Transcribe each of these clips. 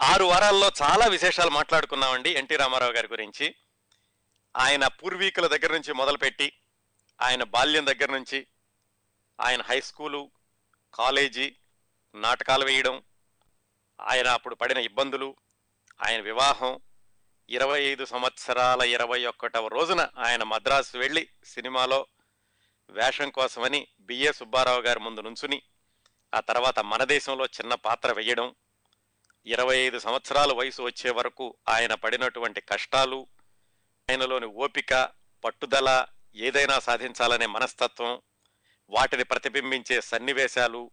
ఆరు వారాల్లో చాలా విశేషాలు మాట్లాడుకున్నామండి ఎన్టీ రామారావు గారి గురించి. ఆయన పూర్వీకుల దగ్గర నుంచి మొదలుపెట్టి ఆయన బాల్యం దగ్గర నుంచి ఆయన హై స్కూలు కాలేజీ నాటకాలు వేయడం ఆయన అప్పుడు పడిన ఇబ్బందులు ఆయన వివాహం ఇరవై ఐదు సంవత్సరాల ఇరవై ఒక్కటవ రోజున ఆయన మద్రాసు వెళ్ళి సినిమాలో వేషం కోసమని బిఏ సుబ్బారావు గారి ముందు నుంచుని ఆ తర్వాత మన దేశంలో చిన్న పాత్ర వేయడం ఇరవై ఐదు సంవత్సరాల వయసు వచ్చే వరకు ఆయన పడినటువంటి కష్టాలు ఆయనలోని ఓపిక పట్టుదల ఏదైనా సాధించాలనే మనస్తత్వం వాటిని ప్రతిబింబించే సన్నివేశాలు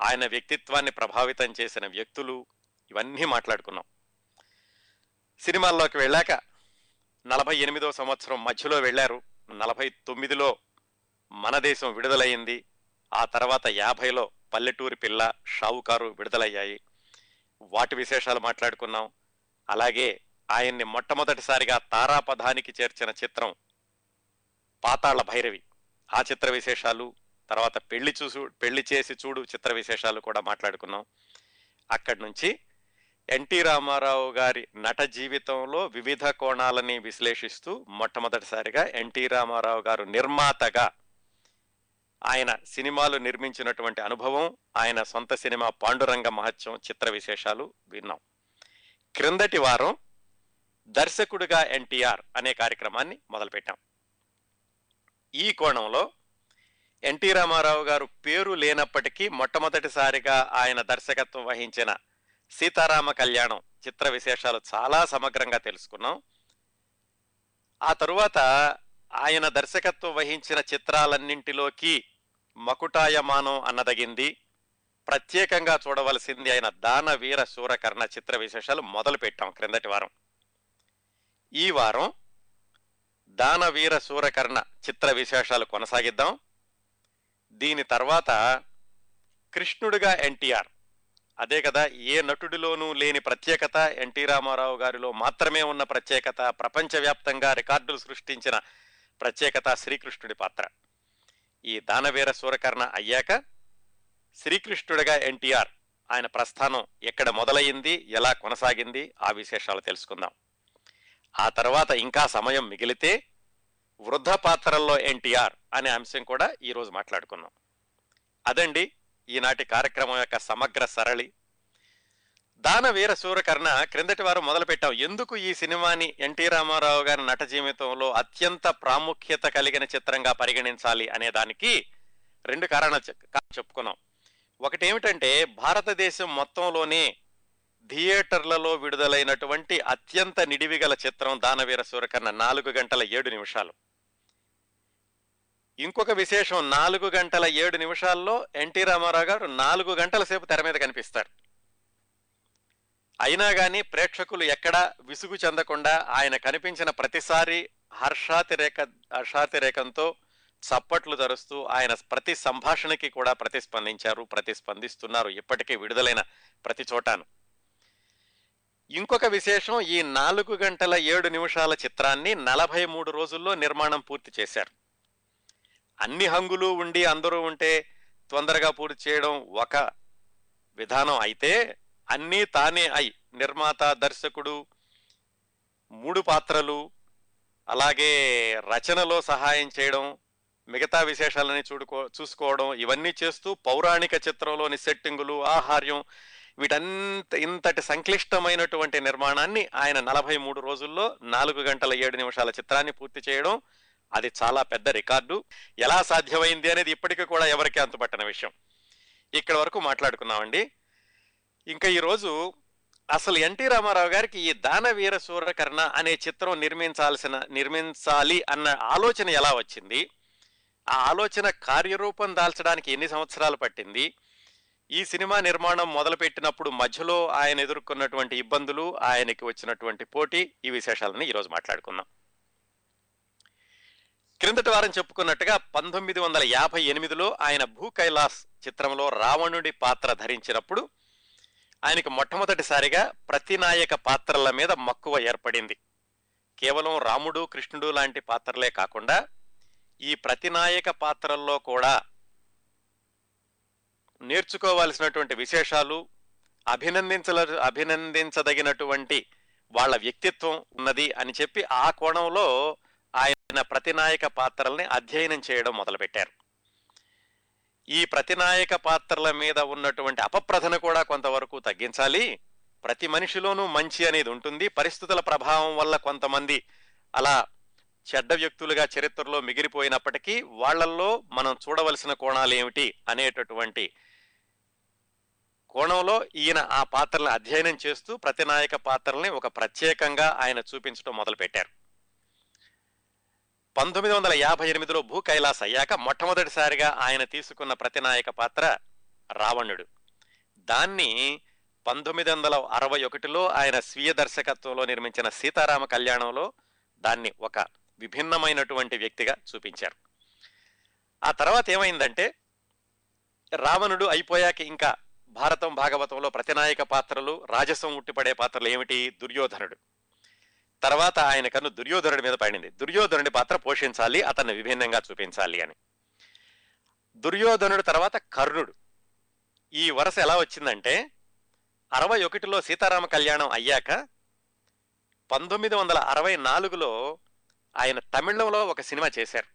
ఆయన వ్యక్తిత్వాన్ని ప్రభావితం చేసిన వ్యక్తులు ఇవన్నీ మాట్లాడుకున్నాం. సినిమాల్లోకి వెళ్ళాక నలభై ఎనిమిదో సంవత్సరం మధ్యలో వెళ్ళారు. నలభై తొమ్మిదిలో మన దేశం విడుదలయ్యింది. ఆ తర్వాత యాభైలో పల్లెటూరి పిల్ల షావుకారు విడుదలయ్యాయి. వాటి విశేషాలు మాట్లాడుకున్నాం. అలాగే ఆయన్ని మొట్టమొదటిసారిగా తారాపథానికి చేర్చిన చిత్రం పాతాళ భైరవి. ఆ చిత్ర విశేషాలు తర్వాత పెళ్ళి చూసు పెళ్ళి చేసి చూడు చిత్ర విశేషాలు కూడా మాట్లాడుకున్నాం. అక్కడి నుంచి ఎన్టీ రామారావు గారి నట జీవితంలో వివిధ కోణాలని విశ్లేషిస్తూ మొట్టమొదటిసారిగా ఎన్టీ రామారావు గారు నిర్మాతగా ఆయన సినిమాలు నిర్మించినటువంటి అనుభవం ఆయన సొంత సినిమా పాండురంగ మహత్యం చిత్ర విశేషాలు విన్నాం. క్రిందటి వారం దర్శకుడిగా ఎన్టీఆర్ అనే కార్యక్రమాన్ని మొదలుపెట్టాం. ఈ కోణంలో ఎన్టీ రామారావు గారు పేరు లేనప్పటికీ మొట్టమొదటిసారిగా ఆయన దర్శకత్వం వహించిన సీతారామ కళ్యాణం చిత్ర విశేషాలు చాలా సమగ్రంగా తెలుసుకున్నాం. ఆ తరువాత ఆయన దర్శకత్వం వహించిన చిత్రాలన్నింటిలోకి మకుటాయమానం అన్నదగింది. ప్రత్యేకంగా చూడవలసింది ఆయన దాన వీర శూరకర్ణ చిత్ర విశేషాలు మొదలు పెట్టాం క్రిందటి వారం. ఈ వారం దాన వీర శూరకర్ణ చిత్ర విశేషాలు కొనసాగిద్దాం. దీని తర్వాత కృష్ణుడిగా ఎన్టీఆర్. అదే కదా ఏ నటుడిలోనూ లేని ప్రత్యేకత ఎన్టీ రామారావు గారిలో మాత్రమే ఉన్న ప్రత్యేకత ప్రపంచవ్యాప్తంగా రికార్డులు సృష్టించిన ప్రత్యేకత శ్రీకృష్ణుడి పాత్ర. ఈ దానవీర సూరకర్ణ అయ్యాక శ్రీకృష్ణుడిగా ఎన్టీఆర్ ఆయన ప్రస్థానం ఎక్కడ మొదలయ్యింది ఎలా కొనసాగింది ఆ విశేషాలు తెలుసుకుందాం. ఆ తర్వాత ఇంకా సమయం మిగిలితే వృద్ధ పాత్రల్లో ఎన్టీఆర్ అనే అంశం కూడా ఈరోజు మాట్లాడుకున్నాం. అదండి ఈనాటి కార్యక్రమం యొక్క సమగ్ర సరళి దానవీర సూరకర్ణ క్రిందటి వారం మొదలుపెట్టాం ఎందుకు ఈ సినిమాని ఎన్టీ రామారావు గారి నట జీవితంలో అత్యంత ప్రాముఖ్యత కలిగిన చిత్రంగా పరిగణించాలి అనే దానికి రెండు కారణాలు చెప్పుకున్నాం. ఒకటి ఏమిటంటే భారతదేశం మొత్తంలోనే థియేటర్లలో విడుదలైనటువంటి అత్యంత నిడివిగల చిత్రం దానవీర సూరకర్ణ నాలుగు గంటల ఏడు నిమిషాలు. ఇంకొక విశేషం నాలుగు గంటల ఏడు నిమిషాల్లో ఎన్టీ రామారావు గారు నాలుగు గంటల సేపు తెర మీద కనిపిస్తారు అయినా కానీ ప్రేక్షకులు ఎక్కడా విసుగు చెందకుండా ఆయన కనిపించిన ప్రతిసారి హర్షాతిరేక హర్షాతిరేకంతో చప్పట్లు ధరుస్తూ ఆయన ప్రతి సంభాషణకి కూడా ప్రతిస్పందించారు ప్రతిస్పందిస్తున్నారు. ఇప్పటికీ విడుదలైన ప్రతి చోటాను. ఇంకొక విశేషం ఈ నాలుగు గంటల ఏడు నిమిషాల చిత్రాన్ని నలభై మూడు రోజుల్లో నిర్మాణం పూర్తి చేశారు. అన్ని హంగులు ఉండి అందరూ ఉంటే తొందరగా పూర్తి చేయడం ఒక విధానం అయితే అన్నీ తానే అయి నిర్మాత దర్శకుడు మూడు పాత్రలు అలాగే రచనలో సహాయం చేయడం మిగతా విశేషాలని చూడుకో చూసుకోవడం ఇవన్నీ చేస్తూ పౌరాణిక చిత్రంలోని సెట్టింగులు ఆహార్యం వీటంత ఇంతటి సంక్లిష్టమైనటువంటి నిర్మాణాన్ని ఆయన నలభై మూడు రోజుల్లో నాలుగు గంటల ఏడు నిమిషాల చిత్రాన్ని పూర్తి చేయడం అది చాలా పెద్ద రికార్డు. ఎలా సాధ్యమైంది అనేది ఇప్పటికీ కూడా ఎవరికి అంతుపట్టని విషయం. ఇక్కడ వరకు మాట్లాడుకున్నామండి ఇంకా ఈరోజు అసలు ఎన్టీ రామారావు గారికి ఈ దానవీర సూర్యకర్ణ అనే చిత్రం నిర్మించాల్సిన నిర్మించాలి అన్న ఆలోచన ఎలా వచ్చింది? ఆ ఆలోచన కార్యరూపం దాల్చడానికి ఎన్ని సంవత్సరాలు పట్టింది? ఈ సినిమా నిర్మాణం మొదలుపెట్టినప్పుడు మధ్యలో ఆయన ఎదుర్కొన్నటువంటి ఇబ్బందులు ఆయనకి వచ్చినటువంటి పోటీ ఈ విశేషాలని ఈరోజు మాట్లాడుకుందాం. క్రిందటి వారం చెప్పుకున్నట్టుగా పంతొమ్మిది వందల యాభై ఎనిమిదిలో ఆయన భూ కైలాస్ చిత్రంలో రావణుడి పాత్ర ధరించినప్పుడు ఆయనకి మొట్టమొదటిసారిగా ప్రతినాయక పాత్రల మీద మక్కువ ఏర్పడింది. కేవలం రాముడు కృష్ణుడు లాంటి పాత్రలే కాకుండా ఈ ప్రతినాయక పాత్రల్లో కూడా నేర్చుకోవాల్సినటువంటి విశేషాలు అభినందించల అభినందించదగినటువంటి వాళ్ళ వ్యక్తిత్వం ఉన్నది అని చెప్పి ఆ కోణంలో ఆయన ప్రతినాయక పాత్రల్ని అధ్యయనం చేయడం మొదలుపెట్టారు. ఈ ప్రతినాయక పాత్రల మీద ఉన్నటువంటి అపప్రధన కూడా కొంతవరకు తగ్గించాలి. ప్రతి మనిషిలోనూ మంచి అనేది ఉంటుంది. పరిస్థితుల ప్రభావం వల్ల కొంతమంది అలా చెడ్డ వ్యక్తులుగా చరిత్రలో మిగిలిపోయినప్పటికీ వాళ్ళల్లో మనం చూడవలసిన కోణాలు ఏమిటి అనేటటువంటి కోణంలో ఈయన ఆ పాత్రలను అధ్యయనం చేస్తూ ప్రతినాయక పాత్రల్ని ఒక ప్రత్యేకంగా ఆయన చూపించడం మొదలుపెట్టారు. పంతొమ్మిది వందల యాభై ఎనిమిదిలో భూ కైలాస్ అయ్యాక మొట్టమొదటిసారిగా ఆయన తీసుకున్న ప్రతినాయక పాత్ర రావణుడు. దాన్ని పంతొమ్మిది వందల అరవై ఒకటిలో ఆయన స్వీయ దర్శకత్వంలో నిర్మించిన సీతారామ కళ్యాణంలో దాన్ని ఒక విభిన్నమైనటువంటి వ్యక్తిగా చూపించారు. ఆ తర్వాత ఏమైందంటే రావణుడు అయిపోయాక ఇంకా భారతం భాగవతంలో ప్రతినాయక పాత్రలు రాజసం ఉట్టిపడే పాత్రలు ఏమిటి? దుర్యోధనుడు. తర్వాత ఆయన కన్ను దుర్యోధనుడి మీద పడింది. దుర్యోధనుడి పాత్ర పోషించాలి అతన్ని విభిన్నంగా చూపించాలి అని. దుర్యోధనుడు తర్వాత కర్ణుడు. ఈ వరుస ఎలా వచ్చిందంటే అరవై ఒకటిలో సీతారామ కళ్యాణం అయ్యాక పంతొమ్మిది వందల అరవై నాలుగులో ఆయన తమిళంలో ఒక సినిమా చేశారు.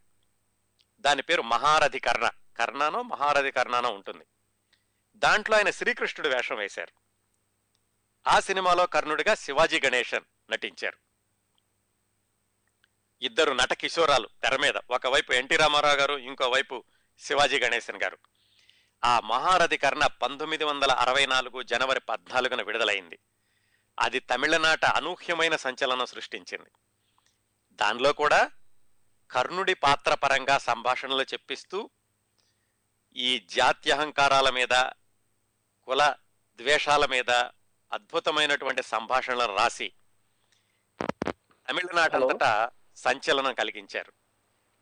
దాని పేరు మహారథి కర్ణ. కర్ణానో మహారథి కర్ణానో ఉంటుంది. దాంట్లో ఆయన శ్రీకృష్ణుడు వేషం వేశారు. ఆ సినిమాలో కర్ణుడిగా శివాజీ గణేశన్ నటించారు. ఇద్దరు నట కిషోరాలు తెర మీద. ఒకవైపు ఎన్టీ రామారావు గారు ఇంకోవైపు శివాజీ గణేశన్ గారు. ఆ మహారథి కర్ణ పంతొమ్మిది వందల అరవై నాలుగు జనవరి పద్నాలుగున విడుదలైంది. అది తమిళనాట అనూహ్యమైన సంచలనం సృష్టించింది. దానిలో కూడా కర్ణుడి పాత్ర పరంగా సంభాషణలు చెప్పిస్తూ ఈ జాత్యహంకారాల మీద కుల ద్వేషాల మీద అద్భుతమైనటువంటి సంభాషణలు రాసి తమిళనాట అంతటా సంచలనం కలిగించారు.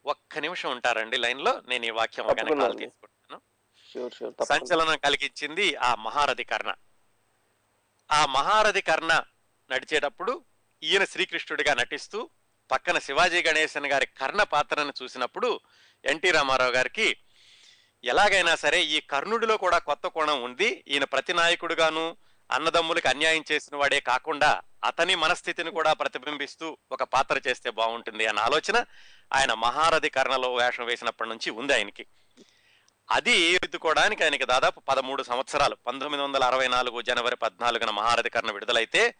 ఒక్క నిమిషం ఉంటారండి లైన్లో నేను ఈ వాక్యం కాల్ అండి. తీసుకుంటాను. సంచలనం కలిగించింది ఆ మహారథి కర్ణ ఆ మహారథి కర్ణ నడిచేటప్పుడు ఈయన శ్రీకృష్ణుడిగా నటిస్తూ పక్కన శివాజీ గణేశన్ గారి కర్ణ పాత్రను చూసినప్పుడు ఎన్టీ రామారావు గారికి ఎలాగైనా సరే ఈ కర్ణుడిలో కూడా కొత్త కోణం ఉంది. ఈయన ప్రతి నాయకుడుగాను అన్నదమ్ములకి అన్యాయం చేసిన వాడే కాకుండా అతని మనస్థితిని కూడా ప్రతిబింబిస్తూ ఒక పాత్ర చేస్తే బాగుంటుంది అన్న ఆలోచన ఆయన మహారథి కర్ణలో వేషం వేసినప్పటి నుంచి ఉంది ఆయనకి. అది దిద్దుకోవడానికి ఆయనకి దాదాపు పదమూడు సంవత్సరాలు. పంతొమ్మిది వందల అరవై నాలుగు జనవరి పద్నాలుగున మహారథి కర్ణ విడుదలైతే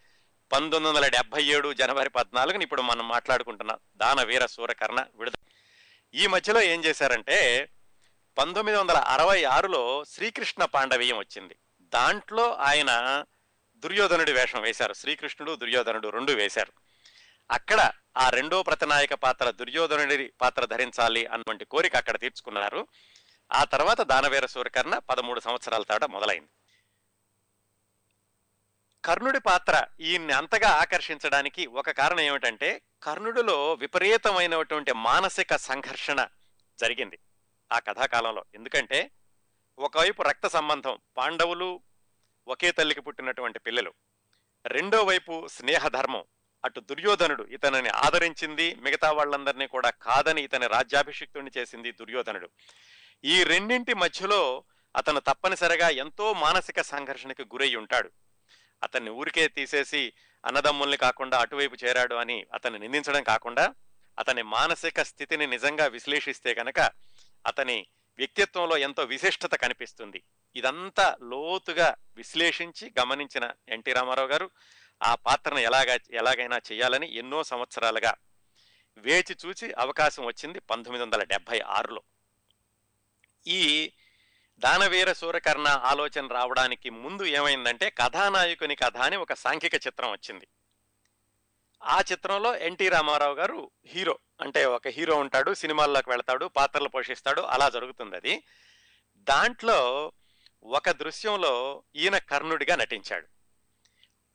పంతొమ్మిది వందల డెబ్బై ఏడు జనవరి పద్నాలుగున ఇప్పుడు మనం మాట్లాడుకుంటున్న దాన వీర సూరకర్ణ విడుదల ఈ మధ్యలో ఏం చేశారంటే పంతొమ్మిది వందల అరవై ఆరులో శ్రీకృష్ణ పాండవీయం వచ్చింది. దాంట్లో ఆయన దుర్యోధనుడి వేషం వేశారు. శ్రీకృష్ణుడు దుర్యోధనుడు రెండు వేశారు. అక్కడ ఆ రెండో ప్రతినాయక పాత్ర దుర్యోధనుడి పాత్ర ధరించాలి అన్నటువంటి కోరిక అక్కడ తీర్చుకున్నారు. ఆ తర్వాత దానవీర సూర్యకర్ణ పదమూడు సంవత్సరాల తాట మొదలైంది. కర్ణుడి పాత్ర ఈయన్ని అంతగా ఆకర్షించడానికి ఒక కారణం ఏమిటంటే కర్ణుడిలో విపరీతమైనటువంటి మానసిక సంఘర్షణ జరిగింది ఆ కథాకాలంలో. ఎందుకంటే ఒకవైపు రక్త సంబంధం పాండవులు ఒకే తల్లికి పుట్టినటువంటి పిల్లలు. రెండో వైపు స్నేహధర్మం. అటు దుర్యోధనుడు ఇతనిని ఆదరించింది మిగతా వాళ్ళందరినీ కూడా కాదని ఇతని రాజ్యాభిషిక్తుడిని చేసింది దుర్యోధనుడు. ఈ రెండింటి మధ్యలో అతను తప్పనిసరిగా ఎంతో మానసిక సంఘర్షణకి గురై ఉంటాడు. అతన్ని ఊరికే తీసేసి అన్నదమ్ముల్ని కాకుండా అటువైపు చేరాడు అని అతన్ని నిందించడం కాకుండా అతని మానసిక స్థితిని నిజంగా విశ్లేషిస్తే కనుక అతని వ్యక్తిత్వంలో ఎంతో విశిష్టత కనిపిస్తుంది. ఇదంతా లోతుగా విశ్లేషించి గమనించిన ఎన్టీ రామారావు గారు ఆ పాత్రను ఎలాగా ఎలాగైనా చేయాలని ఎన్నో సంవత్సరాలుగా వేచి చూచి అవకాశం వచ్చింది పంతొమ్మిది వందల డెబ్బై ఆరులో. ఈ దానవీర సూరకర్ణ ఆలోచన రావడానికి ముందు ఏమైందంటే కథానాయకుని కథ అని ఒక సాంఘిక చిత్రం వచ్చింది. ఆ చిత్రంలో ఎన్టీ రామారావు గారు హీరో అంటే ఒక హీరో ఉంటాడు సినిమాల్లోకి వెళ్తాడు పాత్రలు పోషిస్తాడు అలా జరుగుతుంది అది. దాంట్లో ఒక దృశ్యంలో ఈయన కర్ణుడిగా నటించాడు.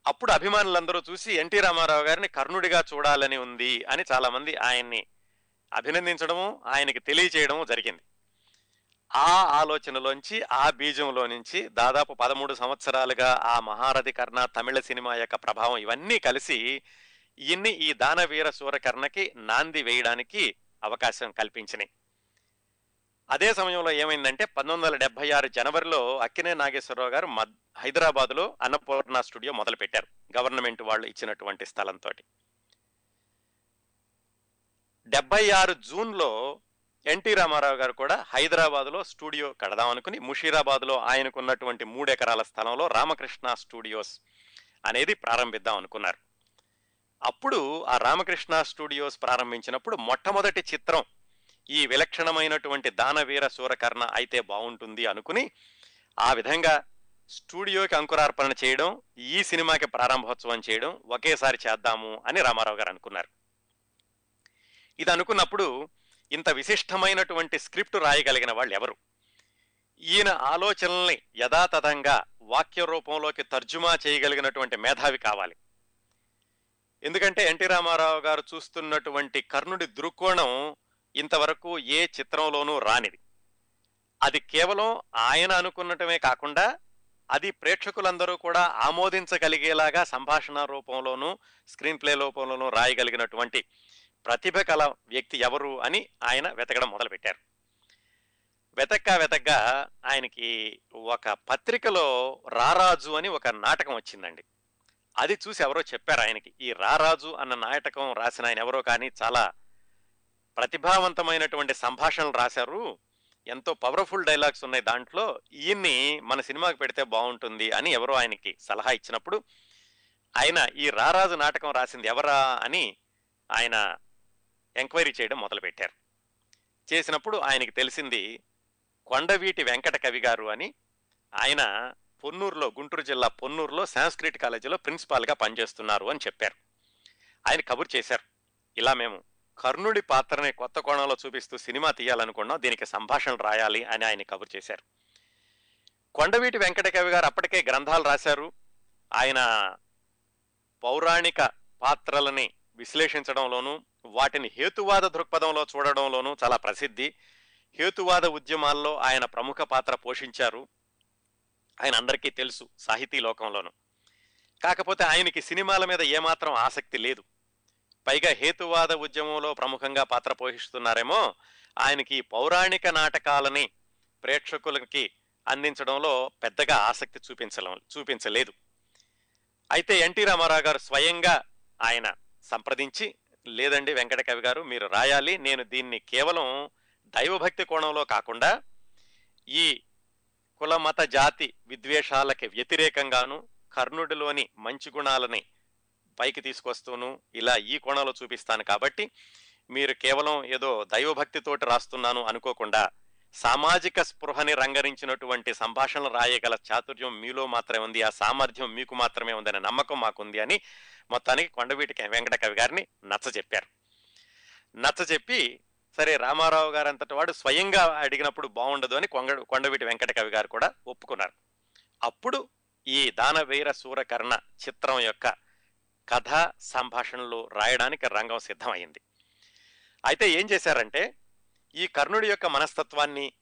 అప్పుడు అభిమానులందరూ చూసి ఎన్టీ రామారావు గారిని కర్ణుడిగా చూడాలని ఉంది అని చాలామంది ఆయన్ని అభినందించడము ఆయనకి తెలియచేయడము జరిగింది. ఆ ఆలోచనలోంచి ఆ బీజంలో నుంచి దాదాపు పదమూడు సంవత్సరాలుగా ఆ మహారథి కర్ణ తమిళ సినిమా యొక్క ప్రభావం ఇవన్నీ కలిసి ఇన్ని ఈ దానవీర సూరకర్ణకి నాంది వేయడానికి అవకాశం కల్పించినాయి. అదే సమయంలో ఏమైందంటే పంతొమ్మిది వందల డెబ్బై ఆరు జనవరిలో అక్కినే నాగేశ్వరరావు గారు మద్ హైదరాబాద్లో అన్నపూర్ణ స్టూడియో మొదలు పెట్టారు గవర్నమెంట్ వాళ్ళు ఇచ్చినటువంటి స్థలంతో డెబ్బై ఆరు జూన్లో ఎన్టీ రామారావు గారు కూడా హైదరాబాద్లో స్టూడియో కడదాం అనుకుని ముషీరాబాద్లో ఆయనకున్నటువంటి మూడు ఎకరాల స్థలంలో రామకృష్ణ స్టూడియోస్ అనేది ప్రారంభిద్దాం అనుకున్నారు. అప్పుడు ఆ రామకృష్ణ స్టూడియోస్ ప్రారంభించినప్పుడు మొట్టమొదటి చిత్రం ఈ విలక్షణమైనటువంటి దానవీర సూరకర్ణ అయితే బాగుంటుంది అనుకుని ఆ విధంగా స్టూడియోకి అంకురార్పణ చేయడం ఈ సినిమాకి ప్రారంభోత్సవం చేయడం ఒకేసారి చేద్దాము అని రామారావు గారు అనుకున్నారు. ఇది అనుకున్నప్పుడు ఇంత విశిష్టమైనటువంటి స్క్రిప్ట్ రాయగలిగిన వాళ్ళు ఎవరు? ఈయన ఆలోచనల్ని యథాతథంగా వాక్య రూపంలోకి తర్జుమా చేయగలిగినటువంటి మేధావి కావాలి. ఎందుకంటే ఎన్టీ రామారావు గారు చూస్తున్నటువంటి కర్ణుడి దృక్కోణం ఇంతవరకు ఏ చిత్రంలోనూ రానిది. అది కేవలం ఆయన అనుకున్నటమే కాకుండా అది ప్రేక్షకులందరూ కూడా ఆమోదించగలిగేలాగా సంభాషణ రూపంలోనూ స్క్రీన్ ప్లే రూపంలోనూ రాయగలిగినటువంటి ప్రతిభ కల వ్యక్తి ఎవరు అని ఆయన వెతకడం మొదలుపెట్టారు. వెతక్క వెతగ్గా ఆయనకి ఒక పత్రికలో రారాజు అని ఒక నాటకం వచ్చిందండి. అది చూసి ఎవరో చెప్పారు ఆయనకి. ఈ రారాజు అన్న నాటకం రాసిన ఆయన ఎవరో కానీ చాలా ప్రతిభావంతమైనటువంటి సంభాషణలు రాశారు. ఎంతో పవర్ఫుల్ డైలాగ్స్ ఉన్నాయి దాంట్లో. ఈయన్ని మన సినిమాకి పెడితే బాగుంటుంది అని ఎవరో ఆయనకి సలహా ఇచ్చినప్పుడు ఆయన ఈ రారాజు నాటకం రాసింది ఎవరా అని ఆయన ఎంక్వైరీ చేయడం మొదలుపెట్టారు. చేసినప్పుడు ఆయనకి తెలిసింది కొండవీటి వెంకట కవి గారు అని. ఆయన పొన్నూరులో గుంటూరు జిల్లా పొన్నూరులో సాంస్క్రిట్ కాలేజీలో ప్రిన్సిపాల్గా పనిచేస్తున్నారు అని చెప్పారు. ఆయన కబుర్ చేశారు. ఇలా మేము కర్ణుడి పాత్రని కొత్త కోణంలో చూపిస్తూ సినిమా తీయాలనుకున్నాం దీనికి సంభాషణ రాయాలి అని ఆయన కబురు చేశారు. కొండవీటి వెంకటకవి గారు అప్పటికే గ్రంథాలు రాశారు. ఆయన పౌరాణిక పాత్రలని విశ్లేషించడంలోనూ వాటిని హేతువాద దృక్పథంలో చూడడంలోనూ చాలా ప్రసిద్ధి. హేతువాద ఉద్యమాల్లో ఆయన ప్రముఖ పాత్ర పోషించారు. ఆయన అందరికీ తెలుసు సాహితీ లోకంలోనూ. కాకపోతే ఆయనకి సినిమాల మీద ఏమాత్రం ఆసక్తి లేదు. పైగా హేతువాద ఉద్యమంలో ప్రముఖంగా పాత్ర పోషిస్తున్నారేమో ఆయనకి పౌరాణిక నాటకాలని ప్రేక్షకులకి అందించడంలో పెద్దగా ఆసక్తి చూపించడం చూపించలేదు. అయితే ఎన్టీ రామారావు గారు స్వయంగా ఆయన సంప్రదించి లేదండి వెంకటకవి గారు మీరు రాయాలి నేను దీన్ని కేవలం దైవభక్తి కోణంలో కాకుండా ఈ కుల మత జాతి విద్వేషాలకి వ్యతిరేకంగాను కర్ణుడిలోని మంచి గుణాలని పైకి తీసుకొస్తూను ఇలా ఈ కోణంలో చూపిస్తాను. కాబట్టి మీరు కేవలం ఏదో దైవభక్తితోటి రాస్తున్నాను అనుకోకుండా సామాజిక స్పృహని రంగరించినటువంటి సంభాషణలు రాయగల చాతుర్యం మీలో మాత్రమే ఉంది ఆ సామర్థ్యం మీకు మాత్రమే ఉందనే నమ్మకం మాకుంది అని మొత్తానికి కొండవీటి వెంకట కవి గారిని నచ్చ చెప్పారు. నచ్చ చెప్పి సరే రామారావు గారు అంతటి వాడు స్వయంగా అడిగినప్పుడు బాగుండదు అని కొంగ కొండవీటి వెంకట కవి గారు కూడా ఒప్పుకున్నారు. అప్పుడు ఈ దానవీర సూరకర్ణ చిత్రం యొక్క కథ సంభాషణలు రాయడానికి రంగం సిద్ధమైంది. అయితే ఏం చేశారంటే ఈ కర్ణుడి యొక్క మనస్తత్వాన్ని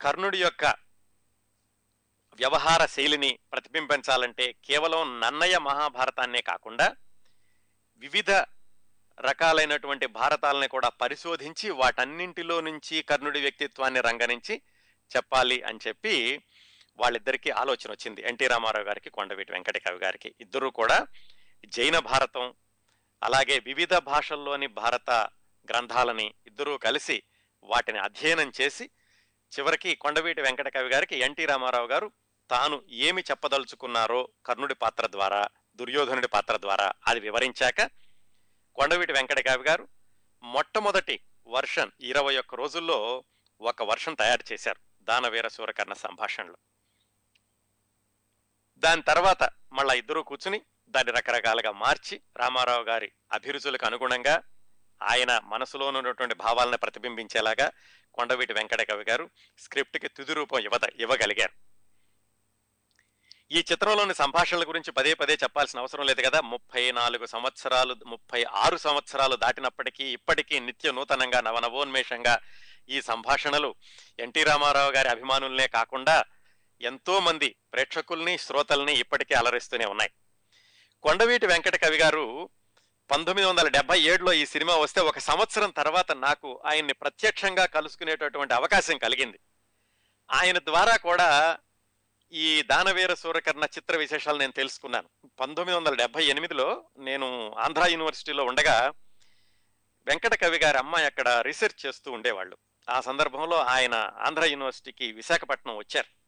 కర్ణుడి యొక్క వ్యవహార శైలిని ప్రతిబింబించాలంటే కేవలం నన్నయ మహాభారతాన్నే కాకుండా వివిధ రకాలైనటువంటి భారతాలని కూడా పరిశోధించి వాటన్నింటిలో నుంచి కర్ణుడి వ్యక్తిత్వాన్ని రంగరించి చెప్పాలి అని చెప్పి వాళ్ళిద్దరికీ ఆలోచన వచ్చింది ఎన్టీ రామారావు గారికి కొండవీటి వెంకటకవి గారికి. ఇద్దరూ కూడా జైన భారతం అలాగే వివిధ భాషల్లోని భారత గ్రంథాలని ఇద్దరూ కలిసి వాటిని అధ్యయనం చేసి చివరికి కొండవీటి వెంకటకవి గారికి ఎన్టీ రామారావు గారు తాను ఏమి చెప్పదలుచుకున్నారో కర్ణుడి పాత్ర ద్వారా దుర్యోధనుడి పాత్ర ద్వారా అది వివరించాక కొండవీటి వెంకటకవి గారు మొట్టమొదటి వర్షన్ ఇరవై ఒక్క రోజుల్లో ఒక వర్షన్ తయారు చేశారు దానవీర సూరకర్ణ సంభాషణలో. దాని తర్వాత మళ్ళా ఇద్దరూ కూర్చుని దాన్ని రకరకాలుగా మార్చి రామారావు గారి అభిరుచులకు అనుగుణంగా ఆయన మనసులో ఉన్నటువంటి భావాలను ప్రతిబింబించేలాగా కొండవీటి వెంకట కవి గారు స్క్రిప్ట్కి తుది రూపం ఇవ్వద ఇవ్వగలిగారు. ఈ చిత్రంలోని సంభాషణల గురించి పదే పదే చెప్పాల్సిన అవసరం లేదు కదా. ముప్పై నాలుగు సంవత్సరాలు ముప్పై ఆరు సంవత్సరాలు దాటినప్పటికీ ఇప్పటికీ నిత్య నూతనంగా నవనవోన్మేషంగా ఈ సంభాషణలు ఎన్టీ రామారావు గారి అభిమానులనే కాకుండా ఎంతోమంది ప్రేక్షకుల్ని శ్రోతల్ని ఇప్పటికీ అలరిస్తూనే ఉన్నాయి. కొండవీటి వెంకట కవి గారు పంతొమ్మిది వందల డెబ్బై ఏడులో ఈ సినిమా వస్తే ఒక సంవత్సరం తర్వాత నాకు ఆయన్ని ప్రత్యక్షంగా కలుసుకునేటటువంటి అవకాశం కలిగింది. ఆయన ద్వారా కూడా ఈ దానవీర సూర్యకర్ణ చిత్ర విశేషాలు నేను తెలుసుకున్నాను. పంతొమ్మిది వందల డెబ్బై ఎనిమిదిలో నేను ఆంధ్ర యూనివర్సిటీలో ఉండగా వెంకట కవి గారి అమ్మాయి అక్కడ రీసెర్చ్ చేస్తూ ఉండేవాళ్ళు. ఆ సందర్భంలో ఆయన ఆంధ్ర యూనివర్సిటీకి విశాఖపట్నం వచ్చారు.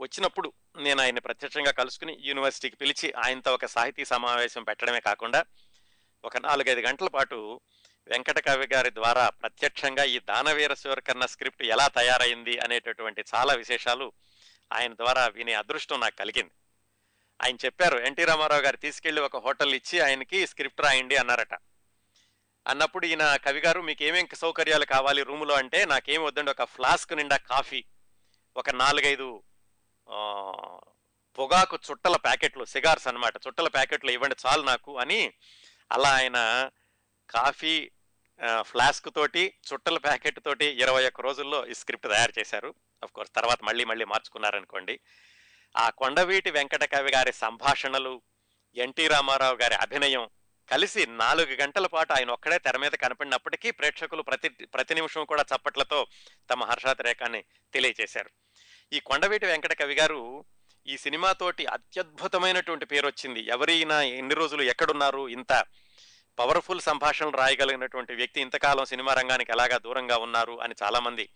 వచ్చినప్పుడు నేను ఆయన్ని ప్రత్యక్షంగా కలుసుకుని యూనివర్సిటీకి పిలిచి ఆయనతో ఒక సాహితీ సమావేశం పెట్టడమే కాకుండా ఒక నాలుగైదు గంటల పాటు వెంకట కవి గారి ద్వారా ప్రత్యక్షంగా ఈ దానవీర సూరకర్ణ స్క్రిప్ట్ ఎలా తయారైంది అనేటటువంటి చాలా విశేషాలు ఆయన ద్వారా వినే అదృష్టం నాకు కలిగింది. ఆయన చెప్పారు ఎన్టీ రామారావు గారు తీసుకెళ్ళి ఒక హోటల్ ఇచ్చి ఆయనకి స్క్రిప్ట్ రాయండి అన్నారట. అన్నప్పుడు ఈయన కవి గారు మీకు ఏమేం సౌకర్యాలు కావాలి రూములో అంటే నాకేం వద్దండి ఒక ఫ్లాస్క్ నిండా కాఫీ ఒక నాలుగైదు పొగాకు చుట్టల ప్యాకెట్లు సిగార్స్ అన్నమాట చుట్టల ప్యాకెట్లు ఇవ్వండి చాలు నాకు అని అలా ఆయన కాఫీ ఫ్లాస్క్ తోటి చుట్టల ప్యాకెట్ తోటి ఇరవై ఒక్క రోజుల్లో ఈ స్క్రిప్ట్ తయారు చేశారు. కోర్స్ తర్వాత మళ్ళీ మళ్ళీ మార్చుకున్నారనుకోండి. ఆ కొండవీటి వెంకట కవి గారి సంభాషణలు ఎన్టీ రామారావు గారి అభినయం కలిసి నాలుగు గంటల పాటు ఆయన ఒక్కడే తెర మీద కనపడినప్పటికీ ప్రేక్షకులు ప్రతి ప్రతి నిమిషం కూడా చప్పట్లతో తమ హర్షాతిరేకాన్ని తెలియజేశారు ఈ కొండవీటి వెంకట కవి గారు ఈ సినిమాతోటి అత్యద్భుతమైనటువంటి పేరు వచ్చింది ఎవరైనా ఎన్ని రోజులు ఎక్కడున్నారు ఇంత పవర్ఫుల్ సంభాషణలు రాయగలిగినటువంటి వ్యక్తి ఇంతకాలం సినిమా రంగానికి ఎలాగా దూరంగా ఉన్నారు అని చాలామంది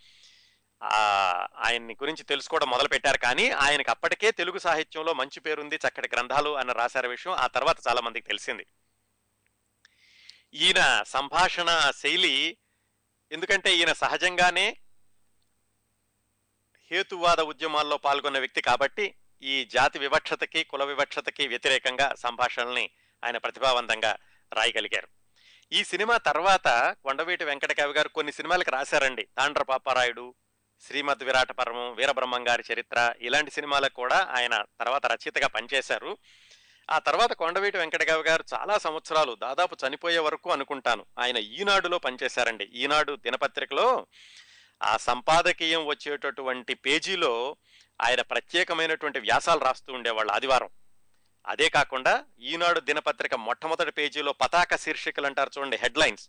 ఆయన్ని గురించి తెలుసుకోవడం మొదలు పెట్టారు కానీ ఆయనకు అప్పటికే తెలుగు సాహిత్యంలో మంచి పేరుంది చక్కటి గ్రంథాలు అని రాశారు విషయం ఆ తర్వాత చాలా మందికి తెలిసింది. ఈయన సంభాషణ శైలి ఎందుకంటే ఈయన సహజంగానే హేతువాద ఉద్యమాల్లో పాల్గొన్న వ్యక్తి కాబట్టి ఈ జాతి వివక్షతకి కుల వివక్షతకి వ్యతిరేకంగా సంభాషణల్ని ఆయన ప్రతిభావంతంగా రాయగలిగారు. ఈ సినిమా తర్వాత కొండవీటి వెంకటకవి గారు కొన్ని సినిమాలకు రాశారండి. తాండ్ర పాపారాయుడు శ్రీమద్ విరాట పరమం వీరబ్రహ్మం గారి చరిత్ర ఇలాంటి సినిమాలకు కూడా ఆయన తర్వాత రచయితగా పనిచేశారు. ఆ తర్వాత కొండవీటి వెంకటగావి గారు చాలా సంవత్సరాలు దాదాపు చనిపోయే వరకు అనుకుంటాను. ఆయన ఈనాడులో పనిచేశారండి. ఈనాడు దినపత్రికలో ఆ సంపాదకీయం వచ్చేటటువంటి పేజీలో ఆయన ప్రత్యేకమైనటువంటి వ్యాసాలు రాస్తూ ఉండేవాళ్ళు ఆదివారం. అదే కాకుండా ఈనాడు దినపత్రిక మొట్టమొదటి పేజీలో పతాక శీర్షికలు అంటారు చూడండి హెడ్లైన్స్.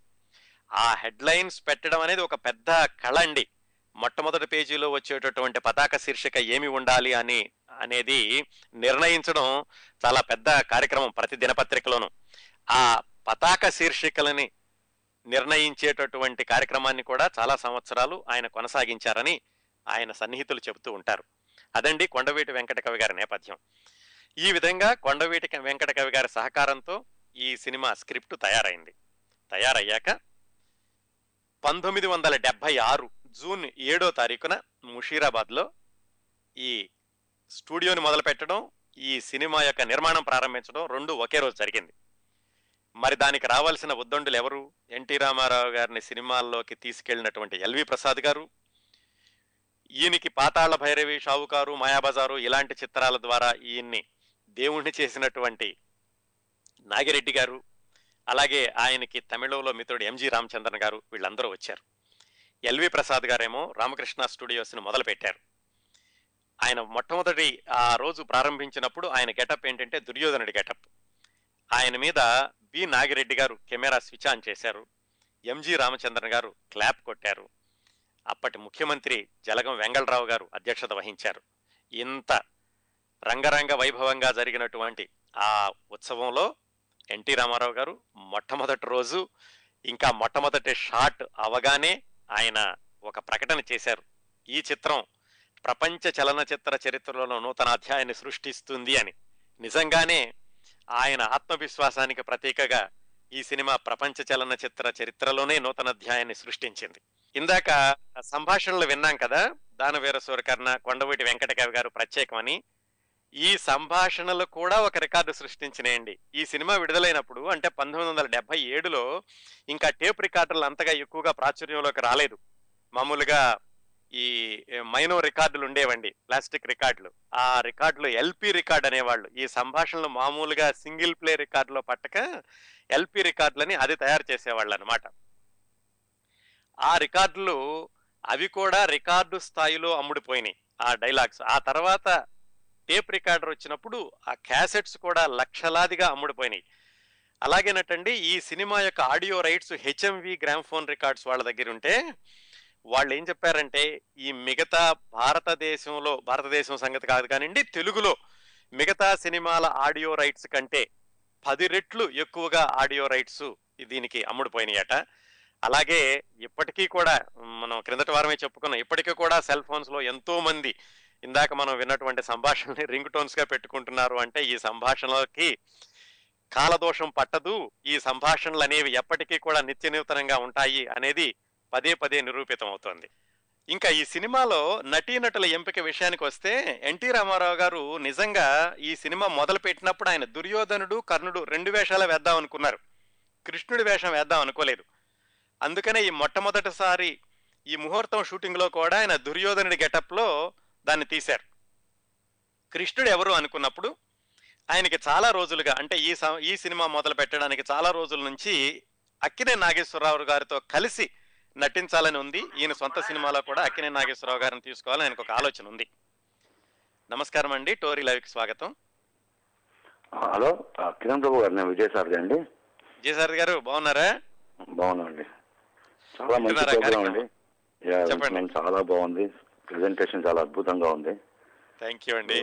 ఆ హెడ్లైన్స్ పెట్టడం అనేది ఒక పెద్ద కళ అండి. మొట్టమొదటి పేజీలో వచ్చేటటువంటి పతాక శీర్షిక ఏమి ఉండాలి అని అనేది నిర్ణయించడం చాలా పెద్ద కార్యక్రమం ప్రతి దినపత్రికలోనూ. ఆ పతాక శీర్షికలని నిర్ణయించేటటువంటి కార్యక్రమాన్ని కూడా చాలా సంవత్సరాలు ఆయన కొనసాగించారని ఆయన సన్నిహితులు చెబుతూ ఉంటారు. అదండి కొండవీటి వెంకట కవి గారి నేపథ్యం. ఈ విధంగా కొండవీటి వెంకట కవి గారి సహకారంతో ఈ సినిమా స్క్రిప్ట్ తయారైంది. తయారయ్యాక పంతొమ్మిది వందల డెబ్బై ఆరు జూన్ ఏడో తారీఖున ముషీరాబాద్లో ఈ స్టూడియోని మొదలుపెట్టడం ఈ సినిమా యొక్క నిర్మాణం ప్రారంభించడం రెండు ఒకే రోజు జరిగింది. మరి దానికి రావాల్సిన ఉద్దండులు ఎవరు? ఎన్టీ రామారావు గారిని సినిమాల్లోకి తీసుకెళ్ళినటువంటి ఎల్వి ప్రసాద్ గారు ఈయనకి పాతాళ భైరవి షావుకారు మాయాబజారు ఇలాంటి చిత్రాల ద్వారా ఈయన్ని దేవుణ్ణి చేసినటువంటి నాగిరెడ్డి గారు అలాగే ఆయనకి తమిళంలో మిత్రుడు ఎంజి రామచంద్రన్ గారు వీళ్ళందరూ వచ్చారు. ఎల్వి ప్రసాద్ గారేమో రామకృష్ణ స్టూడియోస్ని మొదలుపెట్టారు. ఆయన మొట్టమొదటి ఆ రోజు ప్రారంభించినప్పుడు ఆయన గెటప్ ఏంటంటే దుర్యోధనుడి గెటప్. ఆయన మీద బి నాగిరెడ్డి గారు కెమెరా స్విచ్ ఆన్ చేశారు. ఎంజి రామచంద్రన్ గారు క్లాప్ కొట్టారు. అప్పటి ముఖ్యమంత్రి జలగం వెంగళరావు గారు అధ్యక్షత వహించారు. ఇంత రంగరంగ వైభవంగా జరిగినటువంటి ఆ ఉత్సవంలో ఎన్టీ రామారావు గారు మొట్టమొదటి రోజు ఇంకా మొట్టమొదటి షాట్ అవగానే ఆయన ఒక ప్రకటన చేశారు. ఈ చిత్రం ప్రపంచ చలనచిత్ర చరిత్రలో నూతన అధ్యాయాన్ని సృష్టిస్తుంది అని. నిజంగానే ఆయన ఆత్మవిశ్వాసానికి ప్రతీకగా ఈ సినిమా ప్రపంచ చలనచిత్ర చరిత్రలోనే నూతన అధ్యాయాన్ని సృష్టించింది. ఇందాక సంభాషణలు విన్నాం కదా దానవీర సూరకర్ణ కొండవీటి వెంకటకవి గారు ప్రత్యేకమని. ఈ సంభాషణలు కూడా ఒక రికార్డు సృష్టించినాయండి. ఈ సినిమా విడుదలైనప్పుడు అంటే పంతొమ్మిది వందల డెబ్బై ఏడులో ఇంకా టేప్ రికార్డులు అంతగా ఎక్కువగా ప్రాచుర్యంలోకి రాలేదు. మామూలుగా ఈ మైనో రికార్డులు ఉండేవండి ప్లాస్టిక్ రికార్డులు. ఆ రికార్డులు ఎల్పి రికార్డ్ అనేవాళ్ళు. ఈ సంభాషణలు మామూలుగా సింగిల్ ప్లే రికార్డులో పట్టక ఎల్పి రికార్డులని అది తయారు చేసేవాళ్ళు అనమాట ఆ రికార్డులు అవి కూడా రికార్డు స్థాయిలో అమ్ముడిపోయినాయి ఆ డైలాగ్స్. ఆ తర్వాత టేప్ రికార్డర్ వచ్చినప్పుడు ఆ క్యాసెట్స్ కూడా లక్షలాదిగా అమ్ముడిపోయినాయి. అలాగేనటండి ఈ సినిమా యొక్క audio rights HMV gramophone records వాళ్ళ దగ్గర ఉంటే వాళ్ళు ఏం చెప్పారంటే ఈ మిగతా భారతదేశంలో భారతదేశం సంగతి కాదు కానివ్వండి తెలుగులో మిగతా సినిమాల ఆడియో రైట్స్ కంటే పది రెట్లు ఎక్కువగా ఆడియో రైట్స్ దీనికి అమ్ముడుపోయినాయట. అలాగే ఇప్పటికీ కూడా మనం క్రిందటి వారమే చెప్పుకున్నాం ఇప్పటికీ కూడా సెల్ ఫోన్స్లో ఎంతో మంది ఇందాక మనం విన్నటువంటి సంభాషణని రింగ్ టోన్స్గా పెట్టుకుంటున్నారు అంటే ఈ సంభాషణలకి కాలదోషం పట్టదు ఈ సంభాషణలు అనేవి ఎప్పటికీ కూడా నిత్య నూతనంగా ఉంటాయి అనేది పదే పదే నిరూపితం అవుతోంది ఇంకా ఈ సినిమాలో నటీనటుల ఎంపిక విషయానికి వస్తే ఎన్టీ రామారావు గారు నిజంగా ఈ సినిమా మొదలుపెట్టినప్పుడు ఆయన దుర్యోధనుడు కర్ణుడు రెండు వేషాలు వేద్దాం అనుకున్నారు కృష్ణుడి వేషం వేద్దాం అనుకోలేదు. అందుకనే ఈ మొట్టమొదటిసారి ఈ ముహూర్తం షూటింగ్లో కూడా ఆయన దుర్యోధనుడి గెటప్లో దాన్ని తీశారు. కృష్ణుడు ఎవరు అనుకున్నప్పుడు ఆయనకి చాలా రోజులుగా అంటే ఈ ఈ సినిమా మొదలు పెట్టడానికి చాలా రోజుల నుంచి అక్కినే నాగేశ్వరరావు గారితో కలిసి నటించాలని ఉంది. ఈయన సొంత సినిమాలో కూడా అక్కినే నాగేశ్వరరావు గారిని తీసుకోవాలని ఆయనకు ఒక ఆలోచన ఉంది. నమస్కారం అండి. టోరీ లైవ్కి స్వాగతం. హలో కిరణ్ ప్రభు గారు నేను విజయసారథి అండి. జయసారథి గారు బాగున్నారా? బాగున్నానండి చాలా మంచి ప్రోగ్రామ్ అండి. చెప్పండి. చాలా బాగుంది. ప్రెజెంటేషన్ చాలా అద్భుతంగా ఉంది. థ్యాంక్ యూ అండి.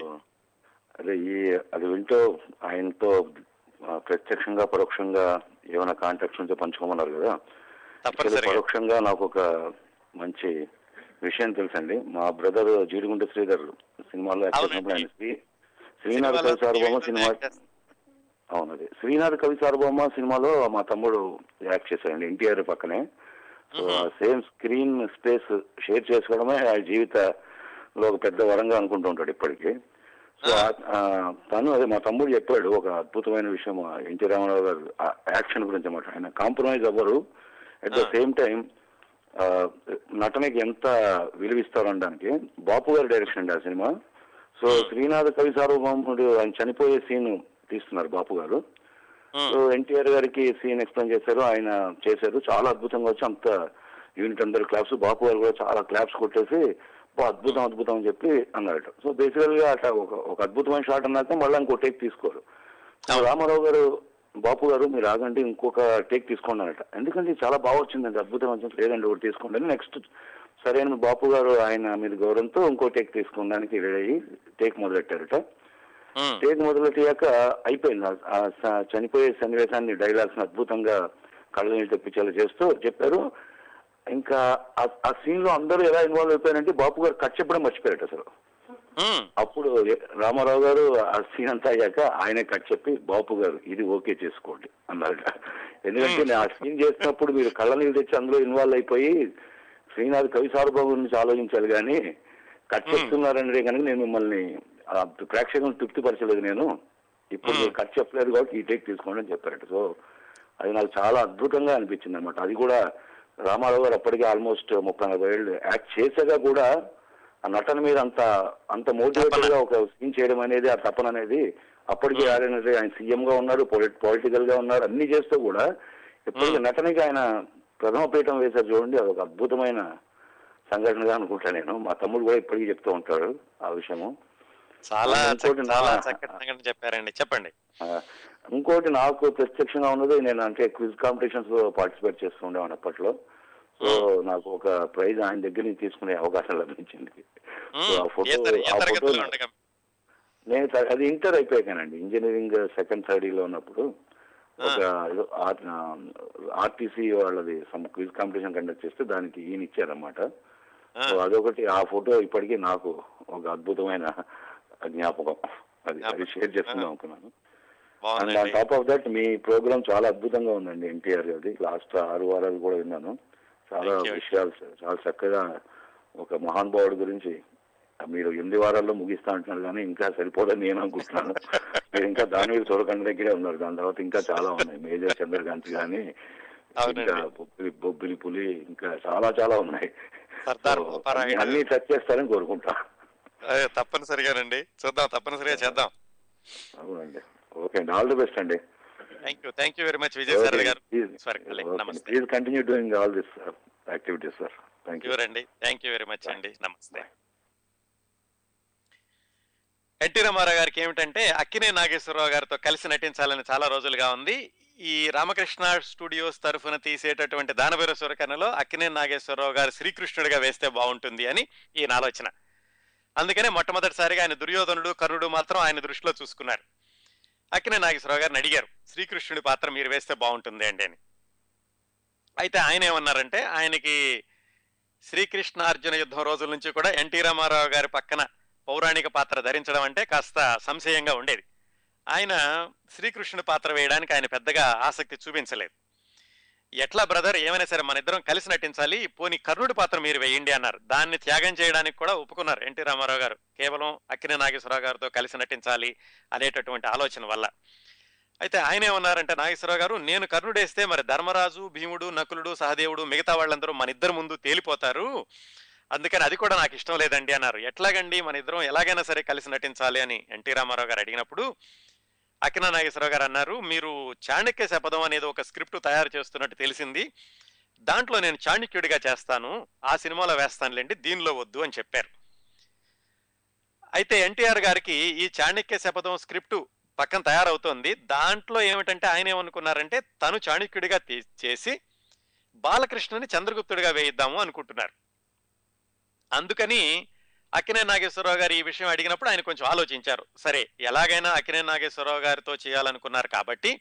అదే ఈ అది వింటూ ఆయనతో ప్రత్యక్షంగా పరోక్షంగా ఏమైనా కాంటాక్ట్స్ ఉంటే పంచుకోమన్నారు కదా. పరోక్షంగా నాకు ఒక మంచి విషయం తెలుసండి. మా బ్రదర్ జీడిగుంట శ్రీధర్ సినిమాలో ఆయన శ్రీనాథ్ కవి సార్వభౌమ సినిమా అవునది శ్రీనాథ్ కవి సార్వభౌమ సినిమాలో మా తమ్ముడు యాక్ట్ చేశాడండి ఎన్టీఆర్ పక్కనే. So. Same screen space share చేసుకోవడమే ఆ జీవితంలో ఒక పెద్ద వరంగా అనుకుంటూ ఉంటాడు ఇప్పటికీ. సో తను అదే మా తమ్ముడు చెప్పాడు ఒక అద్భుతమైన విషయం ఎన్టీ రామారావు గారు యాక్షన్ గురించి అన్నమాట. ఆయన కాంప్రమైజ్ అవ్వరు. At the. సేమ్ టైం నటనకి ఎంత విలువిస్తారు అనడానికి బాపు గారి డైరెక్షన్ అండి ఆ సినిమా. సో మ్మ్. శ్రీనాథ్ కవి సార్వభౌముడు ఆయన చనిపోయే సీన్ తీస్తున్నారు బాపు గారు. ఉమ్, సో ఎన్టీఆర్ గారికి సీన్ ఎక్స్ప్లెయిన్ చేశారు ఆయన చేశారు. చాలా అద్భుతంగా వచ్చి అంత యూనిట్ అందరు క్లాప్స్ బాపు గారు కూడా చాలా క్లాప్స్ కొట్టేసి "బా, అద్భుతం అద్భుతం అని చెప్పి అన్నారట. సో బేసికల్గా అట్లా ఒక ఒక అద్భుతమైన షాట్ అన్నాక మళ్ళీ ఇంకో టేక్ తీసుకోరు. రామారావు గారు బాపు గారు మీరు ఆగండి ఇంకొక టేక్ తీసుకోండి అన్నట ఎందుకంటే చాలా బాగా వచ్చిందండి అద్భుతం వచ్చింది లేదండి ఒకటి తీసుకోండి అని నెక్స్ట్ సరే అని బాపు గారు ఆయన మీద గౌరవంతో ఇంకో టేక్ తీసుకోవడానికి రెడీ అయ్యి టేక్ మొదలెట్టారట. స్టేజ్ మొదలెట్టాక అయిపోయింది. చనిపోయే సన్నివేశాన్ని డైలాగ్స్ అద్భుతంగా కళ్ళ నీళ్ళు తెప్పించేలా చేస్తూ చెప్పారు. ఇంకా ఆ- సీన్లో అందరూ ఎలా ఇన్వాల్వ్ అయిపోయారంటే బాపు గారు కట్ చెప్పడం మర్చిపోయారట అసలు. అప్పుడు రామారావు గారు ఆ సీన్ అంతా అయ్యాక ఆయనే కట్ చెప్పి బాపు గారు ఇది ఓకే చేసుకోండి అన్నారట. ఎందుకంటే నేను ఆ సీన్ చేసినప్పుడు మీరు కళ్ళ నీళ్ళు తెచ్చి అందులో ఇన్వాల్వ్ అయిపోయి శ్రీనాథ్ కవి సార్వభౌమ గురించి ఆలోచించాలి కానీ కట్ చెప్తున్నారంటే కనుక నేను మిమ్మల్ని ప్రేక్షకులను తృప్తిపరచలేదు నేను. ఇప్పుడు మీరు కట్ చెప్పలేదు కాబట్టి ఈ టేక్ తీసుకోండి అని చెప్పారట. సో అది నాకు చాలా అద్భుతంగా అనిపించింది అనమాట అది కూడా రామారావు గారు అప్పటికే ఆల్మోస్ట్ ముప్పై నలభై ఏళ్ళు యాక్ట్ చేసాగా కూడా ఆ నటన మీద అంత అంత మోటివేటెడ్గా ఒక సీన్ చేయడం అనేది ఆ తపన అనేది అప్పటికే ఆయన ఆయన సీఎం గా ఉన్నారు పొలిటికల్గా ఉన్నారు అన్ని చేస్తూ కూడా ఇప్పటికీ నటనకి ఆయన ప్రథమ పీఠం వేశారు చూడండి అది ఒక అద్భుతమైన సంఘటనగా అనుకుంటా నేను. మా తమ్ముడు కూడా ఇప్పటికీ చెప్తూ ఉంటాడు ఆ విషయము. చాలా చెప్పారండి. చెప్పండి. ఇంకోటి నాకు ప్రత్యక్షంగా ఉన్నది నేను అంటే క్విజ్ కాంపిటీషన్స్లో పార్టిసిపేట్ చేస్తూ ఉండేవాడిని అప్పట్లో. సో నాకు ఒక ప్రైజ్ ఆయన దగ్గర నుంచి తీసుకునే అవకాశం లభించింది. సో ఆ ఫోటో ఆ నేను అది ఇంటర్ అయిపోయానండి ఇంజనీరింగ్ సెకండ్ థర్డ్లో ఉన్నప్పుడు ఒక ఆర్టీసీ వాళ్ళది సమ్ క్విజ్ కాంపిటీషన్ కండక్ట్ చేస్తే దానికి ఈయన ఇచ్చారన్నమాట. ఆ, సో అదొకటి ఆ ఫోటో ఇప్పటికీ నాకు ఒక అద్భుతమైన జ్ఞాపకం. అది అది షేర్ చేసుకుందాం అనుకున్నాను. And on top of that me programme చాలా అద్భుతంగా ఉందండి ఎన్టీఆర్ గారి లాస్ట్ ఆరు వారాలు కూడా విన్నాను. చాలా. విషయాలు చాలా చక్కగా ఒక మహానుభావుడి గురించి మీరు ఎనిమిది వారాల్లో ముగిస్తా అంటున్నారు కానీ ఇంకా సరిపోదని నేను అనుకుంటున్నాను. మీరు ఇంకా దాని మీద చూడకండి దగ్గరే ఉన్నారు. దాని తర్వాత ఇంకా చాలా ఉన్నాయి. మేజర్ చంద్రకాంత్ కానీ. ఇంకా బొబ్బిలి బొబ్బిలి పులి ఇంకా చాలా చాలా ఉన్నాయి. అన్ని టచ్ చేస్తారని కోరుకుంటా. తప్పనిసరిగానండి. చూద్దాం తప్పనిసరిగా చేద్దాం. అవునండి. ఓకే అండి. ఆల్ ది బెస్ట్ అండి. Thank you thank you very much Vijayasarathi గారు. స్వర్గలే నమస్తే please continue doing all this activities sir thank you అండి థ్యాంక్ యూ వెరీ మచ్ అండి నమస్తే ఎన్టీ రామారావు గారికి ఏమిటంటే అక్కినే నాగేశ్వరరావు గారితో కలిసి నటించాలని చాలా రోజులుగా ఉంది. ఈ రామకృష్ణ స్టూడియోస్ తరఫున తీసేటటువంటి దానవీర సూరకర్ణలో అక్కినే నాగేశ్వరరావు గారు శ్రీకృష్ణుడిగా వేస్తే బాగుంటుంది అని ఈయన ఆలోచన. అందుకనే మొట్టమొదటిసారిగా ఆయన దుర్యోధనుడు కర్ణుడు మాత్రం ఆయన దృష్టిలో చూసుకున్నారు. అక్కినే నాగేశ్వరరావు గారిని అడిగారు శ్రీకృష్ణుడి పాత్ర మీరు వేస్తే బాగుంటుంది అండి అని. అయితే ఆయన ఏమన్నారంటే ఆయనకి శ్రీకృష్ణ అర్జున యుద్ధం రోజుల నుంచి కూడా ఎన్టీ రామారావు గారి పక్కన పౌరాణిక పాత్ర ధరించడం అంటే కాస్త సంశయంగా ఉండేది. ఆయన శ్రీకృష్ణుడి పాత్ర వేయడానికి ఆయన పెద్దగా ఆసక్తి చూపించలేదు. ఎట్లా బ్రదర్ ఏమైనా సరే మన ఇద్దరం కలిసి నటించాలి. పోనీ కర్ణుడి పాత్ర మీరు వేయండి అన్నారు. దాన్ని త్యాగం చేయడానికి కూడా ఒప్పుకున్నారు ఎన్టీ రామారావు గారు. కేవలం అక్కినే నాగేశ్వరరావు గారితో కలిసి నటించాలి అనేటటువంటి ఆలోచన వల్ల. అయితే ఆయన ఏమన్నారంటే నాగేశ్వరరావు గారు నేను కర్ణుడేస్తే మరి ధర్మరాజు భీముడు నకులుడు సహదేవుడు మిగతా వాళ్ళందరూ మన ఇద్దరు ముందు తేలిపోతారు. అందుకని అది కూడా నాకు ఇష్టం లేదండి అన్నారు. ఎట్లాగండి మన ఇద్దరం ఎలాగైనా సరే కలిసి నటించాలి అని ఎన్టీ రామారావు గారు అడిగినప్పుడు అక్కిన నాగేశ్వరరావు గారు అన్నారు మీరు చాణక్య శపథం అనేది ఒక స్క్రిప్ట్ తయారు చేస్తున్నట్టు తెలిసింది. దాంట్లో నేను చాణక్యుడిగా చేస్తాను. ఆ సినిమాలో వేస్తానులేండి దీనిలో వద్దు అని చెప్పారు. అయితే ఎన్టీఆర్ గారికి ఈ చాణక్య శపథం స్క్రిప్ట్ పక్కన తయారవుతోంది. దాంట్లో ఏమిటంటే ఆయన ఏమనుకున్నారంటే తను చాణక్యుడిగా తీ- చేసి బాలకృష్ణని చంద్రగుప్తుడిగా వేయిద్దాము అనుకుంటున్నారు. అందుకని అక్కినే నాగేశ్వరరావు గారు ఈ విషయం అడిగినప్పుడు ఆయన కొంచెం ఆలోచించారు. సరే ఎలాగైనా అక్కినే నాగేశ్వరరావు గారితో చేయాలనుకున్నారు కాబట్టి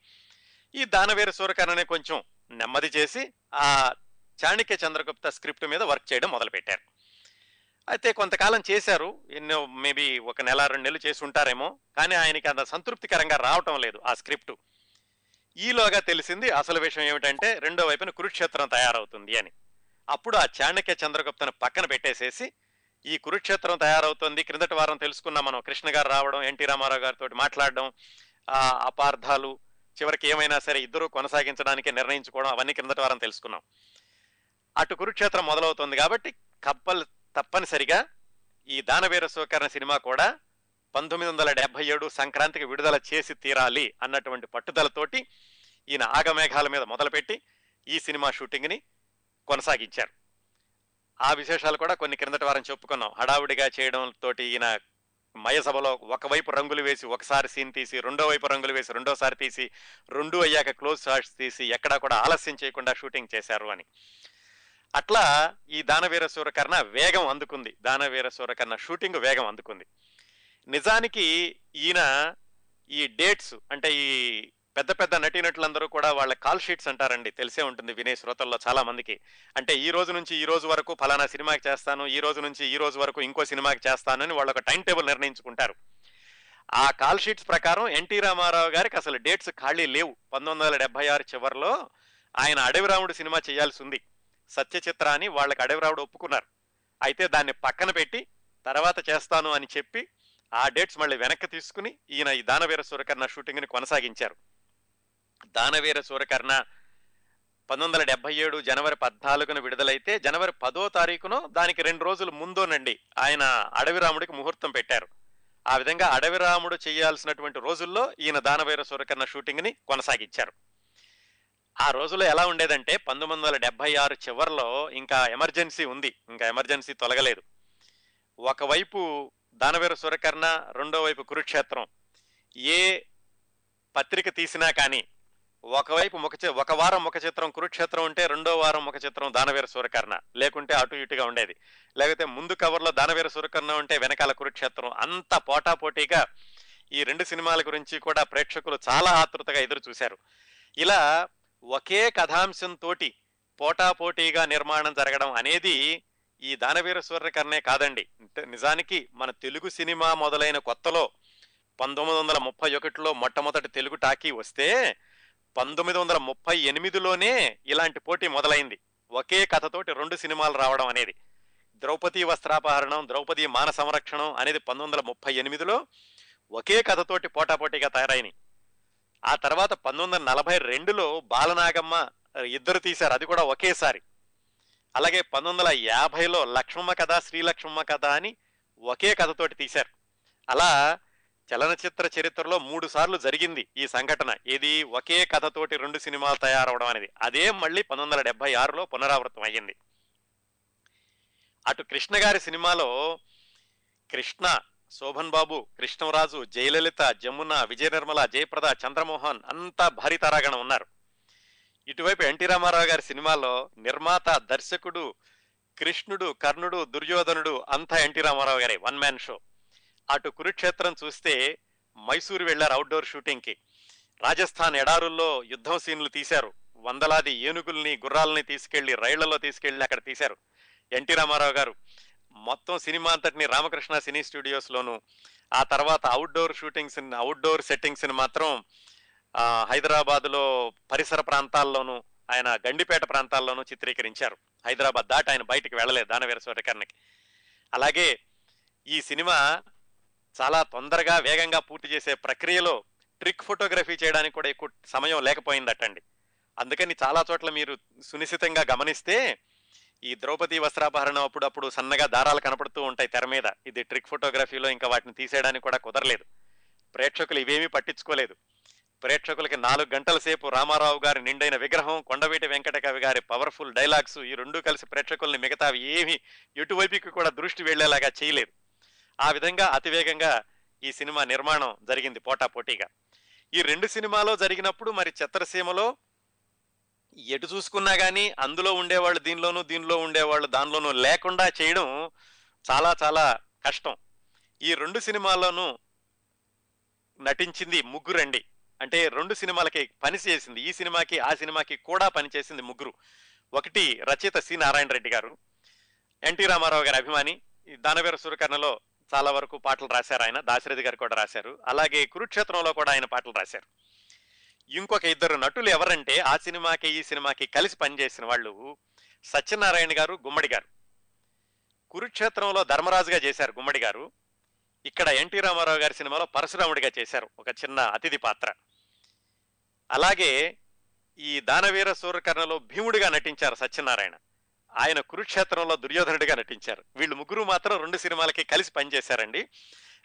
ఈ దానవీర సూరకర్ణని కొంచెం నెమ్మది చేసి ఆ చాణక్య చంద్రగుప్త స్క్రిప్ట్ మీద వర్క్ చేయడం మొదలుపెట్టారు. అయితే కొంతకాలం చేశారు. ఎన్నో మేబీ ఒక నెల రెండు నెలలు చేసి ఉంటారేమో కానీ ఆయనకి అంత సంతృప్తికరంగా రావటం లేదు ఆ స్క్రిప్ట్. ఈలోగా తెలిసింది అసలు విషయం ఏమిటంటే రెండో వైపున కురుక్షేత్రం తయారవుతుంది అని. అప్పుడు ఆ చాణక్య చంద్రగుప్తను పక్కన పెట్టేసేసి ఈ కురుక్షేత్రం తయారవుతుంది. క్రిందటి వారం తెలుసుకున్నాం మనం. కృష్ణ గారు రావడం ఎన్టీ రామారావు గారితో మాట్లాడడం ఆ అపార్థాలు చివరికి ఏమైనా సరే ఇద్దరు కొనసాగించడానికి నిర్ణయించుకోవడం అవన్నీ క్రిందటి వారం తెలుసుకున్నాం. అటు కురుక్షేత్రం మొదలవుతుంది కాబట్టి కప్పల్ తప్పనిసరిగా ఈ దానవీర స్వీకరణ సినిమా కూడా పంతొమ్మిది వందల డెబ్బై ఏడు సంక్రాంతికి విడుదల చేసి తీరాలి అన్నటువంటి పట్టుదలతోటి ఈయన ఆగమేఘాల మీద మొదలుపెట్టి ఈ సినిమా షూటింగ్ని కొనసాగించారు. ఆ విశేషాలు కూడా కొన్ని క్రిందటి వారం చెప్పుకున్నాం. హడావుడిగా చేయడం తోటి ఈయన మయసభలో ఒకవైపు రంగులు వేసి ఒకసారి సీన్ తీసి రెండో వైపు రంగులు వేసి రెండోసారి తీసి రెండు అయ్యాక క్లోజ్ షాట్స్ తీసి ఎక్కడా కూడా ఆలస్యం చేయకుండా షూటింగ్ చేశారు అని. అట్లా ఈ దానవీర సూరకర్ణ వేగం అందుకుంది. దానవీర సూరకర్ణ షూటింగ్ వేగం అందుకుంది. నిజానికి ఈయన ఈ డేట్స్ అంటే ఈ పెద్ద పెద్ద నటీనటులందరూ కూడా వాళ్ళ కాల్ షీట్స్ అంటారండి. తెలిసే ఉంటుంది వినే శ్రోతల్లో చాలా మందికి. అంటే ఈ రోజు నుంచి ఈ రోజు వరకు ఫలానా సినిమాకి చేస్తాను ఈ రోజు నుంచి ఈ రోజు వరకు ఇంకో సినిమాకి చేస్తాను అని వాళ్ళు ఒక టైం టేబుల్ నిర్ణయించుకుంటారు. ఆ కాల్ షీట్స్ ప్రకారం ఎన్టీ రామారావు గారికి అసలు డేట్స్ ఖాళీ లేవు. పంతొమ్మిది వందల డెబ్బై ఆరు చివరిలో ఆయన అడవిరాముడు సినిమా చేయాల్సి ఉంది. సత్యచిత్ర అని వాళ్ళకి అడవిరాముడు ఒప్పుకున్నారు. అయితే దాన్ని పక్కన పెట్టి తర్వాత చేస్తాను అని చెప్పి ఆ డేట్స్ మళ్ళీ వెనక్కి తీసుకుని ఈయన ఈ దానవీర సురకర్ణ షూటింగ్ని కొనసాగించారు. దానవీర సూరకర్ణ పంతొమ్మిది వందల డెబ్బై ఏడు జనవరి పద్నాలుగున విడుదలైతే జనవరి పదో తారీఖునో దానికి రెండు రోజులు ముందోనండి ఆయన అడవిరాముడికి ముహూర్తం పెట్టారు. ఆ విధంగా అడవిరాముడు చేయాల్సినటువంటి రోజుల్లో ఈయన దానవీర సూరకర్ణ షూటింగ్ని కొనసాగించారు. ఆ రోజుల్లో ఎలా ఉండేదంటే పంతొమ్మిది వందల డెబ్బై ఆరు చివరిలో ఇంకా ఎమర్జెన్సీ ఉంది ఇంకా ఎమర్జెన్సీ తొలగలేదు. ఒకవైపు దానవీర సూరకర్ణ రెండో వైపు కురుక్షేత్రం. ఏ పత్రిక తీసినా కానీ ఒకవైపు ముఖ ఒక వారం ముఖ చిత్రం కురుక్షేత్రం ఉంటే రెండో వారం ముఖ చిత్రం దానవీర సూరకర్ణ. లేకుంటే అటు ఇటుగా ఉండేది. లేకపోతే ముందు కవర్లో దానవీర సూరకర్ణ ఉంటే వెనకాల కురుక్షేత్రం. అంత పోటాపోటీగా ఈ రెండు సినిమాల గురించి కూడా ప్రేక్షకులు చాలా ఆతృతగా ఎదురు చూశారు. ఇలా ఒకే కథాంశంతో పోటాపోటీగా నిర్మాణం జరగడం అనేది ఈ దానవీర సూర్యకర్ణే కాదండి. నిజానికి మన తెలుగు సినిమా మొదలైన కొత్తలో పంతొమ్మిది వందల ముప్పై ఒకటిలో మొట్టమొదటి తెలుగు టాకీ వస్తే పంతొమ్మిది వందల ముప్పై ఎనిమిదిలోనే ఇలాంటి పోటీ మొదలైంది. ఒకే కథతోటి రెండు సినిమాలు రావడం అనేది. ద్రౌపది వస్త్రాపహరణం ద్రౌపది మాన సంరక్షణం అనేది పంతొమ్మిది వందల ముప్పై ఎనిమిదిలో ఒకే కథతోటి పోటాపోటీగా తయారైనాయి. ఆ తర్వాత పంతొమ్మిది వందల నలభై రెండులో బాలనాగమ్మ ఇద్దరు తీశారు. అది కూడా ఒకేసారి. అలాగే పంతొమ్మిది వందల యాభైలో లక్ష్మమ్మ కథ శ్రీలక్ష్మమ్మ కథ అని ఒకే కథతోటి తీశారు. అలా చలనచిత్ర చరిత్రలో మూడు సార్లు జరిగింది ఈ సంఘటన. ఇది ఒకే కథతోటి రెండు సినిమాలు తయారవడం అనేది. అదే మళ్ళీ పంతొమ్మిది వందల డెబ్బై ఆరులో పునరావృతం అయ్యింది. అటు కృష్ణ గారి సినిమాలో కృష్ణ శోభన్ బాబు కృష్ణరాజు జయలలిత జమున విజయ నిర్మల జయప్రద చంద్రమోహన్ అంతా భారీ తారాగణం ఉన్నారు. ఇటువైపు ఎన్టీ రామారావు గారి సినిమాలో నిర్మాత దర్శకుడు కృష్ణుడు కర్ణుడు దుర్యోధనుడు అంతా ఎన్టీ రామారావు గారి వన్ మ్యాన్ షో. అటు కురుక్షేత్రం చూస్తే మైసూరు వెళ్ళారు అవుట్డోర్ షూటింగ్కి రాజస్థాన్ ఎడారుల్లో యుద్ధం సీన్లు తీశారు. వందలాది ఏనుగుల్ని గుర్రాలని తీసుకెళ్ళి రైళ్ళలో తీసుకెళ్ళి అక్కడ తీశారు. ఎన్టీ రామారావు గారు. మొత్తం సినిమా అంతటిని రామకృష్ణ సినీ స్టూడియోస్లోను ఆ తర్వాత అవుట్డోర్ షూటింగ్స్ అవుట్డోర్ సెట్టింగ్స్ని మాత్రం హైదరాబాద్లో పరిసర ప్రాంతాల్లోనూ ఆయన గండిపేట ప్రాంతాల్లోనూ చిత్రీకరించారు. హైదరాబాద్ దాటి ఆయన బయటికి వెళ్ళలేదు దానవీర సూర్యకర్ణకి అలాగే ఈ సినిమా చాలా తొందరగా వేగంగా పూర్తి చేసే ప్రక్రియలో ట్రిక్ ఫోటోగ్రఫీ చేయడానికి కూడా ఎక్కువ సమయం లేకపోయిందటండి. అందుకని చాలా చోట్ల మీరు సునిశ్చితంగా గమనిస్తే ఈ ద్రౌపది వస్త్రాభరణం అప్పుడప్పుడు సన్నగా దారాలు కనపడుతూ ఉంటాయి తెర మీద. ఇది ట్రిక్ ఫోటోగ్రఫీలో ఇంకా వాటిని తీసేయడానికి కూడా కుదరలేదు. ప్రేక్షకులు ఇవేమీ పట్టించుకోలేదు. ప్రేక్షకులకి నాలుగు గంటల సేపు రామారావు గారి నిండైన విగ్రహం కొండవీటి వెంకటకవి గారి పవర్ఫుల్ డైలాగ్స్ ఈ రెండూ కలిసి ప్రేక్షకుల్ని మిగతావి ఏమీ ఎటువైపుకి కూడా దృష్టి వెళ్ళేలాగా చేయలేదు. ఆ విధంగా అతివేగంగా ఈ సినిమా నిర్మాణం జరిగింది పోటాపోటీగా. ఈ రెండు సినిమాలో జరిగినప్పుడు మరి చిత్రసీమలో ఎటు చూసుకున్నా కానీ అందులో ఉండేవాళ్ళు దీనిలోనూ దీనిలో ఉండేవాళ్ళు దానిలోనూ లేకుండా చేయడం చాలా చాలా కష్టం. ఈ రెండు సినిమాల్లోనూ నటించింది ముగ్గురండి. అంటే రెండు సినిమాలకి పని చేసింది. ఈ సినిమాకి ఆ సినిమాకి కూడా పనిచేసింది ముగ్గురు. ఒకటి రచయిత సి. నారాయణ రెడ్డి గారు ఎన్టీ రామారావు గారి అభిమాని. దానవీర సురకర్ణలో చాలా వరకు పాటలు రాశారు ఆయన. దాశరథి గారు కూడా రాశారు. అలాగే కురుక్షేత్రంలో కూడా ఆయన పాటలు రాశారు. ఇంకొక ఇద్దరు నటులు ఎవరంటే ఆ సినిమాకి ఈ సినిమాకి కలిసి పనిచేసిన వాళ్ళు సత్యనారాయణ గారు గుమ్మడి గారు. కురుక్షేత్రంలో ధర్మరాజుగా చేశారు గుమ్మడి గారు. ఇక్కడ ఎన్టీ రామారావు గారి సినిమాలో పరశురాముడిగా చేశారు. ఒక చిన్న అతిథి పాత్ర. అలాగే ఈ దానవీర సూర్యకర్ణలో భీముడిగా నటించారు సత్యనారాయణ. ఆయన కురుక్షేత్రంలో దుర్యోధనుడిగా నటించారు. వీళ్ళు ముగ్గురు మాత్రం రెండు సినిమాలకి కలిసి పనిచేశారండి.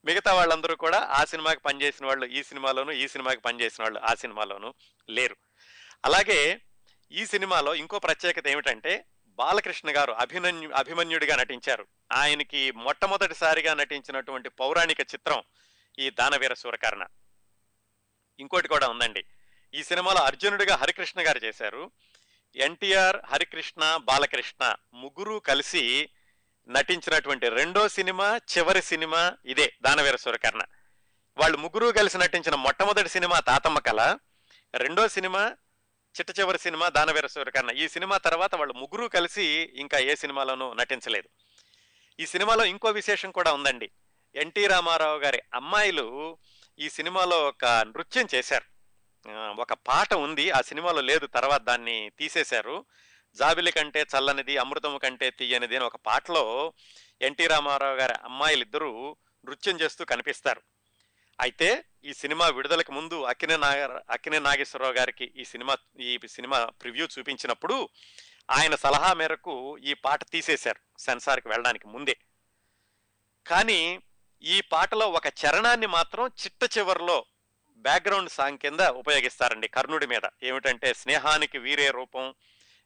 మిగతా వాళ్ళందరూ కూడా ఆ సినిమాకి పనిచేసిన వాళ్ళు ఈ సినిమాలోను ఈ సినిమాకి పనిచేసిన వాళ్ళు ఆ సినిమాలోను లేరు. అలాగే ఈ సినిమాలో ఇంకో ప్రత్యేకత ఏమిటంటే బాలకృష్ణ గారు అభిమన్యు అభిమన్యుడిగా నటించారు. ఆయనకి మొట్టమొదటిసారిగా నటించినటువంటి పౌరాణిక చిత్రం ఈ దానవీర సూరకర్ణ. ఇంకోటి కూడా ఉందండి. ఈ సినిమాలో అర్జునుడిగా హరికృష్ణ గారు చేశారు. ఎన్టీఆర్ హరికృష్ణ బాలకృష్ణ ముగ్గురు కలిసి నటించినటువంటి రెండో సినిమా చివరి సినిమా ఇదే దానవీర సూర్యకర్ణ వాళ్ళు ముగ్గురు కలిసి నటించిన మొట్టమొదటి సినిమా తాతమ్మ కళ రెండో సినిమా చిట్ట చివరి సినిమా దానవీర సూర్యకర్ణ ఈ సినిమా తర్వాత వాళ్ళు ముగ్గురు కలిసి ఇంకా ఏ సినిమాలోనూ నటించలేదు. ఈ సినిమాలో ఇంకో విశేషం కూడా ఉందండి. ఎన్టీ రామారావు గారి అమ్మాయిలు ఈ సినిమాలో ఒక నృత్యం చేశారు. ఆ, ఒక పాట ఉంది ఆ సినిమాలో లేదు తర్వాత దాన్ని తీసేశారు. జాబిలి కంటే చల్లనిది అమృతము కంటే తీయనిది అని ఒక పాటలో ఎన్టీ రామారావు గారి అమ్మాయిలు ఇద్దరూ నృత్యం చేస్తూ కనిపిస్తారు. అయితే ఈ సినిమా విడుదలకు ముందు అక్కినే నాగ అక్కినే నాగేశ్వరరావు గారికి ఈ సినిమా ఈ సినిమా ప్రివ్యూ చూపించినప్పుడు ఆయన సలహా మేరకు ఈ పాట తీసేశారు సెన్సార్కి వెళ్ళడానికి ముందే. కానీ ఈ పాటలో ఒక చరణాన్ని మాత్రం చిట్ట చివరిలో బ్యాక్గ్రౌండ్ సాంగ్ కింద ఉపయోగిస్తారండి కర్ణుడి మీద. ఏమిటంటే స్నేహానికి వీరే రూపం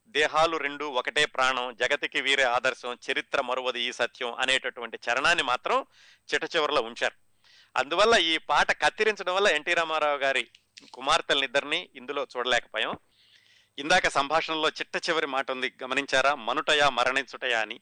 దేహాలు రెండు ఒకటే ప్రాణం జగతికి వీరే ఆదర్శం చరిత్ర మరువది ఈ సత్యం అనేటటువంటి చరణాన్ని మాత్రం చిట్ట చివరిలో ఉంచారు. అందువల్ల ఈ పాట కత్తిరించడం వల్ల ఎన్టీ రామారావు గారి కుమార్తెలనిద్దరిని ఇందులో చూడలేకపోయాం. ఇందాక సంభాషణలో చిట్ట చివరి మాట ఉంది గమనించారా? మనుటయా మరణించుటయా అని.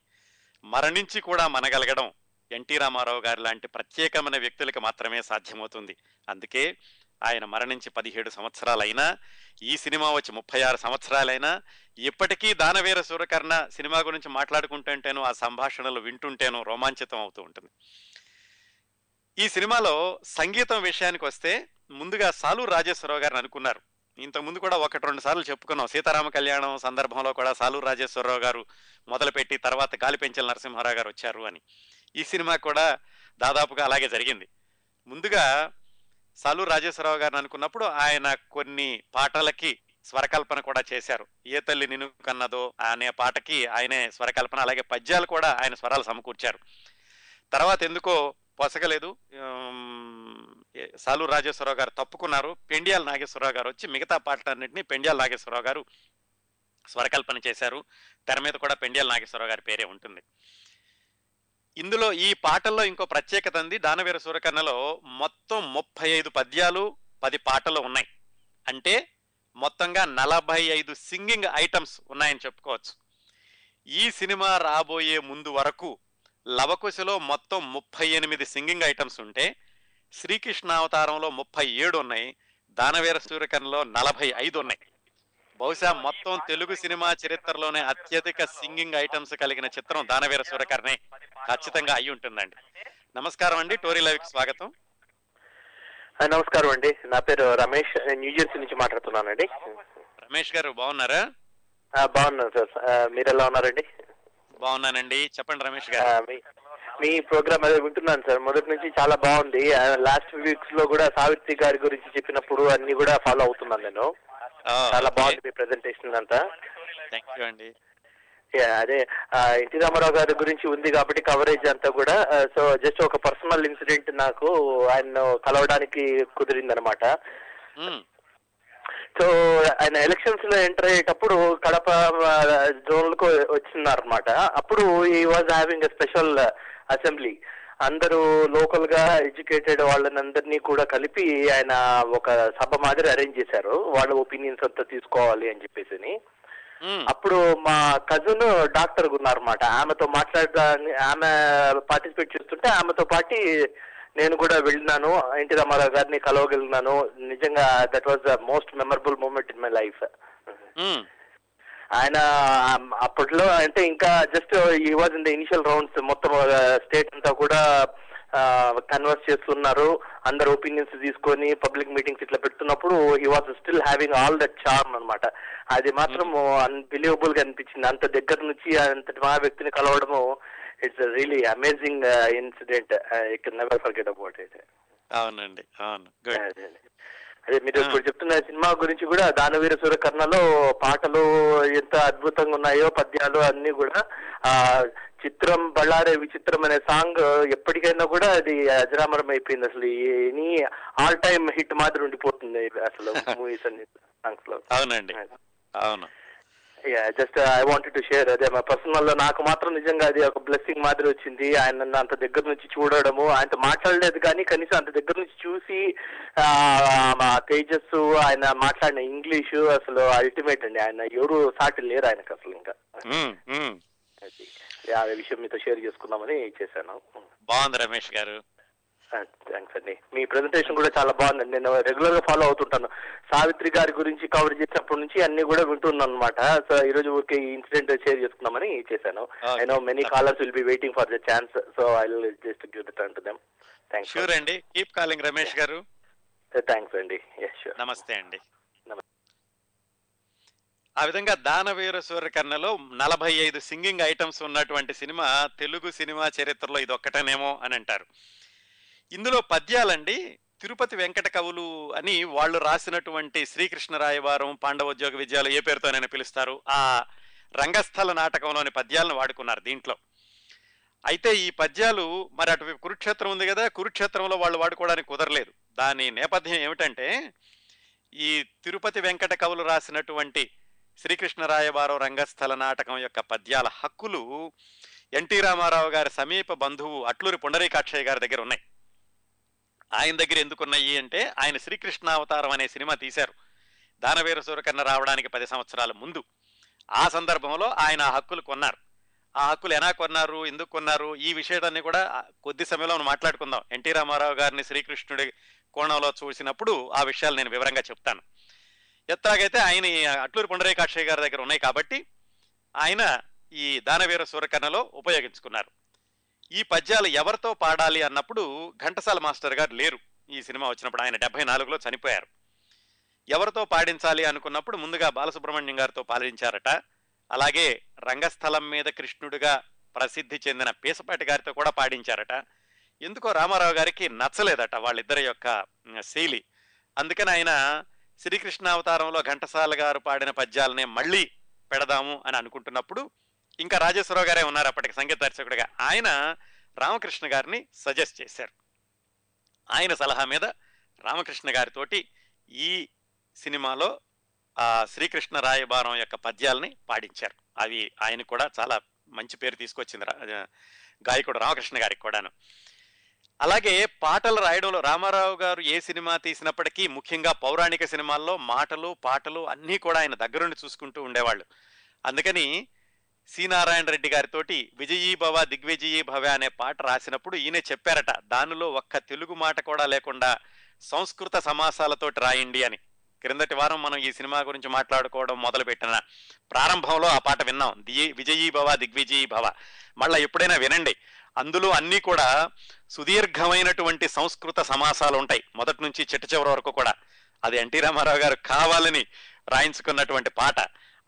మరణించి కూడా మనగలగడం ఎన్టీ రామారావు గారి లాంటి ప్రత్యేకమైన వ్యక్తులకు మాత్రమే సాధ్యమవుతుంది. అందుకే ఆయన మరణించి పదిహేడు సంవత్సరాలైనా ఈ సినిమా వచ్చి ముప్పై ఆరు సంవత్సరాలైనా ఇప్పటికీ దానవీర సూరకర్ణ సినిమా గురించి మాట్లాడుకుంటుంటేనో ఆ సంభాషణలు వింటుంటేనో రోమాంచితం అవుతూ ఉంటుంది. ఈ సినిమాలో సంగీతం విషయానికి వస్తే ముందుగా సాలు రాజేశ్వరరావు గారిని అనుకున్నారు. ఇంతకు ముందు కూడా ఒకటి రెండు సార్లు చెప్పుకున్నాం. సీతారామ కళ్యాణం సందర్భంలో కూడా సాలు రాజేశ్వరరావు గారు మొదలుపెట్టి తర్వాత గాలిపెంచల నరసింహారావు గారు వచ్చారు అని. ఈ సినిమా కూడా దాదాపుగా అలాగే జరిగింది. ముందుగా సాలూరు రాజేశ్వరరావు గారిని అనుకున్నప్పుడు ఆయన కొన్ని పాటలకి స్వరకల్పన కూడా చేశారు. ఏ తల్లి నిన్ను కన్నదో అనే పాటకి ఆయనే స్వరకల్పన అలాగే పద్యాలు కూడా ఆయన స్వరాలు సమకూర్చారు. తర్వాత ఎందుకో పొసగలేదు. ఉమ్, రాజేశ్వరరావు గారు తప్పుకున్నారు. పెండియాల నాగేశ్వరరావు గారు వచ్చి మిగతా పాటలన్నింటినీ పెండియాల నాగేశ్వరరావు గారు స్వరకల్పన చేశారు. తెర మీద కూడా పెండియాల నాగేశ్వరరావు గారి పేరే ఉంటుంది. ఇందులో ఈ పాటల్లో ఇంకో ప్రత్యేకత ఉంది. దానవీర సూరకర్ణలో మొత్తం ముప్పై ఐదు పద్యాలు పది పాటలు ఉన్నాయి. అంటే మొత్తంగా నలభై ఐదు సింగింగ్ ఐటమ్స్ ఉన్నాయని చెప్పుకోవచ్చు. ఈ సినిమా రాబోయే ముందు వరకు లవకుశలో మొత్తం ముప్పై ఎనిమిది సింగింగ్ ఐటమ్స్ ఉంటే శ్రీకృష్ణ అవతారంలో ముప్పై ఏడు ఉన్నాయి. దానవీర సూర్యకర్ణలో నలభై ఐదు ఉన్నాయి. బహుశా మొత్తం తెలుగు సినిమా చరిత్రలోనే అత్యధిక సింగింగ్ ఐటమ్స్ కలిగిన చిత్రం దానవీర సూరకర్ణే ఖచ్చితంగా అయి ఉంటుందండి. నమస్కారం అండి. టోరీ లైవ్కి స్వాగతం. నమస్కారం అండి. నా పేరు రమేష్. న్యూజెర్సీ నుంచి మాట్లాడుతున్నానండి. రమేష్ గారు బాగున్నారా? బాగున్నాను సార్. మీరు ఎలా ఉన్నారండి? బాగున్నానండి. చెప్పండి రమేష్ గారు. మీ మీ ప్రోగ్రామ్ అదే వింటున్నాను సార్. మొదటి నుంచి చాలా బాగుంది. లాస్ట్ వీక్స్లో కూడా సావిత్రి గారి గురించి చెప్పినప్పుడు అన్ని కూడా ఫాలో అవుతున్నాను నేను. చాలా బాగుంది మీ ప్రెజెంటేషన్ అంతా థ్యాంక్ యూ అండి. Yeah, అదే ఎన్టీ రామారావు గారి గురించి ఉంది కాబట్టి కవరేజ్ అంతా కూడా సో జస్ట్ ఒక పర్సనల్ ఇన్సిడెంట్ నాకు ఆయన కలవడానికి కుదిరిందనమాట మ్మ్. సో ఆయన ఎలక్షన్స్లో ఎంటర్ అయ్యేటప్పుడు కడప జోన్కు వచ్చినారనమాట అప్పుడు ఈ was having a special assembly అందరూ లోకల్గా ఎడ్యుకేటెడ్ వాళ్ళని అందరినీ కూడా కలిపి ఆయన ఒక సభ మాదిరి అరేంజ్ చేశారు. వాళ్ళ ఒపీనియన్స్ అంతా తీసుకోవాలి అని చెప్పేసి. అప్పుడు మా కజిన్ డాక్టర్ ఉన్నారన్నమాట ఆమెతో మాట్లాడడానికి ఆమె పార్టిసిపేట్ చేస్తుంటే ఆమెతో పాటి నేను కూడా వెళ్ళినాను. ఎన్టీ రామారావు గారిని కలవగలిగినాను. నిజంగా that was the most memorable moment in my life. ఆయన అప్పట్లో అంటే ఇంకా జస్ట్ ఈ was in the initial rounds మొత్తం స్టేట్ అంతా కూడా కన్వర్స్ చేస్తున్నారు. అందరు ఒపీనియన్స్ తీసుకొని పబ్లిక్ మీటింగ్స్ ఇట్లా పెడుతున్నప్పుడు ఈ was still having all that charm అన్నమాట. అది మాత్రం అన్బిలీవబుల్గా అనిపించింది. అంత దగ్గర నుంచి అంతటి మా వ్యక్తిని కలవడము it's really amazing incident I can never forget about it అవునండి. అవును. అదే మీరు. ఇప్పుడు చెప్తున్న సినిమా గురించి కూడా దానవీర సూర్యకర్ణలో పాటలు ఎంత అద్భుతంగా ఉన్నాయో పద్యాలు అన్ని కూడా ఆ చిత్రం బళ్ళారే విచిత్రం అనే సాంగ్ ఎప్పటికైనా కూడా అది అజరామరం అయిపోయింది అసలు. ఎనీ ఆల్ టైమ్ హిట్ మాదిరి ఉండిపోతుంది అసలు మూవీస్ అన్ని సాంగ్స్లో అవునండి అవును. Just I wanted to share అదే మా పర్సనల్లో నాకు మాత్రం నిజంగా అది ఒక బ్లెస్సింగ్ మాదిరి వచ్చింది. ఆయన నన్ను అంత దగ్గర నుంచి చూడడము ఆయనతో మాట్లాడలేదు కానీ కనీసం అంత దగ్గర నుంచి చూసి ఆ, మా తేజస్సు ఆయన మాట్లాడిన ఇంగ్లీషు అసలు అల్టిమేట్ అండి. ఆయన ఎవరు సాటి లేరు ఆయనకు అసలు ఇంకా. మ్మ్. మ్మ్. అది. ఆ విషయం మీతో షేర్ చేసుకుందామని చేశాను. బాగుంది రమేష్ గారు. థ్యాంక్స్ అండి మీ ప్రెజెంటేషన్ కూడా చాలా బాగుందండి. నేను రెగ్యులర్గా ఫాలో అవుతుంటాను. సావిత్రి గారి గురించి కవర్ చేసినప్పటి నుంచి అన్ని కూడా వింటున్నాను అనమాట సో ఈ రోజు ఊరికే ఈ ఇన్సిడెంట్ షేర్ చేసుకుందామని చేశాను. I know many callers will be waiting for the chance so I will just give the turn to them thanks sure అండి కీప్ కాలింగ్ రమేష్ గారు. థ్యాంక్స్ అండి నమస్తే అండి. ఆ విధంగా దానవీర సూర్యకర్ణలో నలభై ఐదు సింగింగ్ ఐటమ్స్ ఉన్నటువంటి సినిమా తెలుగు సినిమా చరిత్రలో ఇది ఒక్కటనేమో అని అంటారు. ఇందులో పద్యాలండి తిరుపతి వెంకట కవులు అని వాళ్ళు రాసినటువంటి శ్రీకృష్ణరాయవారం పాండవోద్యోగ విద్యాలు ఏ పేరుతోనైనా పిలుస్తారు. ఆ రంగస్థల నాటకంలోని పద్యాలను వాడుకున్నారు దీంట్లో. అయితే ఈ పద్యాలు మరి అటు కురుక్షేత్రం ఉంది కదా కురుక్షేత్రంలో వాళ్ళు వాడుకోవడానికి కుదరలేదు. దాని నేపథ్యం ఏమిటంటే ఈ తిరుపతి వెంకట కవులు రాసినటువంటి శ్రీకృష్ణరాయవారం రంగస్థల నాటకం యొక్క పద్యాల హక్కులు ఎన్టీ రామారావు గారి సమీప బంధువు అట్లూరి పుండరీకాక్షయ్య గారి దగ్గర ఉన్నాయి. ఆయన దగ్గర ఎందుకున్నాయి అంటే ఆయన శ్రీకృష్ణ అవతారం అనే సినిమా తీశారు. దానవీర సూరకర్ణ రావడానికి పది సంవత్సరాల ముందు. ఆ సందర్భంలో ఆయన ఆ హక్కులు కొన్నారు. ఆ హక్కులు ఎలా కొన్నారు ఎందుకు కొన్నారు ఈ విషయాన్ని కూడా కొద్ది సమయంలో మనం మాట్లాడుకుందాం. ఎన్టీ రామారావు గారిని శ్రీకృష్ణుడి కోణంలో చూసినప్పుడు ఆ విషయాలు నేను వివరంగా చెప్తాను. ఎత్తాగైతే ఆయన అట్లూరి పుండరేకాక్షయ్య గారి దగ్గర ఉన్నాయి కాబట్టి ఆయన ఈ దానవీర సూరకర్ణలో ఉపయోగించుకున్నారు. ఈ పద్యాలు ఎవరితో పాడాలి అన్నప్పుడు ఘంటసాల మాస్టర్ గారు లేరు. ఈ సినిమా వచ్చినప్పుడు ఆయన డెబ్బై నాలుగులో చనిపోయారు. ఎవరితో పాడించాలి అనుకున్నప్పుడు ముందుగా బాలసుబ్రహ్మణ్యం గారితో పాలించారట. అలాగే రంగస్థలం మీద కృష్ణుడిగా ప్రసిద్ధి చెందిన పీసపాటి గారితో కూడా పాడించారట. ఎందుకో రామారావు గారికి నచ్చలేదట వాళ్ళిద్దరి యొక్క శైలి. అందుకని ఆయన శ్రీకృష్ణ అవతారంలో ఘంటసాల గారు పాడిన పద్యాలనే మళ్ళీ పెడదాము అని అనుకుంటున్నప్పుడు ఇంకా రాజేశ్వరరావు గారే ఉన్నారు అప్పటికి సంగీత దర్శకుడిగా. ఆయన రామకృష్ణ గారిని సజెస్ట్ చేశారు. ఆయన సలహా మీద రామకృష్ణ గారితోటి ఈ సినిమాలో ఆ శ్రీకృష్ణ రాయబారం యొక్క పద్యాలని పాడించారు. అవి ఆయన కూడా చాలా మంచి పేరు తీసుకొచ్చింది రా- గాయకుడు రామకృష్ణ గారికి కూడాను. అలాగే పాటలు రాయడంలో రామారావు గారు ఏ సినిమా తీసినప్పటికీ ముఖ్యంగా పౌరాణిక సినిమాల్లో మాటలు పాటలు అన్నీ కూడా ఆయన దగ్గరుండి చూసుకుంటూ ఉండేవాళ్ళు. అందుకని సి నారాయణ రెడ్డి గారితోటి విజయీ భవ దిగ్విజయీ భవ అనే పాట రాసినప్పుడు ఈయన చెప్పారట దానిలో ఒక్క తెలుగు మాట కూడా లేకుండా సంస్కృత సమాసాలతోటి రాయండి అని. క్రిందటి వారం మనం ఈ సినిమా గురించి మాట్లాడుకోవడం మొదలుపెట్టిన ప్రారంభంలో ఆ పాట విన్నాం ది విజయీ భవ దిగ్విజయీ భవ. మళ్ళీ ఎప్పుడైనా వినండి. అందులో అన్నీ కూడా సుదీర్ఘమైనటువంటి సంస్కృత సమాసాలు ఉంటాయి మొదటి నుంచి చిట్ట చివరి వరకు కూడా. అది ఎన్టీ రామారావు గారు కావాలని రాయించుకున్నటువంటి పాట.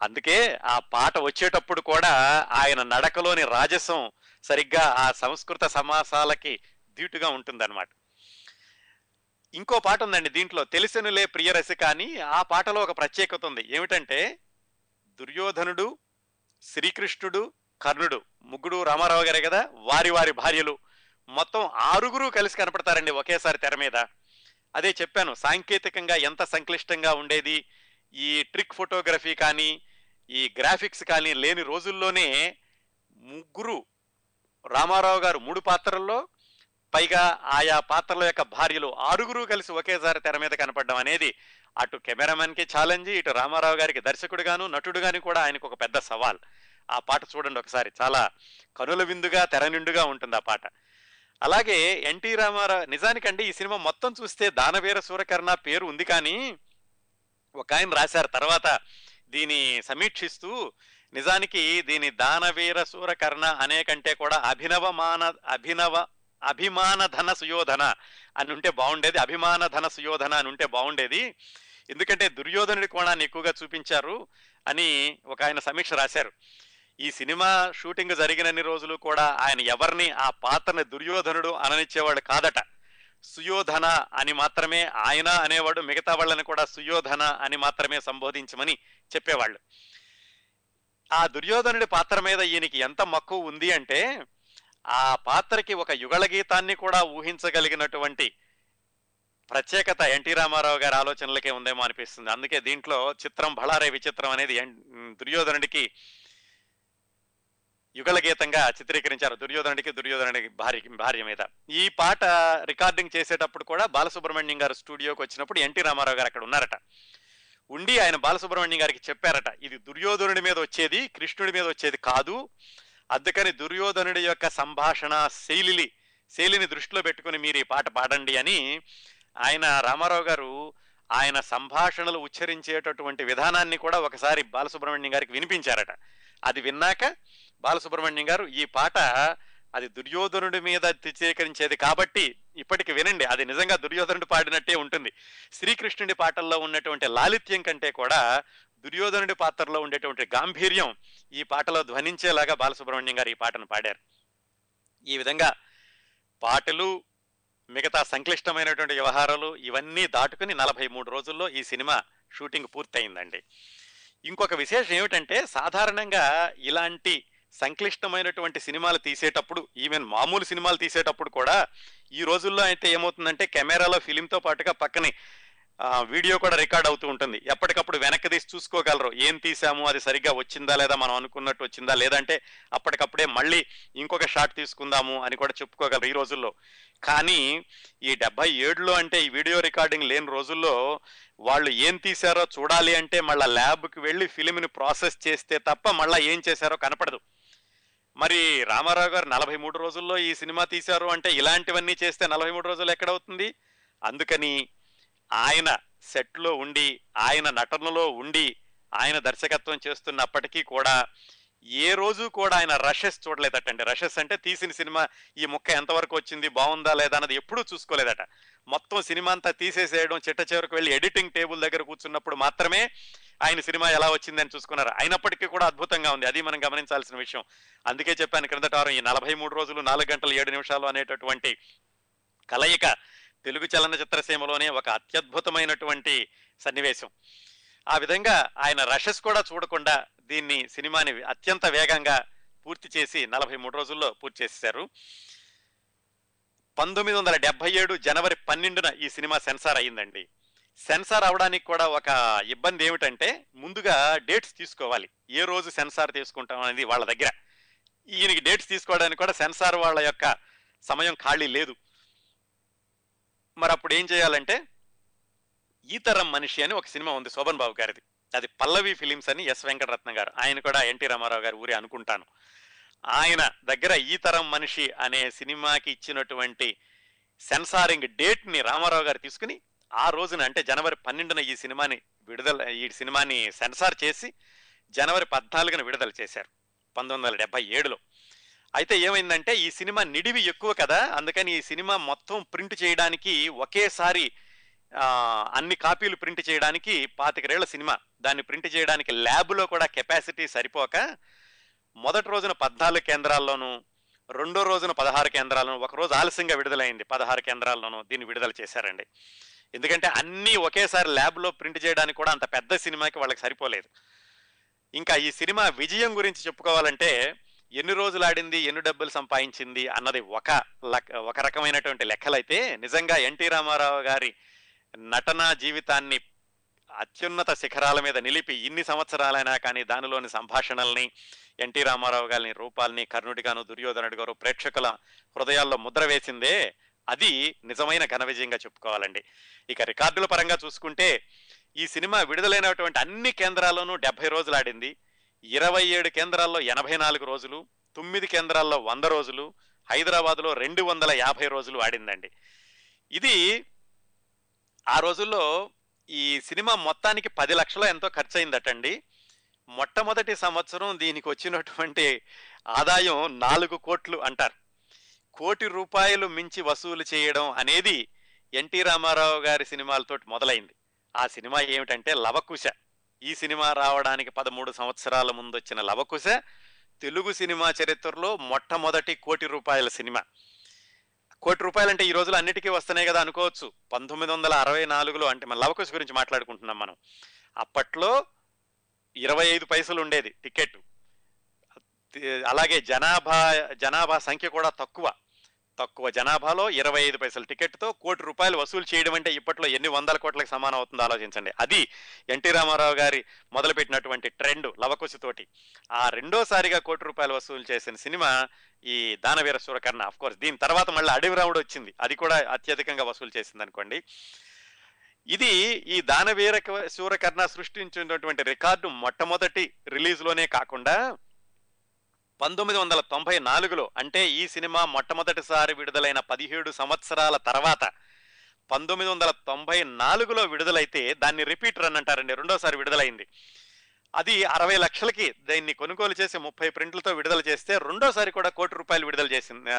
అందుకే ఆ పాట వచ్చేటప్పుడు కూడా ఆయన నడకలోని రాజసం సరిగ్గా ఆ సంస్కృత సమాసాలకి ధీటుగా ఉంటుందన్నమాట. ఇంకో పాట ఉందండి దీంట్లో తెలిసెనులే ప్రియరసి కానీ ఆ పాటలో ఒక ప్రత్యేకత ఉంది. ఏమిటంటే దుర్యోధనుడు శ్రీకృష్ణుడు కర్ణుడు ముగ్గుడు రామారావు గారే కదా వారి వారి భార్యలు. మొత్తం ఆరుగురు కలిసి కనపడతారండి ఒకేసారి తెర మీద. అదే చెప్పాను సాంకేతికంగా ఎంత సంక్లిష్టంగా ఉండేది ఈ ట్రిక్ ఫోటోగ్రఫీ కానీ ఈ గ్రాఫిక్స్ కానీ లేని రోజుల్లోనే ముగ్గురు రామారావు గారు మూడు పాత్రల్లో పైగా ఆయా పాత్రల యొక్క భార్యలు ఆరుగురు కలిసి ఒకేసారి తెర మీద కనపడడం అనేది అటు కెమెరామెన్కి ఛాలెంజ్ ఇటు రామారావు గారికి దర్శకుడుగాను నటుడుగాను కూడా ఆయనకు ఒక పెద్ద సవాల్. ఆ పాట చూడండి ఒకసారి. చాలా కనుల విందుగా తెర నిండుగా ఉంటుంది ఆ పాట. అలాగే ఎన్టీ రామారావు నిజానికండి ఈ సినిమా మొత్తం చూస్తే దానవీర సూరకర్ణ పేరు ఉంది కానీ ఒక ఆయన రాశారు. తర్వాత దీని సమీక్షిస్తూ నిజానికి దీని దానవీర సూరకర్ణ అనే కంటే కూడా అభినవమాన అభినవ అభిమాన ధన సుయోధన అని ఉంటే బాగుండేది. అభిమాన ధన సుయోధన అని ఉంటే బాగుండేది. ఎందుకంటే దుర్యోధనుడి కోణాన్ని ఎక్కువగా చూపించారు అని ఒక ఆయన సమీక్ష రాశారు. ఈ సినిమా షూటింగ్ జరిగినన్ని రోజులు కూడా ఆయన ఎవరిని ఆ పాత్రని దుర్యోధనుడు అననిచ్చేవాడు కాదట. సుయోధన అని మాత్రమే ఆయన అనేవాడు మిగతా వాళ్ళని కూడా సుయోధన అని మాత్రమే సంబోధించమని చెప్పేవాళ్ళు. ఆ దుర్యోధనుడి పాత్ర మీద ఈయనకి ఎంత మక్కువ ఉంది అంటే ఆ పాత్రకి ఒక యుగళ గీతాన్ని కూడా ఊహించగలిగినటువంటి ప్రత్యేకత ఎన్టీ రామారావు గారి ఆలోచనలకే ఉందేమో అనిపిస్తుంది. అందుకే దీంట్లో చిత్రం బళారే విచిత్రం అనేది దుర్యోధనుడికి యుగల గీతంగా చిత్రీకరించారు. దుర్యోధనుడికి దుర్యోధనుడికి భార్య భార్య మీద. ఈ పాట రికార్డింగ్ చేసేటప్పుడు కూడా బాలసుబ్రహ్మణ్యం గారు స్టూడియోకి వచ్చినప్పుడు ఎన్టీ రామారావు గారు అక్కడ ఉన్నారట. ఉండి ఆయన బాలసుబ్రహ్మణ్యం గారికి చెప్పారట ఇది దుర్యోధనుడి మీద వచ్చేది కృష్ణుడి మీద వచ్చేది కాదు. అందుకని దుర్యోధనుడి యొక్క సంభాషణ శైలిని శైలిని దృష్టిలో పెట్టుకుని మీరు ఈ పాట పాడండి అని ఆయన రామారావు గారు ఆయన సంభాషణలు ఉచ్చరించేటటువంటి విధానాన్ని కూడా ఒకసారి బాలసుబ్రహ్మణ్యం గారికి వినిపించారట. అది విన్నాక బాలసుబ్రహ్మణ్యం గారు ఈ పాట అది దుర్యోధనుడి మీద చిత్రీకరించేది కాబట్టి ఇప్పటికి వినండి అది నిజంగా దుర్యోధనుడు పాడినట్టే ఉంటుంది. శ్రీకృష్ణుడి పాటల్లో ఉన్నటువంటి లాలిత్యం కంటే కూడా దుర్యోధనుడి పాత్రలో ఉండేటువంటి గాంభీర్యం ఈ పాటలో ధ్వనించేలాగా బాలసుబ్రహ్మణ్యం గారు ఈ పాటను పాడారు. ఈ విధంగా పాటలు మిగతా సంక్లిష్టమైనటువంటి వ్యవహారాలు ఇవన్నీ దాటుకుని నలభై మూడు రోజుల్లో ఈ సినిమా షూటింగ్ పూర్తయిందండి. ఇంకొక విశేషం ఏమిటంటే సాధారణంగా ఇలాంటి సంక్లిష్టమైనటువంటి సినిమాలు తీసేటప్పుడు ఈవెన్ మామూలు సినిమాలు తీసేటప్పుడు కూడా ఈ రోజుల్లో అయితే ఏమవుతుందంటే కెమెరాలో ఫిలింతో పాటుగా పక్కనే వీడియో కూడా రికార్డ్ అవుతూ ఉంటుంది. ఎప్పటికప్పుడు వెనక్కి తీసి చూసుకోగలరు. ఏం తీసాము? అది సరిగ్గా వచ్చిందా? లేదా మనం అనుకున్నట్టు వచ్చిందా? లేదంటే అప్పటికప్పుడే మళ్ళీ ఇంకొక షాట్ తీసుకుందాము అని కూడా చెప్పుకోగలరు ఈ రోజుల్లో. కానీ ఈ డెబ్బై ఏడులో అంటే ఈ వీడియో రికార్డింగ్ లేని రోజుల్లో వాళ్ళు ఏం తీశారో చూడాలి అంటే మళ్ళీ ల్యాబ్కి వెళ్ళి ఫిలింని ప్రాసెస్ చేస్తే తప్ప మళ్ళీ ఏం చేశారో కనపడదు. మరి రామారావు గారు నలభై మూడు రోజుల్లో ఈ సినిమా తీశారు అంటే ఇలాంటివన్నీ చేస్తే నలభై మూడు రోజులు ఎక్కడవుతుంది? అందుకని ఆయన సెట్లో ఉండి ఆయన నటనలో ఉండి ఆయన దర్శకత్వం చేస్తున్నప్పటికీ కూడా ఏ రోజు కూడా ఆయన రషెస్ చూడలేదటండి. రషెస్ అంటే తీసిన సినిమా ఈ ముక్క ఎంతవరకు వచ్చింది బాగుందా లేదా అన్నది ఎప్పుడూ చూసుకోలేదట. మొత్తం సినిమా అంతా తీసేసేయడం చిట్ట చివరికి వెళ్ళి ఎడిటింగ్ టేబుల్ దగ్గర కూర్చున్నప్పుడు మాత్రమే ఆయన సినిమా ఎలా వచ్చిందని చూసుకున్నారు. అయినప్పటికీ కూడా అద్భుతంగా ఉంది. అది మనం గమనించాల్సిన విషయం. అందుకే చెప్పాను క్రిందట వారం ఈ నలభై మూడు రోజులు నాలుగు గంటలు ఏడు నిమిషాలు అనేటటువంటి కలయిక తెలుగు చలనచిత్ర సీమలోనే ఒక అత్యద్భుతమైనటువంటి సన్నివేశం. ఆ విధంగా ఆయన రషెస్ కూడా చూడకుండా దీన్ని సినిమాని అత్యంత వేగంగా పూర్తి చేసి నలభై మూడు రోజుల్లో పూర్తి చేశారు పంతొమ్మిది వందల డెబ్బై ఏడు జనవరి పన్నెండున ఈ సినిమా సెన్సార్ అయ్యిందండి. సెన్సార్ అవడానికి కూడా ఒక ఇబ్బంది ఏమిటంటే ముందుగా డేట్స్ తీసుకోవాలి. ఏ రోజు సెన్సార్ తీసుకుంటాం అనేది వాళ్ళ దగ్గర. ఈయనకి డేట్స్ తీసుకోవడానికి కూడా సెన్సార్ వాళ్ళ యొక్క సమయం ఖాళీ లేదు. మరి అప్పుడు ఏం చేయాలంటే ఈ తరం మనిషి అని ఒక సినిమా ఉంది శోభన్ బాబు గారిది. అది పల్లవి ఫిలిమ్స్ అని ఎస్ వెంకటరత్న గారు. ఆయన కూడా ఎన్టీ రామారావు గారు ఊరి అనుకుంటాను. ఆయన దగ్గర ఈ తరం మనిషి అనే సినిమాకి ఇచ్చినటువంటి సెన్సారింగ్ డేట్ని రామారావు గారు తీసుకుని ఆ రోజున అంటే జనవరి పన్నెండున ఈ సినిమాని విడుదల ఈ సినిమాని సెన్సార్ చేసి జనవరి పద్నాలుగున విడుదల చేశారు పంతొమ్మిది వందల డెబ్బై ఏడులో. అయితే ఏమైందంటే ఈ సినిమా నిడివి ఎక్కువ కదా అందుకని ఈ సినిమా మొత్తం ప్రింట్ చేయడానికి ఒకేసారి అన్ని కాపీలు ప్రింట్ చేయడానికి పాతికరేళ్ళ సినిమా. దాన్ని ప్రింట్ చేయడానికి ల్యాబ్లో కూడా కెపాసిటీ సరిపోక మొదటి రోజున పద్నాలుగు కేంద్రాల్లోనూ రెండో రోజున పదహారు కేంద్రాలను ఒక రోజు ఆలస్యంగా విడుదలైంది పదహారు కేంద్రాల్లోనూ దీన్ని విడుదల చేశారండి. ఎందుకంటే అన్నీ ఒకేసారి ల్యాబ్లో ప్రింట్ చేయడానికి కూడా అంత పెద్ద సినిమాకి వాళ్ళకి సరిపోలేదు. ఇంకా ఈ సినిమా విజయం గురించి చెప్పుకోవాలంటే ఎన్ని రోజులు ఆడింది ఎన్ని డబ్బులు సంపాదించింది అన్నది ఒక లక్- ఒక రకమైనటువంటి లెక్కలైతే నిజంగా ఎన్టీ రామారావు గారి నటనా జీవితాన్ని అత్యున్నత శిఖరాల మీద నిలిపి ఇన్ని సంవత్సరాలైనా కానీ దానిలోని సంభాషణల్ని ఎన్టీ రామారావు గారిని రూపాల్ని కర్ణుడిగాను దుర్యోధనుడి గారు ప్రేక్షకుల హృదయాల్లో ముద్ర వేసిందే అది నిజమైన ఘన విజయంగా చెప్పుకోవాలండి. ఇక రికార్డుల పరంగా చూసుకుంటే ఈ సినిమా విడుదలైనటువంటి అన్ని కేంద్రాల్లోనూ డెబ్బై రోజులు ఆడింది ఇరవై ఏడు కేంద్రాల్లో ఎనభై నాలుగు రోజులు తొమ్మిది కేంద్రాల్లో వంద రోజులు హైదరాబాద్లో రెండు వందల యాభై రోజులు ఆడిందండి. ఇది ఆ రోజుల్లో ఈ సినిమా మొత్తానికి పది లక్షలు ఎంతో ఖర్చు అయిందటండి మొట్టమొదటి సంవత్సరం దీనికి వచ్చినటువంటి ఆదాయం నాలుగు కోట్లు అంటారు. కోటి రూపాయలు మించి వసూలు చేయడం అనేది ఎన్టీ రామారావు గారి సినిమాలతో మొదలైంది. ఆ సినిమా ఏమిటంటే లవకుశ. ఈ సినిమా రావడానికి పదమూడు సంవత్సరాల ముందు వచ్చిన లవకుశ తెలుగు సినిమా చరిత్రలో మొట్టమొదటి కోటి రూపాయల సినిమా. కోటి రూపాయలు అంటే ఈ రోజులు అన్నిటికీ వస్తున్నాయి కదా అనుకోవచ్చు. పంతొమ్మిది వందల అరవై నాలుగులో అంటే మన లవకుశ గురించి మాట్లాడుకుంటున్నాం మనం. అప్పట్లో ఇరవై ఐదు పైసలు ఉండేది టికెట్ అలాగే జనాభా జనాభా సంఖ్య కూడా తక్కువ. తక్కువ జనాభాలో ఇరవై ఐదు పైసలు టికెట్తో కోటి రూపాయలు వసూలు చేయడం అంటే ఇప్పట్లో ఎన్ని వందల కోట్లకు సమానం అవుతుందో ఆలోచించండి. అది ఎన్టీ రామారావు గారి మొదలుపెట్టినటువంటి ట్రెండ్ లవకుశతోటి. ఆ రెండోసారిగా కోటి రూపాయలు వసూలు చేసిన సినిమా ఈ దానవీర సూరకర్ణ. ఆఫ్ కోర్స్ దీని తర్వాత మళ్ళీ అడవి రాముడు వచ్చింది. అది కూడా అత్యధికంగా వసూలు చేసింది అనుకోండి ఇది ఈ దానవీర సూరకర్ణ సృష్టించినటువంటి రికార్డు మొట్టమొదటి రిలీజ్లోనే కాకుండా పంతొమ్మిది వందల తొంభై నాలుగులో అంటే ఈ సినిమా మొట్టమొదటిసారి విడుదలైన పదిహేడు సంవత్సరాల తర్వాత పంతొమ్మిది వందల తొంభై నాలుగులో విడుదలైతే దాన్ని రిపీట్ రన్ అంటారండి రెండోసారి విడుదలైంది. అది అరవై లక్షలకి దీన్ని కొనుగోలు చేసి ముప్పై ప్రింట్లతో విడుదల చేస్తే రెండోసారి కూడా కోటి రూపాయలు విడుదల చేసింది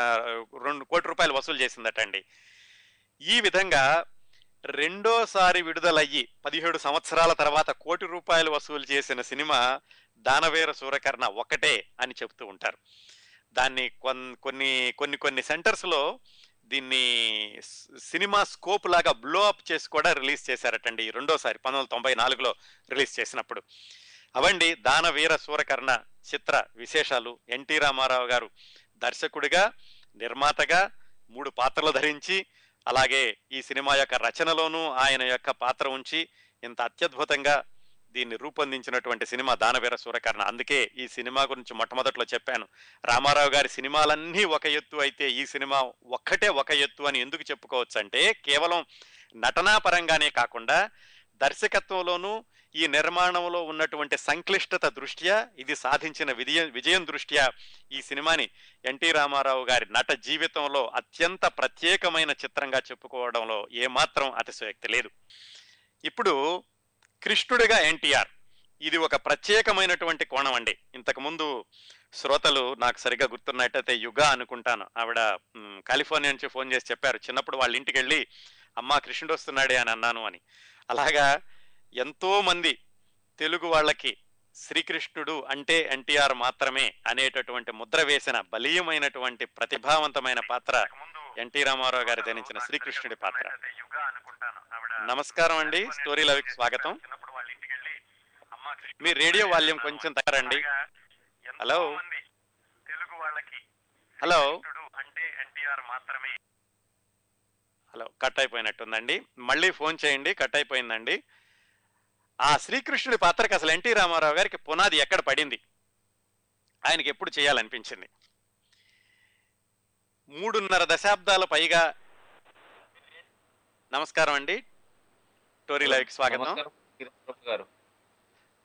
రెండు కోటి రూపాయలు వసూలు చేసిందట అండి. ఈ విధంగా రెండోసారి విడుదలయ్యి పదిహేడు సంవత్సరాల తర్వాత కోటి రూపాయలు వసూలు చేసిన సినిమా దానవీర సూరకర్ణ ఒకటే అని చెప్తూ ఉంటారు. దాన్ని కొన్- కొన్ని కొన్ని కొన్ని సెంటర్స్లో దీన్ని సినిమా స్కోప్ లాగా బ్లో అప్ చేసి కూడా రిలీజ్ చేశారటండి ఈ రెండోసారి పంతొమ్మిది వందల తొంభై నాలుగులో రిలీజ్ చేసినప్పుడు. అవండి దానవీర సూరకర్ణ చిత్ర విశేషాలు. ఎన్టీ రామారావు గారు దర్శకుడిగా నిర్మాతగా మూడు పాత్రలు ధరించి అలాగే ఈ సినిమా యొక్క రచనలోనూ ఆయన యొక్క పాత్ర ఉంచి ఇంత అత్యద్భుతంగా దీన్ని రూపొందించినటువంటి సినిమా దానవీర సూరకర్ణ. అందుకే ఈ సినిమా గురించి మొట్టమొదట్లో చెప్పాను. రామారావు గారి సినిమాలన్నీ ఒక ఎత్తు అయితే ఈ సినిమా ఒక్కటే ఒక ఎత్తు అని ఎందుకు చెప్పుకోవచ్చు అంటే కేవలం నటనా పరంగానే కాకుండా దర్శకత్వంలోనూ ఈ నిర్మాణంలో ఉన్నటువంటి సంక్లిష్టత దృష్ట్యా ఇది సాధించిన విజయం విజయం దృష్ట్యా ఈ సినిమాని ఎన్టీ రామారావు గారి నట జీవితంలో అత్యంత ప్రత్యేకమైన చిత్రంగా చెప్పుకోవడంలో ఏమాత్రం అతిశయోక్తి లేదు. ఇప్పుడు కృష్ణుడిగా ఎన్టీఆర్. ఇది ఒక ప్రత్యేకమైనటువంటి కోణం అండి. ఇంతకుముందు శ్రోతలు నాకు సరిగ్గా గుర్తున్నట్టయితే యుగ అనుకుంటాను. ఆవిడ కాలిఫోర్నియా నుంచి ఫోన్ చేసి చెప్పారు చిన్నప్పుడు వాళ్ళ ఇంటికి వెళ్ళి అమ్మ కృష్ణుడు వస్తున్నాడే అని అన్నాను అని. అలాగా ఎంతో మంది తెలుగు వాళ్ళకి శ్రీకృష్ణుడు అంటే ఎన్టీఆర్ మాత్రమే అనేటటువంటి ముద్ర వేసిన బలీయమైనటువంటి ప్రతిభావంతమైన పాత్ర ఎన్టీ రామారావు గారు జనించిన శ్రీకృష్ణుడి పాత్ర. నమస్కారం అండి. స్టోరీ లవికి స్వాగతం. మీ రేడియో వాల్యూమ్ కొంచెం తగ్గరండి. హలో. హలో. హలో కట్ అయిపోయినట్టుందండి. మళ్ళీ ఫోన్ చేయండి కట్ అయిపోయిందండి. ఆ శ్రీకృష్ణుడి పాత్రకి అసలు ఎన్టీ రామారావు గారికి పునాది ఎక్కడ పడింది? ఆయనకి ఎప్పుడు చేయాలనిపించింది? మూడున్నర దశాబ్దాల పైగా నమస్కారం అండి. టోరీ లైవ్కి స్వాగతం. నమస్కారం, కిరణ్ గారు.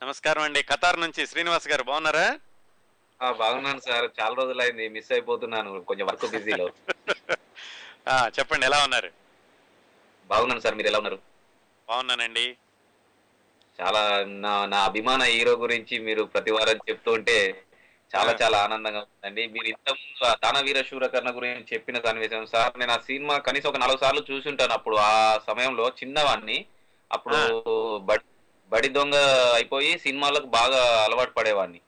నమస్కారం అండి. ఖతార్ నుంచి శ్రీనివాస్ గారు బాగున్నారా? బాగున్నాను సార్. చాలా రోజులైంది. మిస్ అయిపోతున్నాను. కొంచెం వర్క్ బిజీలో. చెప్పండి ఎలా ఉన్నారు? బాగున్నాను సార్. మీరు ఎలా ఉన్నారు? బాగున్నానండి. చాలా నా నా అభిమాన హీరో గురించి మీరు ప్రతి వారం చెప్తూ ఉంటే చాలా. చాలా ఆనందంగా ఉందండి. మీరు ఇంత ముందు ఆ దానవీర శూరకర్ణ గురించి చెప్పిన సన్నివేశం సార్ నేను ఆ సినిమా కనీసం ఒక నాలుగు సార్లు చూసి ఉంటాను అప్పుడు. ఆ సమయంలో చిన్నవాడిని అప్పుడు బడి బడి దొంగ అయిపోయి సినిమాలకు బాగా అలవాటు పడేవాడిని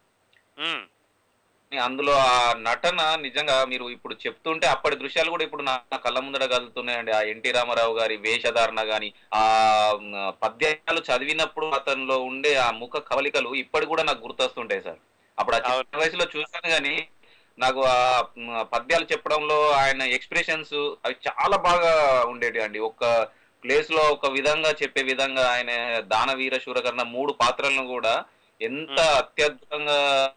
అందులో ఆ నటన నిజంగా మీరు ఇప్పుడు చెప్తుంటే అప్పటి దృశ్యాలు కూడా ఇప్పుడు నా కళ్ళ ముందర కదులుతున్నాయండి. ఆ ఎన్టీ రామారావు గారి వేషధారణ గాని ఆ పద్యాలు చదివినప్పుడు అతనిలో ఉండే ఆ ముఖ కవలికలు ఇప్పటి కూడా నాకు గుర్తొస్తుంటాయి సార్. అప్పుడు ఆ చిన్న వయసులో చూశాను కానీ నాకు ఆ పద్యాలు చెప్పడంలో ఆయన ఎక్స్ప్రెషన్స్ అవి చాలా బాగా ఉండేటి అండి. ఒక్క ప్లేస్లో ఒక విధంగా చెప్పే విధంగా ఆయన దానవీర శూరకర్ణ మూడు పాత్రలను కూడా ఎంత అత్యద్భుతంగా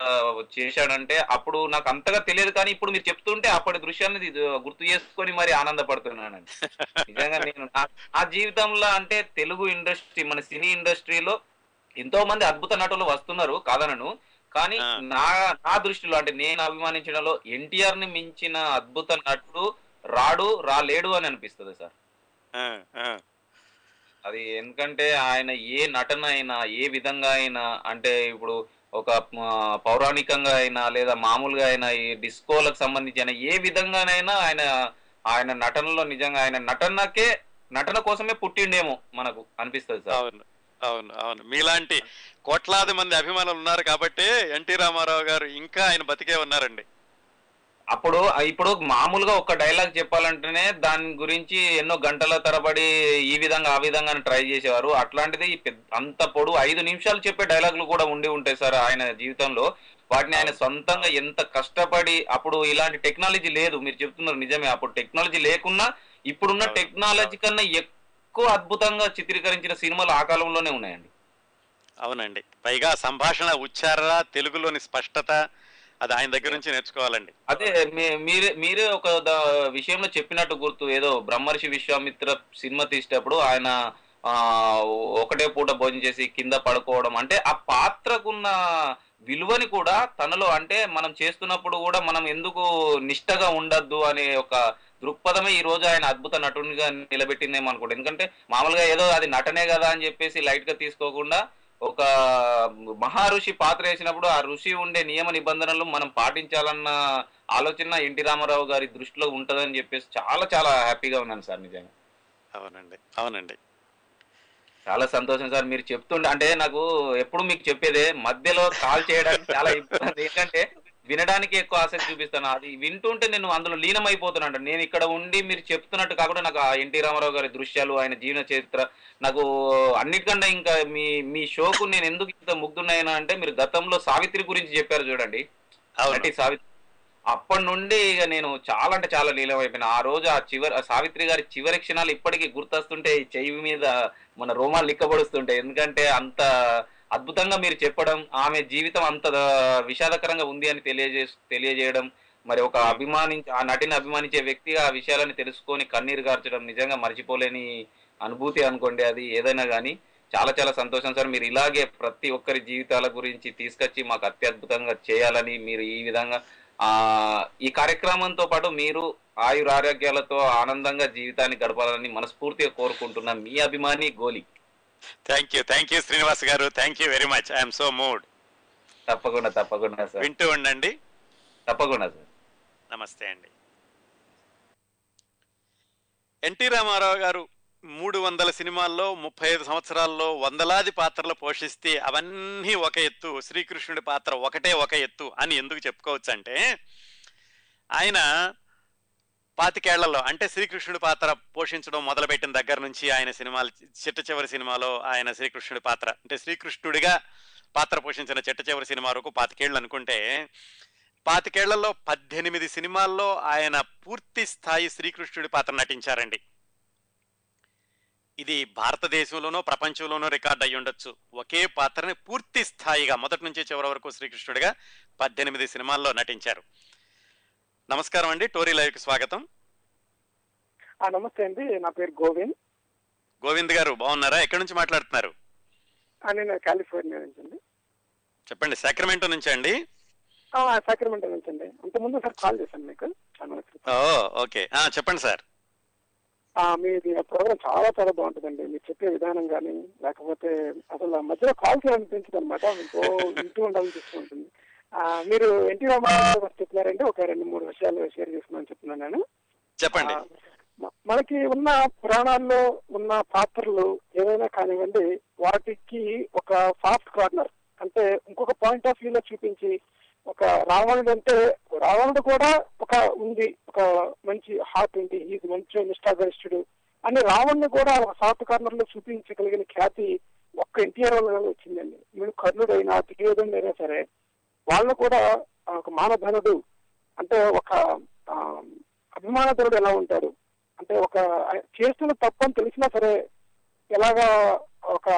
చేశాడంటే అప్పుడు నాకు అంతగా తెలియదు కానీ ఇప్పుడు మీరు చెప్తుంటే అప్పటి దృశ్యాన్ని గుర్తు చేసుకొని మరి ఆనందపడుతున్నానండి. నిజంగా నేను నా- జీవితంలో అంటే తెలుగు ఇండస్ట్రీ మన సినీ ఇండస్ట్రీలో ఎంతో మంది అద్భుత నటులు వస్తున్నారు కాదనను. కానీ. నా నా దృష్టిలో అంటే నేను అభిమానించడంలో ఎన్టీఆర్ని మించిన అద్భుత నటుడు రాడు రాలేడు అని అనిపిస్తుంది సార్. అది ఎందుకంటే ఆయన ఏ నటన అయినా ఏ విధంగా అయినా అంటే ఇప్పుడు ఒక పౌరాణికంగా అయినా లేదా మామూలుగా అయినా ఈ డిస్కోలకు సంబంధించిన ఏ విధంగానైనా ఆయన ఆయన నటనలో నిజంగా ఆయన నటనకే నటన కోసమే పుట్టిండేమో మనకు అనిపిస్తుంది సార్. అవును అవును అవును. మీలాంటి కోట్లాది మంది అభిమానులు ఉన్నారు కాబట్టి ఎన్టీ రామారావు గారు ఇంకా ఆయన బతికే ఉన్నారండి. అప్పుడు ఇప్పుడు మామూలుగా ఒక డైలాగ్ చెప్పాలంటేనే దాని గురించి ఎన్నో గంటల తరబడి ఈ విధంగా ఆ విధంగా ట్రై చేసేవారు. అట్లాంటిది అంత పొడు ఐదు నిమిషాలు చెప్పే డైలాగులు కూడా ఉండి ఉంటాయి సార్ ఆయన జీవితంలో. వాటిని ఆయన సొంతంగా ఎంత కష్టపడి అప్పుడు ఇలాంటి టెక్నాలజీ లేదు. మీరు చెప్తున్నారు నిజమే. అప్పుడు టెక్నాలజీ లేకున్నా ఇప్పుడున్న. టెక్నాలజీ కన్నా ఎక్కువ అద్భుతంగా చిత్రీకరించిన సినిమాలు ఆ కాలంలోనే ఉన్నాయండి. అవునండి. పైగా సంభాషణ ఉచ్చారణ తెలుగులోని స్పష్టత అది ఆయన దగ్గర నుంచి నేర్చుకోవాలండి. అదే మీ- మీరే మీరే ఒక విషయంలో చెప్పినట్టు గుర్తు ఏదో బ్రహ్మర్షి విశ్వామిత్ర సినిమా తీసేటప్పుడు ఆయన ఒకటే పూట భోజనం చేసి కింద పడుకోవడం. అంటే ఆ పాత్రకున్న విలువని కూడా తనలో అంటే మనం చేస్తున్నప్పుడు కూడా మనం ఎందుకు నిష్టగా ఉండద్దు అనే ఒక దృక్పథమే ఈ రోజు ఆయన అద్భుత నటునిగా నిలబెట్టిందేమో అనుకోండి. ఎందుకంటే మామూలుగా ఏదో అది నటనే కదా అని చెప్పేసి లైట్గా తీసుకోకుండా ఒక మహా ఋషి పాత్ర వేసినప్పుడు ఆ ఋషి ఉండే నియమ నిబంధనలు మనం పాటించాలన్న ఆలోచన ఎన్టీ రామారావు గారి దృష్టిలో ఉంటదని చెప్పేసి చాలా చాలా హ్యాపీగా ఉన్నాను సార్ నిజంగా. అవునండి అవునండి. చాలా సంతోషం సార్ మీరు చెప్తుండే అంటే నాకు ఎప్పుడు మీకు చెప్పేదే మధ్యలో కాల్ చేయడానికి చాలా ఇబ్బంది. ఎందుకంటే వినడానికి ఎక్కువ ఆసక్తి చూపిస్తాను. అది వింటుంటే నేను అందులో లీనమైపోతున్నాను నేను ఇక్కడ ఉండి మీరు చెప్తున్నట్టు కాకుండా నాకు ఆ ఎన్టీ రామారావు గారి దృశ్యాలు ఆయన జీవన చరిత్ర నాకు అన్నిటికన్నా ఇంకా మీ మీ షోకు నేను ఎందుకు ఇంత ముగ్ధున్నాయినా అంటే మీరు గతంలో సావిత్రి గురించి చెప్పారు చూడండి. నటి సావిత్రి. అప్పటి నుండి ఇక నేను చాలా అంటే చాలా లీలమైపోయినా ఆ రోజు ఆ చివరి సావిత్రి గారి చివరి క్షణాలు ఇప్పటికీ గుర్తొస్తుంటే చెవి మీద మన రోమాలు లిక్కబడుస్తుంటాయి. ఎందుకంటే అంత అద్భుతంగా మీరు చెప్పడం ఆమె జీవితం అంత విషాదకరంగా ఉంది అని తెలియజే తెలియజేయడం మరి ఒక అభిమాని ఆ నటిని అభిమానించే వ్యక్తిగా ఆ విషయాలను తెలుసుకొని కన్నీరు గార్చడం నిజంగా మర్చిపోలేని అనుభూతి అనుకోండి అది ఏదైనా కానీ చాలా చాలా సంతోషం సార్. మీరు ఇలాగే ప్రతి ఒక్కరి జీవితాల గురించి తీసుకొచ్చి మాకు అత్యద్భుతంగా చేయాలని మీరు ఈ విధంగా ఆ ఈ కార్యక్రమంతో పాటు మీరు ఆయుర ఆరోగ్యాలతో ఆనందంగా జీవితాన్ని గడపాలని మనస్ఫూర్తిగా కోరుకుంటున్న మీ అభిమాని Goli. Thank you thank you Srinivas గారు. Thank you very much I'm so moved తప్పకుండా తప్పకుండా సార్ వింటూ ఉండండి. తప్పకుండా సార్ నమస్తే అండి. ఎన్టీ రామారావు గారు మూడు వందల సినిమాల్లో ముప్పై ఐదు సంవత్సరాల్లో వందలాది పాత్రలు పోషిస్తే అవన్నీ ఒక ఎత్తు. శ్రీకృష్ణుడి పాత్ర ఒకటే ఒక ఎత్తు అని ఎందుకు చెప్పుకోవచ్చు అంటే ఆయన పాతికేళ్ళలో అంటే శ్రీకృష్ణుడి పాత్ర పోషించడం మొదలుపెట్టిన దగ్గర నుంచి ఆయన సినిమాలు చిట్ట చివరి సినిమాలో ఆయన శ్రీకృష్ణుడి పాత్ర. అంటే శ్రీకృష్ణుడిగా పాత్ర పోషించిన చిట్ట చివరి సినిమా వరకు పాతికేళ్ళు అనుకుంటే పాతికేళ్ళలో పద్దెనిమిది సినిమాల్లో ఆయన పూర్తి స్థాయి శ్రీకృష్ణుడి పాత్ర నటించారండి. ఇది భారతదేశంలోనో ప్రపంచంలోనో రికార్డ్ అయి ఉండొచ్చు. ఒకే పాత్రని పూర్తి స్థాయిగా మొదటి నుంచి చివరి వరకు శ్రీకృష్ణుడిగా పద్దెనిమిది సినిమాల్లో నటించారు. నమస్కారం అండి. టోరీ లైవ్కి స్వాగతం. ఆ, నమస్తే అండి. నా పేరు గోవింద్. గోవింద్ గారు బాగున్నారా? ఎక్కడి నుంచి మాట్లాడుతున్నారు? నేను కాలిఫోర్నియా నుంచి అండి. చెప్పండి సాక్రమెంటో నుంచి అండి? సాక్రమెంటో నుంచి అండి. అంతకుముందు ఒకసారి కాల్ చేశాను మీకు. ఓకే. చెప్పండి సార్. ఆ, మీది ప్రోగ్రామ్ చాలా చాలా బాగుంటుందండి. మీరు చెప్పే విధానం కానీ లేకపోతే అసలు మధ్యలో కాల్ చేయాలనిపించదు అనమాట వింటూ ఉండాలనిపిస్తూ ఉంటుంది. ఆ, మీరు ఎన్టీ రామారావు చెప్పినారంటే ఒక రెండు మూడు విషయాలు షేర్ చేసుకున్నాను చెప్తున్నాను నేను. చెప్పండి. మనకి ఉన్న పురాణాల్లో ఉన్న పాత్రలు ఏవైనా కానివ్వండి వాటికి ఒక సాఫ్ట్ కార్నర్ అంటే ఇంకొక పాయింట్ ఆఫ్ వ్యూలో చూపించి ఒక రావణుడు అంటే రావణుడు కూడా ఒక ఉంది ఒక మంచి హార్ట్ ఉంది ఇది మంచి నిష్ఠాగరిష్ఠుడు అని రావణ్ణి కూడా ఒక సాఫ్ట్ కార్నర్లో చూపించగలిగిన ఖ్యాతి ఒక్క ఎన్టీఆర్ వల్ల వచ్చిందండి. వీడు కర్ణుడైనా దుర్యోధనుడైనా సరే వాళ్ళు కూడా ఒక మానధనుడు అంటే ఒక అభిమానధనుడు ఎలా ఉంటాడు? అంటే ఒక చేస్తున్న తప్పని తెలిసినా సరే ఎలాగా ఒక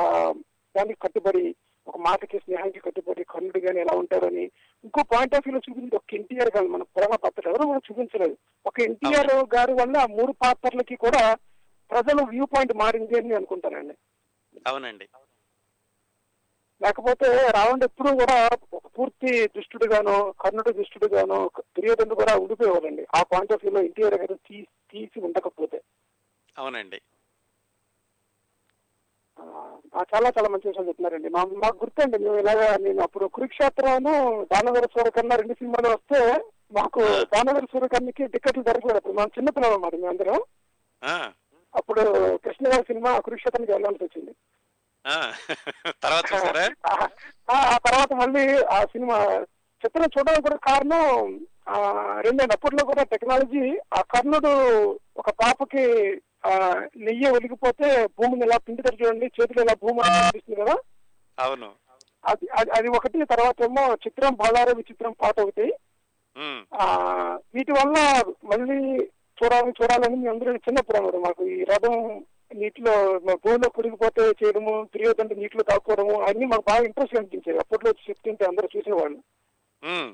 దానికి కట్టుబడి ఒక మాటకి స్నేహానికి కట్టుబడి కర్ణుడు గాని ఎలా ఉంటారని ఇంకో పాయింట్ ఆఫ్ వ్యూలో చూపించింది ఒక ఎన్టీఆర్ గారు మన పురాణ పాత్ర. ఎవరు మనం చూపించలేదు. ఒక ఎన్టీఆర్ గారి వల్ల ఆ మూడు పాత్రలకి కూడా ప్రజల వ్యూ పాయింట్ మారింది అని అనుకుంటానండి. అవునండి. లేకపోతే రావణుడు ఎప్పుడూ కూడా పూర్తి దుష్టుడుగానో కర్ణుడు దుష్టుడుగానో దుర్యోధనుడు కూడా ఉండిపోయేవాడండి. ఆ పాయింట్ ఆఫ్ వ్యూలో ఎన్టీఆర్ గారు తీ తీసి ఉండకపోతే. అవునండి. చాలా చాలా మంచి విషయాలు చెప్తున్నారండి. మా మాకు గుర్తండి మేము ఇలాగా నేను అప్పుడు కురుక్షేత్రను దానవర సూరకర్ణ రెండు సినిమాలు వస్తే మాకు దానవర సూరకర్ణకి టికెట్లు దొరకలేదు మనం చిన్నపిల్లలు అన్నమాట మేమందరం. అప్పుడు కృష్ణ గారి సినిమా కురుక్షేత్రానికి వెళ్ళాల్సి వచ్చింది. తర్వాత చూసారా ఆ తర్వాత మళ్ళీ ఆ సినిమా చిత్రం చూడడానికి కూడా కారణం ఆ, రెండండి అప్పట్లో కూడా టెక్నాలజీ ఆ కర్ణుడు ఒక పాపకి ఆ నెయ్యి ఒలిగిపోతే భూమిని ఇలా పిండి చూడండి చేతులు ఇలా భూమి అలా కనిపిస్తుంది కదా? అవును. అది అది- అది ఒకటి తర్వాత ఏమో చిత్రం బాలారే విచిత్రం పాట ఒకటి. ఆ వీటి వల్ల మళ్ళీ చూడాలని చూడాలని మీ అందరూ చిన్నప్పుడు అన్నారు మాకు ఈ రథం నీటిలో భూమిలో కురిగిపోతే చేయడము దుర్యోధన నీటిలో తాక్కోవడము అన్ని మాకు బాగా ఇంట్రెస్ట్ అనిపించేది అప్పట్లో చెప్తుంటే అందరూ చూసిన వాళ్ళు ఉమ్,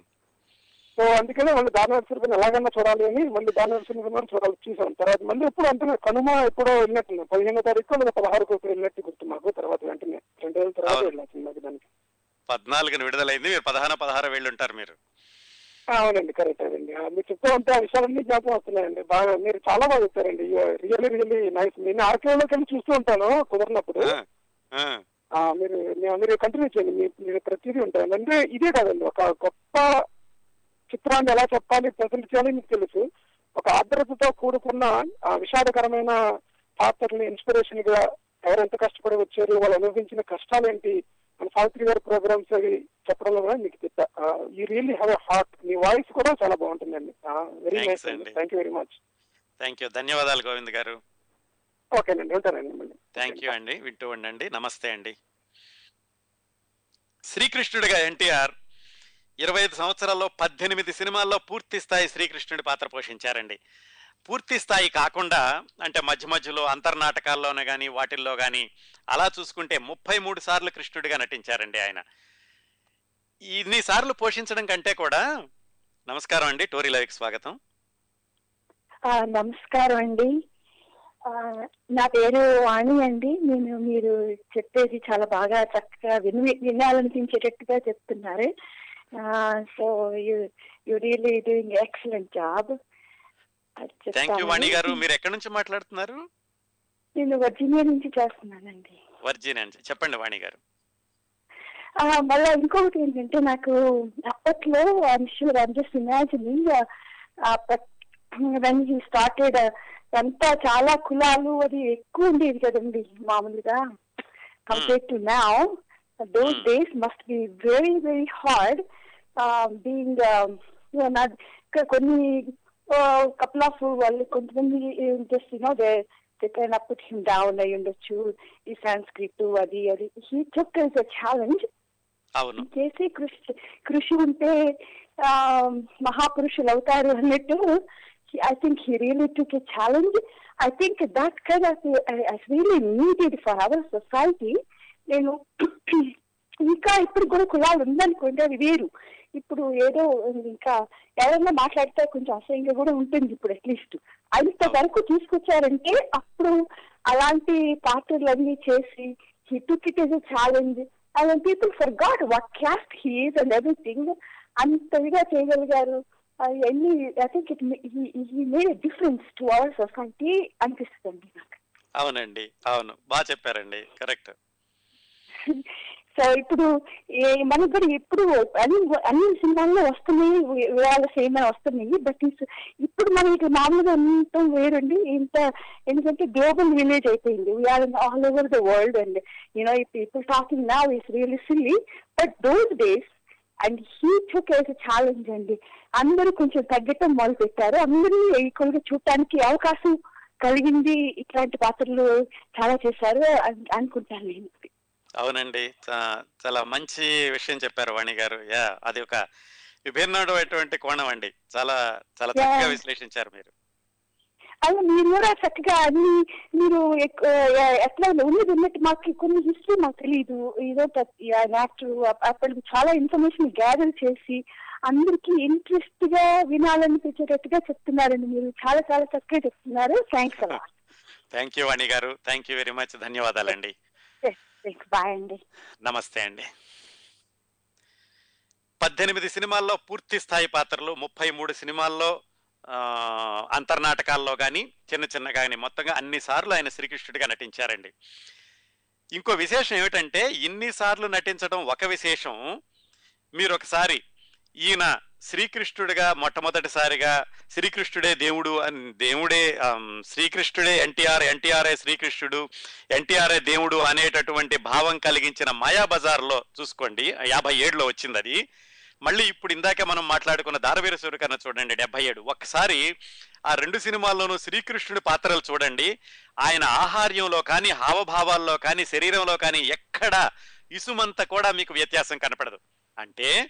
సో అందుకనే మళ్ళీ దానవర్షం ఎలాగన్నా చూడాలి అని మళ్ళీ దానవర్షం కూడా చూడాలి చూసాం. తర్వాత మళ్ళీ ఎప్పుడు అంటే కనుమ ఎప్పుడో వెళ్ళినట్టు పదిహేనో తారీఖు లేదా పదహారు వెళ్ళినట్టు గుర్తు మాకు. తర్వాత వెంటనే రెండు రోజుల తర్వాత అవును. వెళ్ళాం సినిమాకి దానికి. పద్నాలుగున విడుదలైంది. మీరు పదహారు పదహారు వెళ్ళి ఉంటారు మీరు. అవునండి కరెక్ట్ అదండి. ఆ, మీరు చెప్తూ ఉంటే ఆ విషయాలన్నీ జ్ఞాపకం వస్తున్నాయండి. బాగా మీరు చాలా బాగా చెప్తారండి రియల్లీ రియల్లీ నైస్. నేను ఆర్కేలోకి వెళ్ళి చూస్తూ ఉంటాను కుదిరినప్పుడు. మీరు మీరు కంటిన్యూ చేయండి. మీరు ప్రతిదీ ఉంటాయండి అంటే ఇదే కాదండి. ఒక గొప్ప చిత్రాన్ని ఎలా చెప్పాలి ప్రజెంట్ చేయాలి మీకు తెలుసు. ఒక ఆర్ద్రతతో కూడుకున్న విషాదకరమైన పాత్రని ఇన్స్పిరేషన్గా ఎవరెంత కష్టపడి వచ్చారు వాళ్ళు అనుభవించిన కష్టాలేంటి మన సావిత్రి గారి ప్రోగ్రామ్స్ అవి చెప్పడంలో కూడా మీకు చెప్తా ఈ రియల్లీ హ్యావ్ ఎ హార్ట్. మీ వాయిస్ కూడా చాలా బాగుంటుందండి. వెరీ Thanks నైస్ అండి. అండి. Thank you very much thank you ధన్యవాదాలు గోవింద్ గారు. ఓకేనండి. ఉంటానండి థ్యాంక్ యూ అండి. వింటూ ఉండండి. నమస్తే అండి. శ్రీకృష్ణుడిగా ఎన్టీఆర్ ఇరవై ఐదు సంవత్సరాల్లో పద్దెనిమిది సినిమాల్లో పూర్తి స్థాయి శ్రీకృష్ణుడి పాత్ర పోషించారండి. పూర్తి స్థాయి కాకుండా అంటే మధ్య మధ్యలో అంతర్నాటకాల్లోనే కానీ వాటిల్లో కానీ అలా చూసుకుంటే ముప్పై మూడు సార్లు కృష్ణుడిగా నటించారండి ఆయన. ఇన్ని సార్లు పోషించడం కంటే కూడా నమస్కారం అండి టోరీ లైవ్కి స్వాగతం. నమస్కారం అండి. నా పేరు వాణి అండి. నేను మీరు చెప్పేది చాలా బాగా చక్కగా విని వినాలనిపించేటట్టుగా చెప్తున్నారు. So you you really doing excellent job. Thank you Vani గారు. మీరు ఎక్కడి నుంచి మాట్లాడుతున్నారు? నేను వర్జీనియా నుంచి చేస్తున్నానండి. వర్జీనియా నుంచి. చెప్పండి వాణి గారు. ఆ, మళ్ళా ఇంకొకటి ఏంటంటే నాకు అప్పట్లో sure I'm just imagining when he started అంతా చాలా కులాలు అది ఎక్కువ ఉండేది కదండి మామూలుగా. Compare to now those Hmm. Days must be very very hard being కొన్ని కపుల్ ఆఫ్ వాళ్ళు కొంతమంది just they they can put him down అయి ఉండొచ్చు ఈ సంస్కృత్ అది అది. He took is a challenge అవును. చేసి కృషి కృషి ఉంటే ఆ, మహాపురుషులు అవుతారు అన్నట్టు I think he really took a challenge I think that kind of really needed for our society నేను ఇంకా ఇప్పుడు కూడా కులాలు ఉందనుకోండి అది వేరు. ఇప్పుడు ఏదో ఇంకా ఎవరైనా మాట్లాడితే కొంచెం అసహ్యంగా కూడా ఉంటుంది ఇప్పుడు అట్లీస్ట్ అంత వరకు తీసుకొచ్చారంటే అప్పుడు అలాంటి పాత్రలు అన్ని చేసి he took it is challenge and people for god what caste he's and everything అంతగా చేయగలిగారు. అవన్నీ I think it made difference to our society అనిపిస్తుంది నాకు. అవునండి. అవును. బాగా చెప్పారండి. కరెక్ట్. సో ఇప్పుడు మన మనకు కూడా ఇప్పుడు అన్ని అన్ని సినిమాల్లో వస్తున్నాయి వి- సేమ్ సినిమా వస్తున్నాయి బట్ ఇప్పుడు మనకి మామూలుగా అంత వేరండి ఇంత ఎందుకంటే గ్లోబల్ విలేజ్ అయిపోయింది. We are all over the world and you know people talking నా is really silly but those days and he took as challenge అండి అందరూ కొంచెం తగ్గటం మొదలు పెట్టారు అందరినీ ఈక్వల్గా చూడటానికి అవకాశం కలిగింది. ఇట్లాంటి పాత్రలు చాలా చేశారు అని అనుకుంటాను నేను. అవునండి. చా- చాలా మంచి విషయం చెప్పారు వాణి గారు. యా అది ఒక విభిన్నమైనటువంటి కోణం అండి. చాలా చాలా చక్కగా. విశ్లేషించారు మీరు. అలా మీరు కూడా చక్కగా అన్ని మీరు ఎక్- ఎట్లా ఉన్నది ఉన్నట్టు మాకు కొన్ని హిస్టరీ మాకు తెలియదు ఏదో నాకు అప్పటికి చాలా ఇన్ఫర్మేషన్ గ్యాదర్ చేసి అందరికి ఇంట్రెస్ట్గా వినాలనిపించేటట్టుగా చెప్తున్నారండి మీరు. చాలా చాలా చక్కగా చెప్తున్నారు. థ్యాంక్స్ అలా థ్యాంక్ యూ వాణి గారు. థ్యాంక్ యూ వెరీ మచ్ ధన్యవాదాలండి. బాయ్ అండి. నమస్తే అండి. పద్దెనిమిది సినిమాల్లో పూర్తి స్థాయి పాత్రలు ముప్పై మూడు సినిమాల్లో అంతర్నాటకాల్లో కానీ చిన్న చిన్న కానీ మొత్తంగా అన్ని సార్లు ఆయన శ్రీకృష్ణుడిగా నటించారండి. ఇంకో విశేషం ఏమిటంటే ఇన్నిసార్లు నటించడం ఒక విశేషం. మీరు ఒకసారి ఈయన శ్రీకృష్ణుడిగా మొట్టమొదటిసారిగా శ్రీకృష్ణుడే దేవుడు అని దేవుడే శ్రీకృష్ణుడే ఎన్టీఆర్ ఎన్టీఆర్ఏ శ్రీకృష్ణుడు ఎన్టీఆర్ఏ దేవుడు అనేటటువంటి భావం కలిగించిన మాయాబజార్లో చూసుకోండి యాభై ఏడులో వచ్చింది అది. మళ్ళీ ఇప్పుడు ఇందాక మనం మాట్లాడుకున్న దారవీర సూర్యకర్ణ చూడండి డెబ్బై ఏడు ఒక్కసారి ఆ రెండు సినిమాల్లోనూ శ్రీకృష్ణుడి పాత్రలు చూడండి. ఆయన ఆహార్యంలో కానీ హావభావాల్లో కానీ శరీరంలో కానీ ఎక్కడ ఇసుమంత కూడా మీకు వ్యత్యాసం కనపడదు. అంటే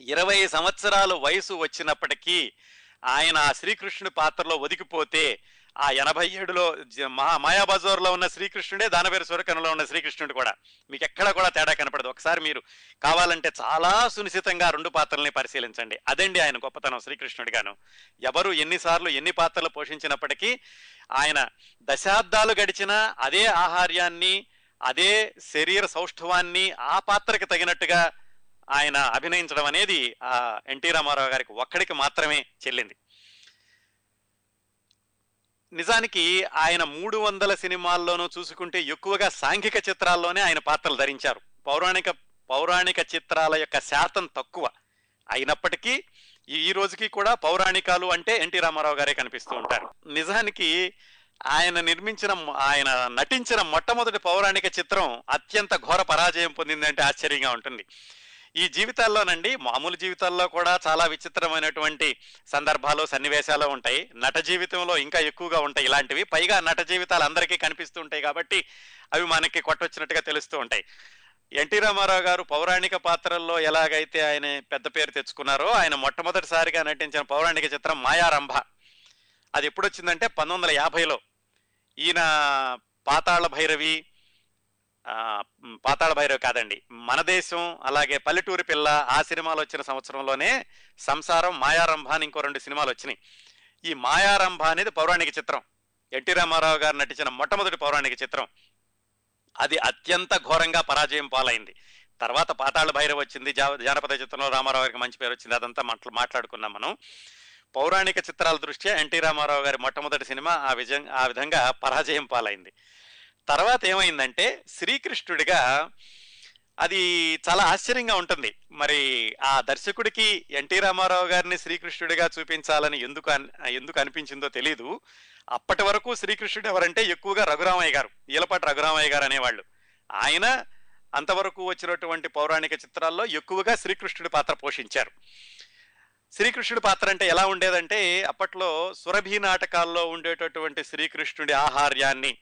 ఇరవై సంవత్సరాలు వయసు వచ్చినప్పటికీ ఆయన ఆ శ్రీకృష్ణుడి పాత్రలో ఒదిగిపోతే ఆ ఎనభై ఏడులో జ- మహా మాయాబజార్లో ఉన్న శ్రీకృష్ణుడే దానవేరు సూరకనులో ఉన్న శ్రీకృష్ణుడు కూడా. మీకు ఎక్కడ కూడా తేడా కనపడదు. ఒకసారి మీరు కావాలంటే చాలా సునిశ్చితంగా రెండు పాత్రల్ని పరిశీలించండి. అదండి ఆయన గొప్పతనం శ్రీకృష్ణుడిగాను ఎవరు ఎన్నిసార్లు ఎన్ని పాత్రలు పోషించినప్పటికీ ఆయన దశాబ్దాలు గడిచినా అదే ఆహార్యాన్ని అదే శరీర సౌష్ఠవాన్ని ఆ పాత్రకి తగినట్టుగా ఆయన అభినయించడం అనేది ఆ ఎన్టీ రామారావు గారికి ఒక్కడికి మాత్రమే చెల్లింది. నిజానికి ఆయన మూడు వందల సినిమాల్లోనూ చూసుకుంటే ఎక్కువగా సాంఘిక చిత్రాల్లోనే ఆయన పాత్రలు ధరించారు. పౌరాణిక పౌరాణిక చిత్రాల యొక్క శాతం తక్కువ అయినప్పటికీ ఈ రోజుకి కూడా పౌరాణికాలు అంటే ఎన్టీ రామారావు గారే కనిపిస్తూ ఉంటారు. నిజానికి ఆయన నిర్మించిన ఆయన నటించిన మొట్టమొదటి పౌరాణిక చిత్రం అత్యంత ఘోర పరాజయం పొందిందంటే ఆశ్చర్యంగా ఉంటుంది. ఈ జీవితాల్లోనండి మామూలు జీవితాల్లో కూడా చాలా విచిత్రమైనటువంటి సందర్భాలు సన్నివేశాలు ఉంటాయి. నట జీవితంలో ఇంకా ఎక్కువగా ఉంటాయి ఇలాంటివి. పైగా నట జీవితాలు అందరికీ కనిపిస్తూ ఉంటాయి కాబట్టి అవి మనకి కొట్టొచ్చినట్టుగా తెలుస్తూ ఉంటాయి. ఎన్టీ రామారావు గారు పౌరాణిక పాత్రల్లో ఎలాగైతే ఆయన పెద్ద పేరు తెచ్చుకున్నారో ఆయన మొట్టమొదటిసారిగా నటించిన పౌరాణిక చిత్రం మాయారంభ. అది ఎప్పుడు వచ్చిందంటే పంతొమ్మిది వందల యాభైలో. ఈయన పాతాళ భైరవి పాతాళ భైరవ్ కాదండి. మన దేశం అలాగే పల్లెటూరి పిల్ల ఆ సినిమాలు వచ్చిన సంవత్సరంలోనే సంసారం మాయారంభ అని ఇంకో రెండు సినిమాలు వచ్చినాయి. ఈ మాయారంభ అనేది పౌరాణిక చిత్రం. ఎన్టీ రామారావు గారు నటించిన మొట్టమొదటి పౌరాణిక చిత్రం. అది అత్యంత ఘోరంగా పరాజయం పాలైంది. తర్వాత పాతాళ భైరవ్ వచ్చింది. జా- జానపద చిత్రంలో రామారావు గారికి మంచి పేరు వచ్చింది. అదంతా మాట్లా మాట్లాడుకున్నాం మనం. పౌరాణిక చిత్రాల దృష్ట్యా ఎన్టీ రామారావు గారి మొట్టమొదటి సినిమా ఆ విజయం ఆ విధంగా పరాజయం పాలైంది. తర్వాత ఏమైందంటే శ్రీకృష్ణుడిగా అది చాలా ఆశ్చర్యంగా ఉంటుంది. మరి ఆ దర్శకుడికి ఎన్టీ రామారావు గారిని శ్రీకృష్ణుడిగా చూపించాలని ఎందుకు ఎందుకు అనిపించిందో తెలీదు. అప్పటి వరకు శ్రీకృష్ణుడు ఎవరంటే ఎక్కువగా రఘురామయ్య గారు ఈలపాటి రఘురామయ్య గారు అనేవాళ్ళు. ఆయన అంతవరకు వచ్చినటువంటి పౌరాణిక చిత్రాల్లో ఎక్కువగా శ్రీకృష్ణుడి పాత్ర పోషించారు. శ్రీకృష్ణుడి పాత్ర అంటే ఎలా ఉండేదంటే అప్పట్లో సురభి నాటకాల్లో ఉండేటటువంటి శ్రీకృష్ణుడి ఆహార్యాన్ని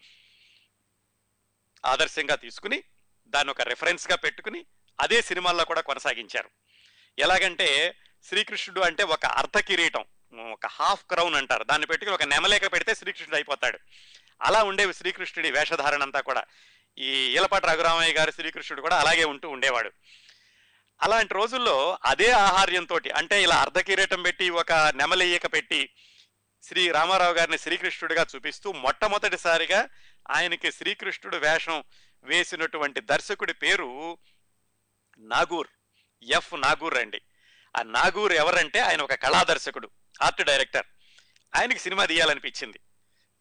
ఆదర్శంగా తీసుకుని దాన్ని ఒక రెఫరెన్స్గా పెట్టుకుని అదే సినిమాల్లో కూడా కొనసాగించారు. ఎలాగంటే శ్రీకృష్ణుడు అంటే ఒక అర్ధ కిరీటం ఒక హాఫ్ క్రౌన్ అంటారు. దాన్ని పెట్టుకుని ఒక నెమలేక పెడితే శ్రీకృష్ణుడు అయిపోతాడు. అలా ఉండేవి శ్రీకృష్ణుడి వేషధారణ అంతా కూడా. ఈ ఈలపాటి రఘురామయ్య గారు శ్రీకృష్ణుడు కూడా అలాగే ఉంటూ ఉండేవాడు. అలాంటి రోజుల్లో అదే ఆహార్యంతో అంటే ఇలా అర్ధ కిరీటం పెట్టి ఒక నెమలెయ్యక పెట్టి శ్రీ రామారావు గారిని శ్రీకృష్ణుడిగా చూపిస్తూ మొట్టమొదటిసారిగా ఆయనకి శ్రీకృష్ణుడు వేషం వేసినటువంటి దర్శకుడి పేరు నాగూర్. ఎఫ్ నాగూర్ అండి. ఆ నాగూర్ ఎవరంటే ఆయన ఒక కళా దర్శకుడు ఆర్ట్ డైరెక్టర్. ఆయనకి సినిమా తీయాలనిపించింది.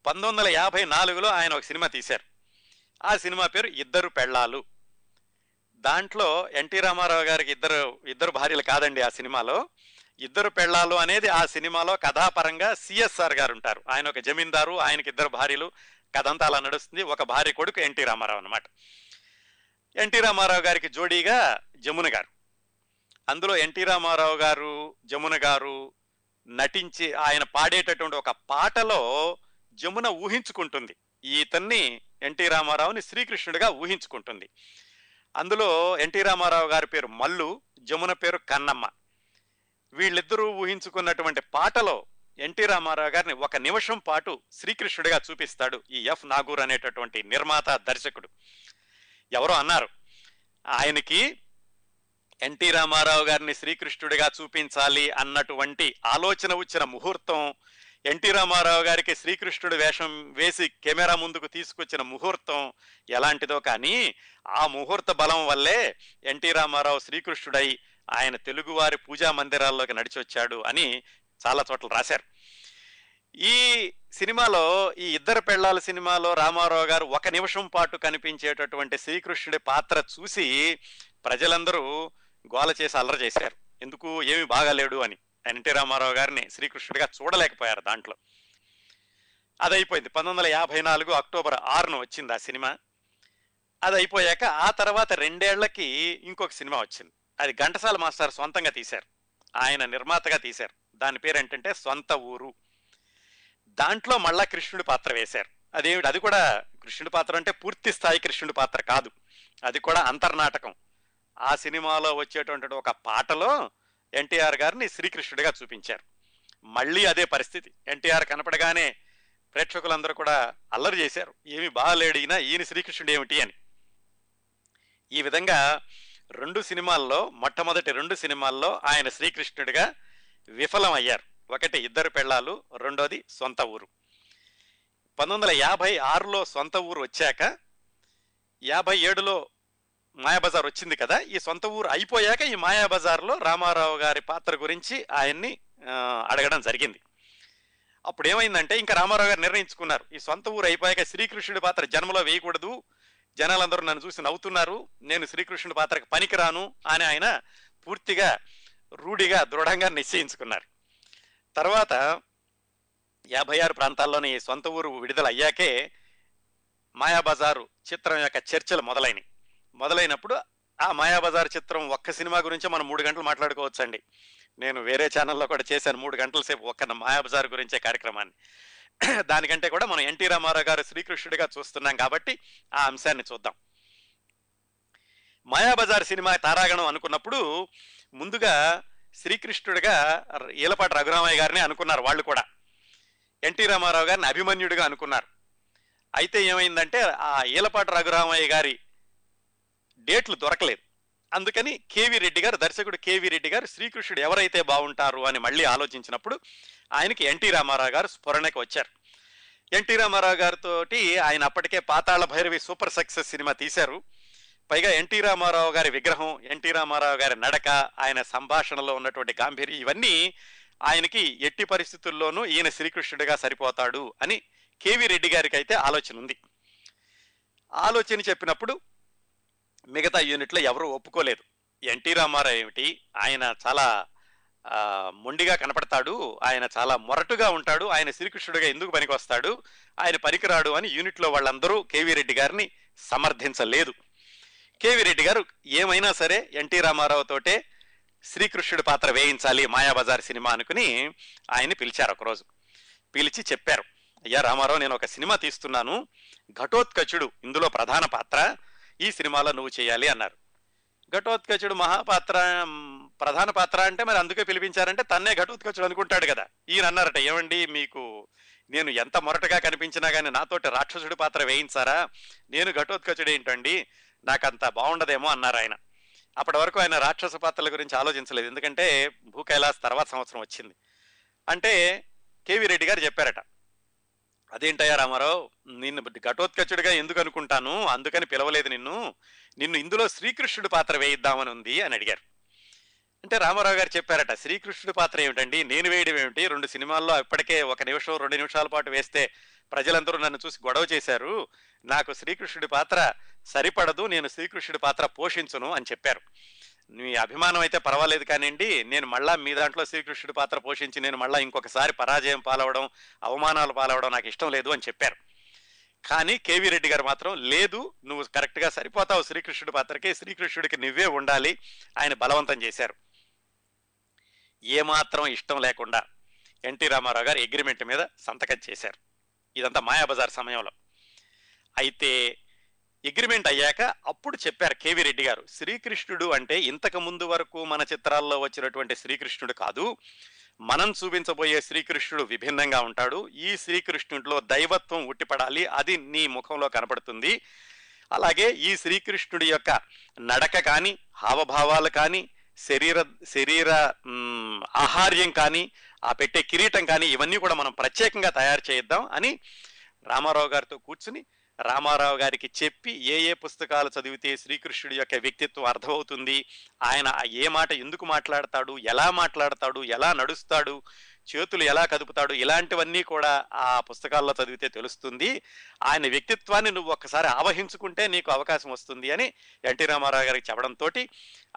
పంతొమ్మిది వందల యాభై నాలుగులో ఆయన ఒక సినిమా తీశారు. ఆ సినిమా పేరు ఇద్దరు పెళ్ళాలు. దాంట్లో ఎన్టీ రామారావు గారికి ఇద్దరు ఇద్దరు భార్యలు కాదండి ఆ సినిమాలో. ఇద్దరు పెళ్ళాలు అనేది ఆ సినిమాలో కథాపరంగా సిఎస్ఆర్ గారు ఉంటారు. ఆయన ఒక జమీందారు ఆయనకి ఇద్దరు భార్యలు కథంతా అలా నడుస్తుంది. ఒక భార్య కొడుకు ఎన్టీ రామారావు అనమాట ఎన్టీ రామారావు గారికి జోడీగా జమున గారు. అందులో ఎన్టీ రామారావు గారు జమున గారు నటించి ఆయన పాడేటటువంటి ఒక పాటలో జమున ఊహించుకుంటుంది. ఈతన్ని ఎన్టీ రామారావుని శ్రీకృష్ణుడిగా ఊహించుకుంటుంది. అందులో ఎన్టీ రామారావు గారి పేరు మల్లు జమున పేరు కన్నమ్మ. వీళ్ళిద్దరూ ఊహించుకున్నటువంటి పాటలో ఎన్టీ రామారావు గారిని ఒక నిమిషం పాటు శ్రీకృష్ణుడిగా చూపిస్తాడు ఈ ఎఫ్ నాగూర్ అనేటటువంటి నిర్మాత దర్శకుడు. ఎవరో అన్నారు ఆయనకి ఎన్టీ రామారావు గారిని శ్రీకృష్ణుడిగా చూపించాలి అన్నటువంటి ఆలోచన వచ్చిన ముహూర్తం ఎన్టీ రామారావు గారికి శ్రీకృష్ణుడు వేషం వేసి కెమెరా ముందుకు తీసుకొచ్చిన ముహూర్తం ఎలాంటిదో కానీ ఆ ముహూర్త బలం వల్లే ఎన్టీ రామారావు శ్రీకృష్ణుడై ఆయన తెలుగువారి పూజా మందిరాల్లోకి నడిచొచ్చాడు అని చాలా చోట్ల రాశారు. ఈ సినిమాలో ఈ ఇద్దరు పెళ్ళాల సినిమాలో రామారావు గారు ఒక నిమిషం పాటు కనిపించేటటువంటి శ్రీకృష్ణుడి పాత్ర చూసి ప్రజలందరూ గోల చేసి అల్లరి చేశారు. ఎందుకు? ఏమి బాగాలేడు అని. ఎన్టీ రామారావు గారిని శ్రీకృష్ణుడిగా చూడలేకపోయారు దాంట్లో. అది అయిపోయింది పంతొమ్మిది వందల యాభై నాలుగు అక్టోబర్ ఆరును వచ్చింది ఆ సినిమా. అది అయిపోయాక ఆ తర్వాత రెండేళ్ళకి ఇంకొక సినిమా వచ్చింది. అది ఘంటసాల మాస్టర్ సొంతంగా తీశారు. ఆయన నిర్మాతగా తీశారు. దాని పేరు ఏంటంటే సొంత ఊరు. దాంట్లో మళ్ళా కృష్ణుడి పాత్ర వేశారు. అదేమిటి? అది కూడా కృష్ణుడి పాత్ర అంటే పూర్తి స్థాయి కృష్ణుడి పాత్ర కాదు. అది కూడా అంతర్నాటకం. ఆ సినిమాలో వచ్చేటువంటి ఒక పాటలో ఎన్టీఆర్ గారిని శ్రీకృష్ణుడిగా చూపించారు. మళ్ళీ అదే పరిస్థితి. ఎన్టీఆర్ కనపడగానే ప్రేక్షకులందరూ కూడా అల్లరి చేశారు. ఏమి బాగాలేడిగినా ఈయన శ్రీకృష్ణుడు ఏమిటి అని. ఈ విధంగా రెండు సినిమాల్లో మొట్టమొదటి రెండు సినిమాల్లో ఆయన శ్రీకృష్ణుడిగా విఫలం అయ్యారు. ఒకటి ఇద్దరు పెళ్ళాలు రెండోది సొంత ఊరు. పంతొమ్మిది వందల యాభై ఆరులో సొంత ఊరు వచ్చాక యాభై ఏడులో మాయాబజార్ వచ్చింది కదా ఈ సొంత ఊరు అయిపోయాక ఈ మాయాబజార్లో రామారావు గారి పాత్ర గురించి ఆయన్ని అడగడం జరిగింది. అప్పుడు ఏమైందంటే ఇంకా రామారావు గారు నిర్ణయించుకున్నారు. ఈ సొంత ఊరు అయిపోయాక శ్రీకృష్ణుడి పాత్ర జన్మలో వేయకూడదు. జనాలందరూ నన్ను చూసి నవ్వుతున్నారు. నేను శ్రీకృష్ణుడి పాత్రకు పనికిరాను అని ఆయన పూర్తిగా రూఢిగా దృఢంగా నిశ్చయించుకున్నారు. తర్వాత యాభై ఆరు ప్రాంతాల్లోని సొంత ఊరు విడుదల అయ్యాకే మాయాబజారు చిత్రం యొక్క చర్చలు మొదలైనవి మొదలైనప్పుడు ఆ మాయాబజార్ చిత్రం ఒక్క సినిమా గురించి మనం మూడు గంటలు మాట్లాడుకోవచ్చండి. నేను వేరే ఛానల్లో కూడా చేశాను మూడు గంటల సేపు ఒక్క మాయాబజార్ గురించే కార్యక్రమాన్ని. దానికంటే కూడా మనం ఎన్టీ రామారావు గారు శ్రీకృష్ణుడిగా చూస్తున్నాం కాబట్టి ఆ అంశాన్ని చూద్దాం. మాయాబజార్ సినిమా తారాగణం అనుకున్నప్పుడు ముందుగా శ్రీకృష్ణుడిగా ఈలపాటి రఘురామయ్య గారిని అనుకున్నారు వాళ్ళు కూడా. ఎన్టీ రామారావు గారిని అభిమన్యుడిగా అనుకున్నారు. అయితే ఏమైందంటే ఆ ఈలపాటి రఘురామయ్య గారి డేట్లు దొరకలేదు. అందుకని కేవి రెడ్డి గారు దర్శకుడు కేవి రెడ్డి గారు శ్రీకృష్ణుడు ఎవరైతే బాగుంటారు అని మళ్ళీ ఆలోచించినప్పుడు ఆయనకి ఎన్టీ రామారావు గారు స్ఫురణకి వచ్చారు. ఎన్టీ రామారావు గారితోటి ఆయన అప్పటికే Pathala Bhairavi super success cinema తీశారు. పైగా ఎన్టీ రామారావు గారి విగ్రహం ఎన్టీ రామారావు గారి నడక ఆయన సంభాషణలో ఉన్నటువంటి గాంభీర్యం ఇవన్నీ ఆయనకి ఎట్టి పరిస్థితుల్లోనూ ఈయన శ్రీకృష్ణుడిగా సరిపోతాడు అని కేవి రెడ్డి గారికి అయితే ఆలోచన ఉంది. ఆలోచన చెప్పినప్పుడు మిగతా యూనిట్లో ఎవరూ ఒప్పుకోలేదు. ఎన్టీ రామారావు ఏమిటి? ఆయన చాలా మొండిగా కనపడతాడు ఆయన చాలా మొరటుగా ఉంటాడు ఆయన శ్రీకృష్ణుడిగా ఎందుకు పనికొస్తాడు ఆయన పనికిరాడు అని యూనిట్లో వాళ్ళందరూ కేవీ రెడ్డి గారిని సమర్థించలేదు. కేవీ రెడ్డి గారు ఏమైనా సరే ఎన్టీ రామారావు తోటే శ్రీకృష్ణుడి పాత్ర వేయించాలి మాయాబజార్ సినిమా అనుకుని ఆయన్ని పిలిచారు ఒకరోజు. పిలిచి చెప్పారు అయ్యా రామారావు నేను ఒక సినిమా తీస్తున్నాను ఘటోత్కచుడు ఇందులో ప్రధాన పాత్ర ఈ సినిమాలో నువ్వు చేయాలి అన్నారు. ఘటోత్కచుడు మహాపాత్ర ప్రధాన పాత్ర అంటే మరి అందుకే పిలిపించారంటే తన్నే ఘటోత్కచుడు అనుకుంటాడు కదా. ఈయన అన్నారట ఏమండి మీకు నేను ఎంత మొరటగా కనిపించినా కానీ నాతోటి రాక్షసుడి పాత్ర వేయించారా? నేను ఘటోత్కచుడు ఏంటండి నాకంత బాగుండదేమో అన్నారు ఆయన. అప్పటి వరకు ఆయన రాక్షస పాత్రల గురించి ఆలోచించలేదు. ఎందుకంటే భూ కైలాస్ తర్వాత సంవత్సరం వచ్చింది. అంటే కేవీ రెడ్డి గారు చెప్పారట అదేంటయ్యా రామారావు నిన్ను ఘటోత్కచుడిగా ఎందుకు అనుకుంటాను? అందుకని పిలవలేదు నిన్ను. నిన్ను ఇందులో శ్రీకృష్ణుడి పాత్ర వేయిద్దామని ఉంది అని అడిగారు. అంటే రామారావు గారు చెప్పారట శ్రీకృష్ణుడి పాత్ర ఏమిటండి? నేను వేయడం ఏమిటి? రెండు సినిమాల్లో ఇప్పటికే ఒక నిమిషం రెండు నిమిషాల పాటు వేస్తే ప్రజలందరూ నన్ను చూసి గొడవ చేశారు. నాకు శ్రీకృష్ణుడి పాత్ర సరిపడదు నేను శ్రీకృష్ణుడి పాత్ర పోషించును అని చెప్పారు. మీ అభిమానం అయితే పర్వాలేదు కానివ్వండి నేను మళ్ళా మీ దాంట్లో శ్రీకృష్ణుడి పాత్ర పోషించి నేను మళ్ళా ఇంకొకసారి పరాజయం పాలవడం అవమానాలు పాలవడం నాకు ఇష్టం లేదు అని చెప్పారు. కానీ కేవీ రెడ్డి గారు మాత్రం లేదు నువ్వు కరెక్ట్గా సరిపోతావు శ్రీకృష్ణుడి పాత్రకి శ్రీకృష్ణుడికి నువ్వే ఉండాలి ఆయన బలవంతం చేశారు. ఏమాత్రం ఇష్టం లేకుండా ఎన్టీ రామారావు గారు అగ్రిమెంట్ మీద సంతకం చేశారు. ఇదంతా మాయాబజార్ సమయంలో. అయితే అగ్రిమెంట్ అయ్యాక అప్పుడు చెప్పారు కేవీ రెడ్డి గారు శ్రీకృష్ణుడు అంటే ఇంతకు ముందు వరకు మన చిత్రాల్లో వచ్చినటువంటి శ్రీకృష్ణుడు కాదు. మనం చూపించబోయే శ్రీకృష్ణుడు విభిన్నంగా ఉంటాడు. ఈ శ్రీకృష్ణుడిలో దైవత్వం ఉట్టిపడాలి. అది నీ ముఖంలో కనపడుతుంది. అలాగే ఈ శ్రీకృష్ణుడి యొక్క నడక కానీ హావభావాలు కానీ శరీర శరీర ఆహార్యం కానీ ఆ పెట్టే కిరీటం కానీ ఇవన్నీ కూడా మనం ప్రత్యేకంగా తయారు చేయిద్దాం అని రామారావు గారితో కూర్చుని రామారావు గారికి చెప్పి ఏ ఏ పుస్తకాలు చదివితే శ్రీకృష్ణుడి యొక్క వ్యక్తిత్వం అర్థమవుతుంది ఆయన ఏ మాట ఎందుకు మాట్లాడతాడు ఎలా మాట్లాడతాడు ఎలా నడుస్తాడు చేతులు ఎలా కదుపుతాడు ఇలాంటివన్నీ కూడా ఆ పుస్తకాల్లో చదివితే తెలుస్తుంది. ఆయన వ్యక్తిత్వాన్ని నువ్వు ఒక్కసారి ఆవహించుకుంటే నీకు అవకాశం వస్తుంది అని ఎన్టీ రామారావు గారికి చెప్పడంతో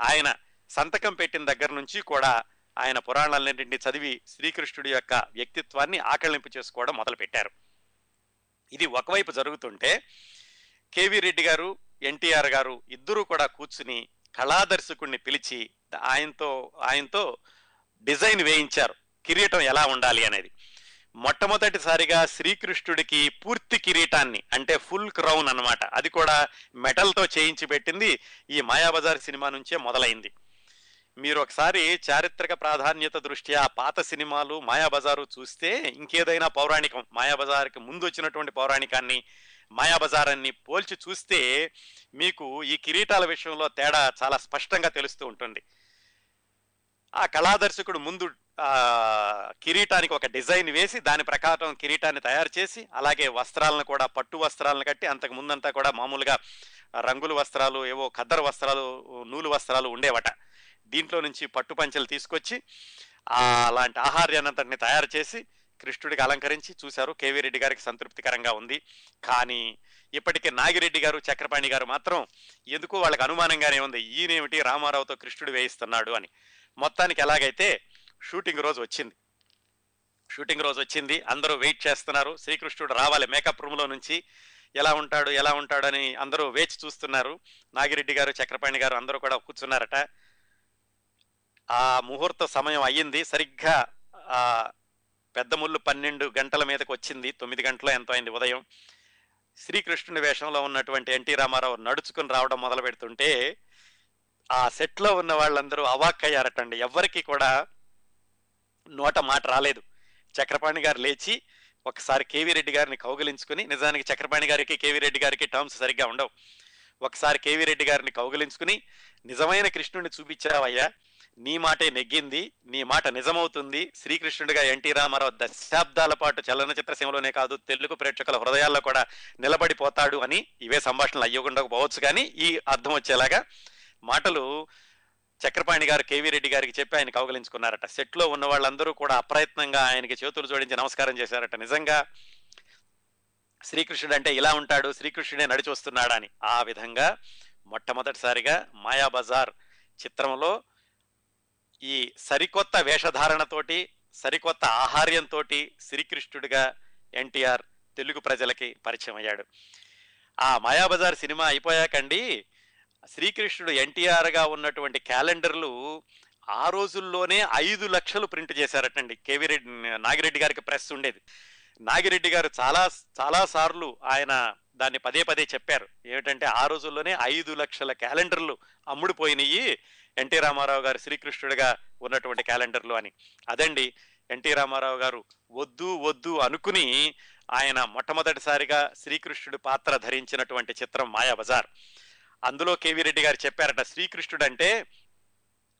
ఆయన సంతకం పెట్టిన దగ్గర నుంచి కూడా ఆయన పురాణాలన్నింటినీ చదివి శ్రీకృష్ణుడి యొక్క వ్యక్తిత్వాన్ని ఆకళింపు చేసుకోవడం మొదలుపెట్టారు. ఇది ఒకవైపు జరుగుతుంటే కేవీ రెడ్డి గారు ఎన్టీఆర్ గారు ఇద్దరూ కూడా కూర్చుని కళాదర్శకుడిని పిలిచి ఆయనతో ఆయనతో డిజైన్ వేయించారు. కిరీటం ఎలా ఉండాలి అనేది. మొట్టమొదటిసారిగా శ్రీకృష్ణుడికి పూర్తి కిరీటాన్ని అంటే ఫుల్ క్రౌన్ అన్నమాట. అది కూడా మెటల్తో చేయించి పెట్టింది ఈ మాయాబజార్ సినిమా నుంచే మొదలైంది. మీరు ఒకసారి చారిత్రక ప్రాధాన్యత దృష్ట్యా పాత సినిమాలు మాయాబజారు చూస్తే ఇంకేదైనా పౌరాణికం మాయాబజార్కి ముందు వచ్చినటువంటి పౌరాణికాన్ని మాయాబజారాన్ని పోల్చి చూస్తే మీకు ఈ కిరీటాల విషయంలో తేడా చాలా స్పష్టంగా తెలుస్తూ ఉంటుంది. ఆ కళాదర్శకుడు ముందు కిరీటానికి ఒక డిజైన్ వేసి దాని ప్రకారం కిరీటాన్ని తయారు చేసి అలాగే వస్త్రాలను కూడా పట్టు వస్త్రాలను కట్టి అంతకు ముందంతా కూడా మామూలుగా రంగుల వస్త్రాలు ఏవో ఖద్దరు వస్త్రాలు నూలు వస్త్రాలు ఉండేవట. దీంట్లో నుంచి పట్టు పంచలు తీసుకొచ్చి అలాంటి ఆహార్యానంతటిని తయారు చేసి కృష్ణుడికి అలంకరించి చూశారు. కేవీ రెడ్డి గారికి సంతృప్తికరంగా ఉంది. కానీ ఇప్పటికే నాగిరెడ్డి గారు చక్రపాణి గారు మాత్రం ఎందుకు వాళ్ళకి అనుమానంగానే ఉంది? ఈయనేమిటి రామారావుతో కృష్ణుడు వేయిస్తున్నాడు అని. మొత్తానికి ఎలాగైతే షూటింగ్ రోజు వచ్చింది. షూటింగ్ రోజు వచ్చింది. అందరూ వెయిట్ చేస్తున్నారు. శ్రీకృష్ణుడు రావాలి. మేకప్ రూమ్లో నుంచి ఎలా ఉంటాడు ఎలా ఉంటాడని అందరూ వేచి చూస్తున్నారు. నాగిరెడ్డి గారు చక్రపాణి గారు అందరూ కూడా కూర్చున్నారట. ఆ ముహూర్త సమయం అయ్యింది. సరిగ్గా ఆ పెద్ద ముళ్ళు పన్నెండు గంటల మీదకి వచ్చింది. తొమ్మిది గంటల ఎంతో అయింది ఉదయం. శ్రీకృష్ణుని వేషంలో ఉన్నటువంటి ఎన్టీ రామారావు నడుచుకుని రావడం మొదలు పెడుతుంటే ఆ సెట్లో ఉన్న వాళ్ళందరూ అవాక్కయ్యారటండి. ఎవ్వరికి కూడా నోట మాట రాలేదు. చక్రపాణి గారు లేచి ఒకసారి కేవీ రెడ్డి గారిని కౌగిలించుకుని నిజానికి చక్రపాణి గారికి కేవీ రెడ్డి గారికి టర్మ్స్ సరిగ్గా ఉండవు. ఒకసారి కేవీ రెడ్డి గారిని కౌగిలించుకుని నిజమైన కృష్ణుడిని చూపించావయ్యా. నీ మాటే నెగ్గింది నీ మాట నిజమవుతుంది. శ్రీకృష్ణుడిగా ఎన్టీ రామారావు దశాబ్దాల పాటు చలనచిత్ర సీమలోనే కాదు తెలుగు ప్రేక్షకుల హృదయాల్లో కూడా నిలబడిపోతాడు అని ఇవే సంభాషణలు అయ్యకుండా పోవచ్చు కానీ ఈ అర్థం వచ్చేలాగా మాటలు చక్రపాణి గారు కేవీ రెడ్డి గారికి చెప్పి ఆయన కౌగలించుకున్నారట సెట్లో ఉన్న వాళ్ళందరూ కూడా అప్రయత్నంగా ఆయనకి చేతులు జోడించి నమస్కారం చేశారట. నిజంగా శ్రీకృష్ణుడు అంటే ఇలా ఉంటాడు శ్రీకృష్ణుడే నడిచి వస్తున్నాడా అని. ఆ విధంగా మొట్టమొదటిసారిగా మాయాబజార్ చిత్రంలో ఈ సరికొత్త వేషధారణతోటి సరికొత్త ఆహార్యంతో శ్రీకృష్ణుడిగా ఎన్టీఆర్ తెలుగు ప్రజలకి పరిచయం అయ్యాడు. ఆ మాయాబజార్ సినిమా అయిపోయాకండి. శ్రీకృష్ణుడు ఎన్టీఆర్గా ఉన్నటువంటి క్యాలెండర్లు ఆ రోజుల్లోనే ఐదు లక్షలు ప్రింట్ చేశారటండి. కేవీ రెడ్డి నాగిరెడ్డి గారికి ప్రెస్ ఉండేది. నాగిరెడ్డి గారు చాలా చాలా సార్లు ఆయన దాన్ని పదే పదే చెప్పారు. ఏమిటంటే ఆ రోజుల్లోనే ఐదు లక్షల క్యాలెండర్లు అమ్ముడుపోయినాయి ఎన్టీ రామారావు గారు శ్రీకృష్ణుడిగా ఉన్నటువంటి క్యాలెండర్లు అని. అదండి ఎన్టీ రామారావు గారు వద్దు వద్దు అనుకుని ఆయన మొట్టమొదటిసారిగా శ్రీకృష్ణుడి పాత్ర ధరించినటువంటి చిత్రం మాయాబజార్ అందులో కేవీ రెడ్డి గారు చెప్పారట శ్రీకృష్ణుడు అంటే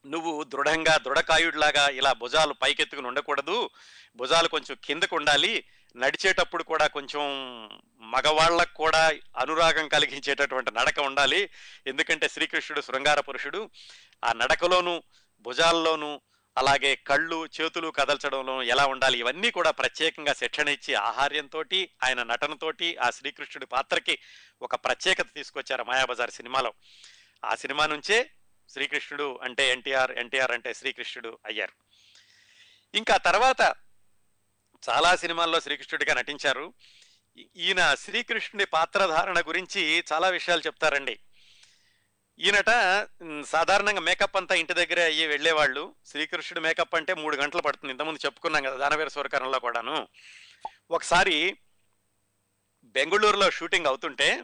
నువ్వు దృఢంగా దృఢకాయుడిలాగా ఇలా భుజాలు పైకెత్తుకుని ఉండకూడదు. భుజాలు కొంచెం కిందకు ఉండాలి. నడిచేటప్పుడు కూడా కొంచెం మగవాళ్ళకు కూడా అనురాగం కలిగించేటటువంటి నడక ఉండాలి. ఎందుకంటే శ్రీకృష్ణుడు శృంగార పురుషుడు ఆ నడకలోను భుజాల్లోనూ అలాగే కళ్ళు చేతులు కదల్చడంలో ఎలా ఉండాలి ఇవన్నీ కూడా ప్రత్యేకంగా శిక్షణ ఇచ్చి ఆహార్యంతో ఆయన నటనతోటి ఆ శ్రీకృష్ణుడి పాత్రకి ఒక ప్రత్యేకత తీసుకొచ్చారు మాయాబజార్ సినిమాలో. ఆ సినిమా నుంచే శ్రీకృష్ణుడు అంటే ఎన్టీఆర్ ఎన్టీఆర్ అంటే శ్రీకృష్ణుడు అయ్యారు. ఇంకా తర్వాత చాలా సినిమాల్లో శ్రీకృష్ణుడిగా నటించారు. ఈయన శ్రీకృష్ణుడి పాత్రధారణ గురించి చాలా విషయాలు చెప్తారండి. ఈయనట సాధారణంగా మేకప్ అంతా ఇంటి దగ్గరే అయ్యి వెళ్ళేవాళ్ళు. శ్రీకృష్ణుడు మేకప్ అంటే మూడు గంటలు పడుతుంది. ఇంతకుముందు చెప్పుకున్నాం కదా దానవీర స్వరకరణలో కూడాను. ఒకసారి బెంగళూరులో షూటింగ్ అవుతుంటే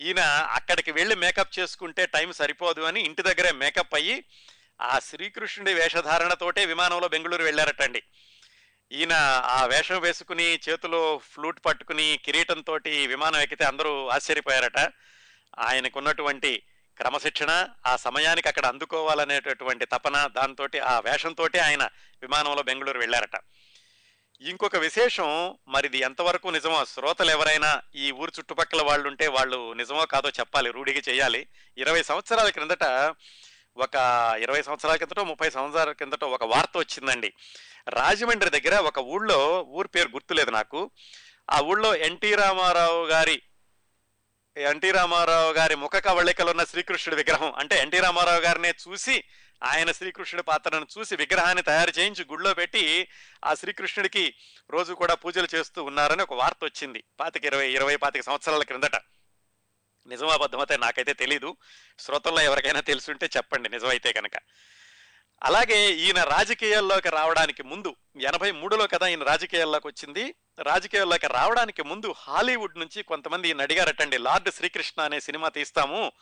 ఈయన అక్కడికి వెళ్ళి మేకప్ చేసుకుంటే టైం సరిపోదు అని ఇంటి దగ్గరే మేకప్ అయ్యి ఆ శ్రీకృష్ణుడి వేషధారణతోటే విమానంలో బెంగళూరు వెళ్ళారటండి. ఈయన ఆ వేషం వేసుకుని చేతిలో ఫ్లూట్ పట్టుకుని కిరీటంతో విమానం ఎక్కితే అందరూ ఆశ్చర్యపోయారట. ఆయనకున్నటువంటి క్రమశిక్షణ ఆ సమయానికి అక్కడ అందుకోవాలనేటటువంటి తపన దాంతో ఆ వేషంతో ఆయన విమానంలో బెంగళూరు వెళ్ళారట. ఇంకొక విశేషం మరిది ఎంతవరకు నిజమో శ్రోతలు ఎవరైనా ఈ ఊరు చుట్టుపక్కల వాళ్ళు ఉంటే వాళ్ళు నిజమో కాదో చెప్పాలి రూఢికి చేయాలి. ఇరవై సంవత్సరాల క్రిందట ఒక ఇరవై సంవత్సరాల కిందటో ముప్పై సంవత్సరాల కిందటో ఒక వార్త వచ్చిందండి. రాజమండ్రి దగ్గర ఒక ఊళ్ళో ఊరి పేరు గుర్తులేదు నాకు. ఆ ఊళ్ళో ఎన్టీ రామారావు గారి ఎన్టీ రామారావు గారి ముఖ కవళికలు ఉన్న శ్రీకృష్ణుడి విగ్రహం. అంటే ఎన్టీ రామారావు గారినే చూసి ఆయన శ్రీకృష్ణుడి పాత్రను చూసి విగ్రహాన్ని తయారు చేయించి గుళ్ళో పెట్టి ఆ శ్రీకృష్ణుడికి రోజు కూడా పూజలు చేస్తూ ఉన్నారని ఒక వార్త వచ్చింది. పాతిక ఇరవై ఇరవై పాతిక సంవత్సరాల క్రిందట. నిజమాబద్ధమైతే నాకైతే తెలీదు. శ్రోతల్లో ఎవరికైనా తెలుసుంటే చెప్పండి. నిజమైతే కనుక అలాగే ఈయన రాజకీయాల్లోకి రావడానికి ముందు ఎనభై మూడులో కదా ఈయన రాజకీయాల్లోకి వచ్చింది రాజకీయాల్లోకి రావడానికి ముందు హాలీవుడ్ నుంచి కొంతమంది ఈయన అడిగారటండి లార్డ్ శ్రీకృష్ణ అనే సినిమా తీస్తాము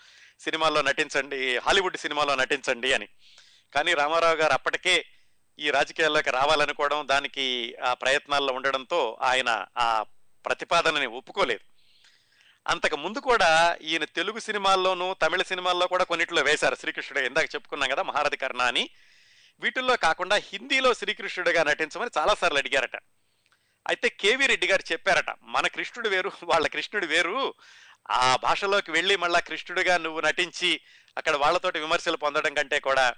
సినిమాల్లో నటించండి హాలీవుడ్ సినిమాలో నటించండి అని. కానీ రామారావు గారు అప్పటికే ఈ రాజకీయాల్లోకి రావాలనుకోవడం దానికి ఆ ప్రయత్నాల్లో ఉండడంతో ఆయన ఆ ప్రతిపాదనని ఒప్పుకోలేదు. అంతకు ముందు కూడా ఈయన తెలుగు సినిమాల్లోనూ తమిళ సినిమాల్లో కూడా కొన్నిట్లో వేశారు శ్రీకృష్ణుడు. ఇందాక చెప్పుకున్నాం కదా మహారథి కర్ణ అని. వీటిల్లో కాకుండా హిందీలో శ్రీకృష్ణుడిగా నటించమని చాలాసార్లు అడిగారట. అయితే కేవీ రెడ్డి గారు చెప్పారట మన కృష్ణుడు వేరు వాళ్ళ కృష్ణుడు వేరు. ఆ భాషలోకి వెళ్ళి మళ్ళా కృష్ణుడిగా నువ్వు నటించి అక్కడ వాళ్ళతోటి విమర్శలు పొందడం కంటే కూడా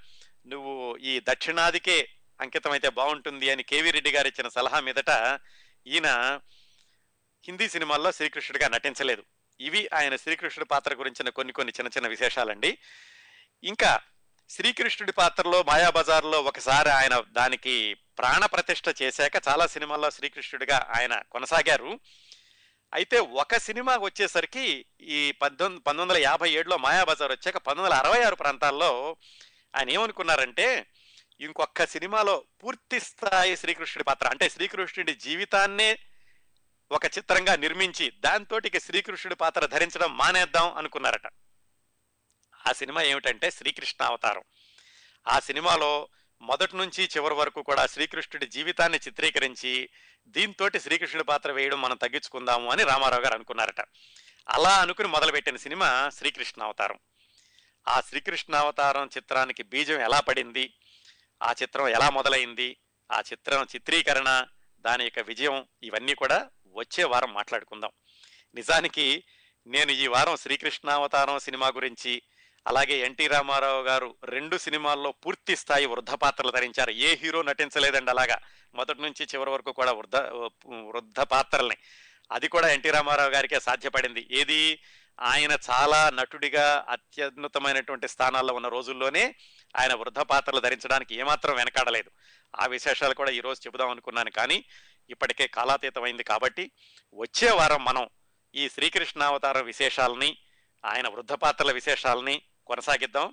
నువ్వు ఈ దక్షిణాదికే అంకితమైతే బాగుంటుంది అని కేవీ రెడ్డి గారు ఇచ్చిన సలహా మీదట ఈయన హిందీ సినిమాల్లో శ్రీకృష్ణుడిగా నటించలేదు. ఇవి ఆయన శ్రీకృష్ణుడి పాత్ర గురించిన కొన్ని కొన్ని చిన్న చిన్న విశేషాలండి. ఇంకా శ్రీకృష్ణుడి పాత్రలో మాయాబజార్లో ఒకసారి ఆయన దానికి ప్రాణ ప్రతిష్ఠ చేశాక చాలా సినిమాల్లో శ్రీకృష్ణుడిగా ఆయన కొనసాగారు. అయితే ఒక సినిమా వచ్చేసరికి ఈ పద్దెనిమిది పంతొమ్మిది వందల యాభై ఏడులో మాయాబజార్ వచ్చాక పంతొమ్మిది వందల అరవై ఆరు ప్రాంతాల్లో ఆయన ఏమనుకున్నారంటే ఇంకొక సినిమాలో పూర్తి స్థాయి శ్రీకృష్ణుడి పాత్ర అంటే శ్రీకృష్ణుడి జీవితాన్నే ఒక చిత్రంగా నిర్మించి దాంతో ఇక శ్రీకృష్ణుడి పాత్ర ధరించడం మానేద్దాం అనుకున్నారట. ఆ సినిమా ఏమిటంటే శ్రీకృష్ణ అవతారం. ఆ సినిమాలో మొదటి నుంచి చివరి వరకు కూడా శ్రీకృష్ణుడి జీవితాన్ని చిత్రీకరించి దీంతో శ్రీకృష్ణుడి పాత్ర వేయడం మనం తగ్గించుకుందాము అని రామారావు గారు అనుకున్నారట. అలా అనుకుని మొదలుపెట్టిన సినిమా శ్రీకృష్ణ అవతారం. ఆ శ్రీకృష్ణ అవతారం చిత్రానికి బీజం ఎలా పడింది? ఆ చిత్రం ఎలా మొదలైంది? ఆ చిత్రం చిత్రీకరణ దాని యొక్క విజయం ఇవన్నీ కూడా వచ్చే వారం మాట్లాడుకుందాం. నిజానికి నేను ఈ వారం శ్రీకృష్ణ అవతారం సినిమా గురించి అలాగే ఎన్టీ రామారావు గారు రెండు సినిమాల్లో పూర్తి స్థాయి వృద్ధ పాత్రలు ధరించారు. ఏ హీరో నటించలేదండి అలాగా. మొదటి నుంచి చివరి వరకు కూడా వృద్ధ వృద్ధ పాత్రల్ని. అది కూడా ఎన్టీ రామారావు గారికే సాధ్యపడింది. ఏది? ఆయన చాలా నటుడిగా అత్యున్నతమైనటువంటి స్థానాల్లో ఉన్న రోజుల్లోనే ఆయన వృద్ధ పాత్రలు ధరించడానికి ఏమాత్రం వెనకాడలేదు. ఆ విశేషాలు కూడా ఈరోజు చెబుదాం అనుకున్నాను. కానీ ఇప్పటికే కాలాతీతమైంది కాబట్టి వచ్చే వారం మనం ఈ శ్రీకృష్ణ అవతార విశేషాలని ఆయన వృద్ధ పాత్రల విశేషాలని కొనసాగిద్దాం.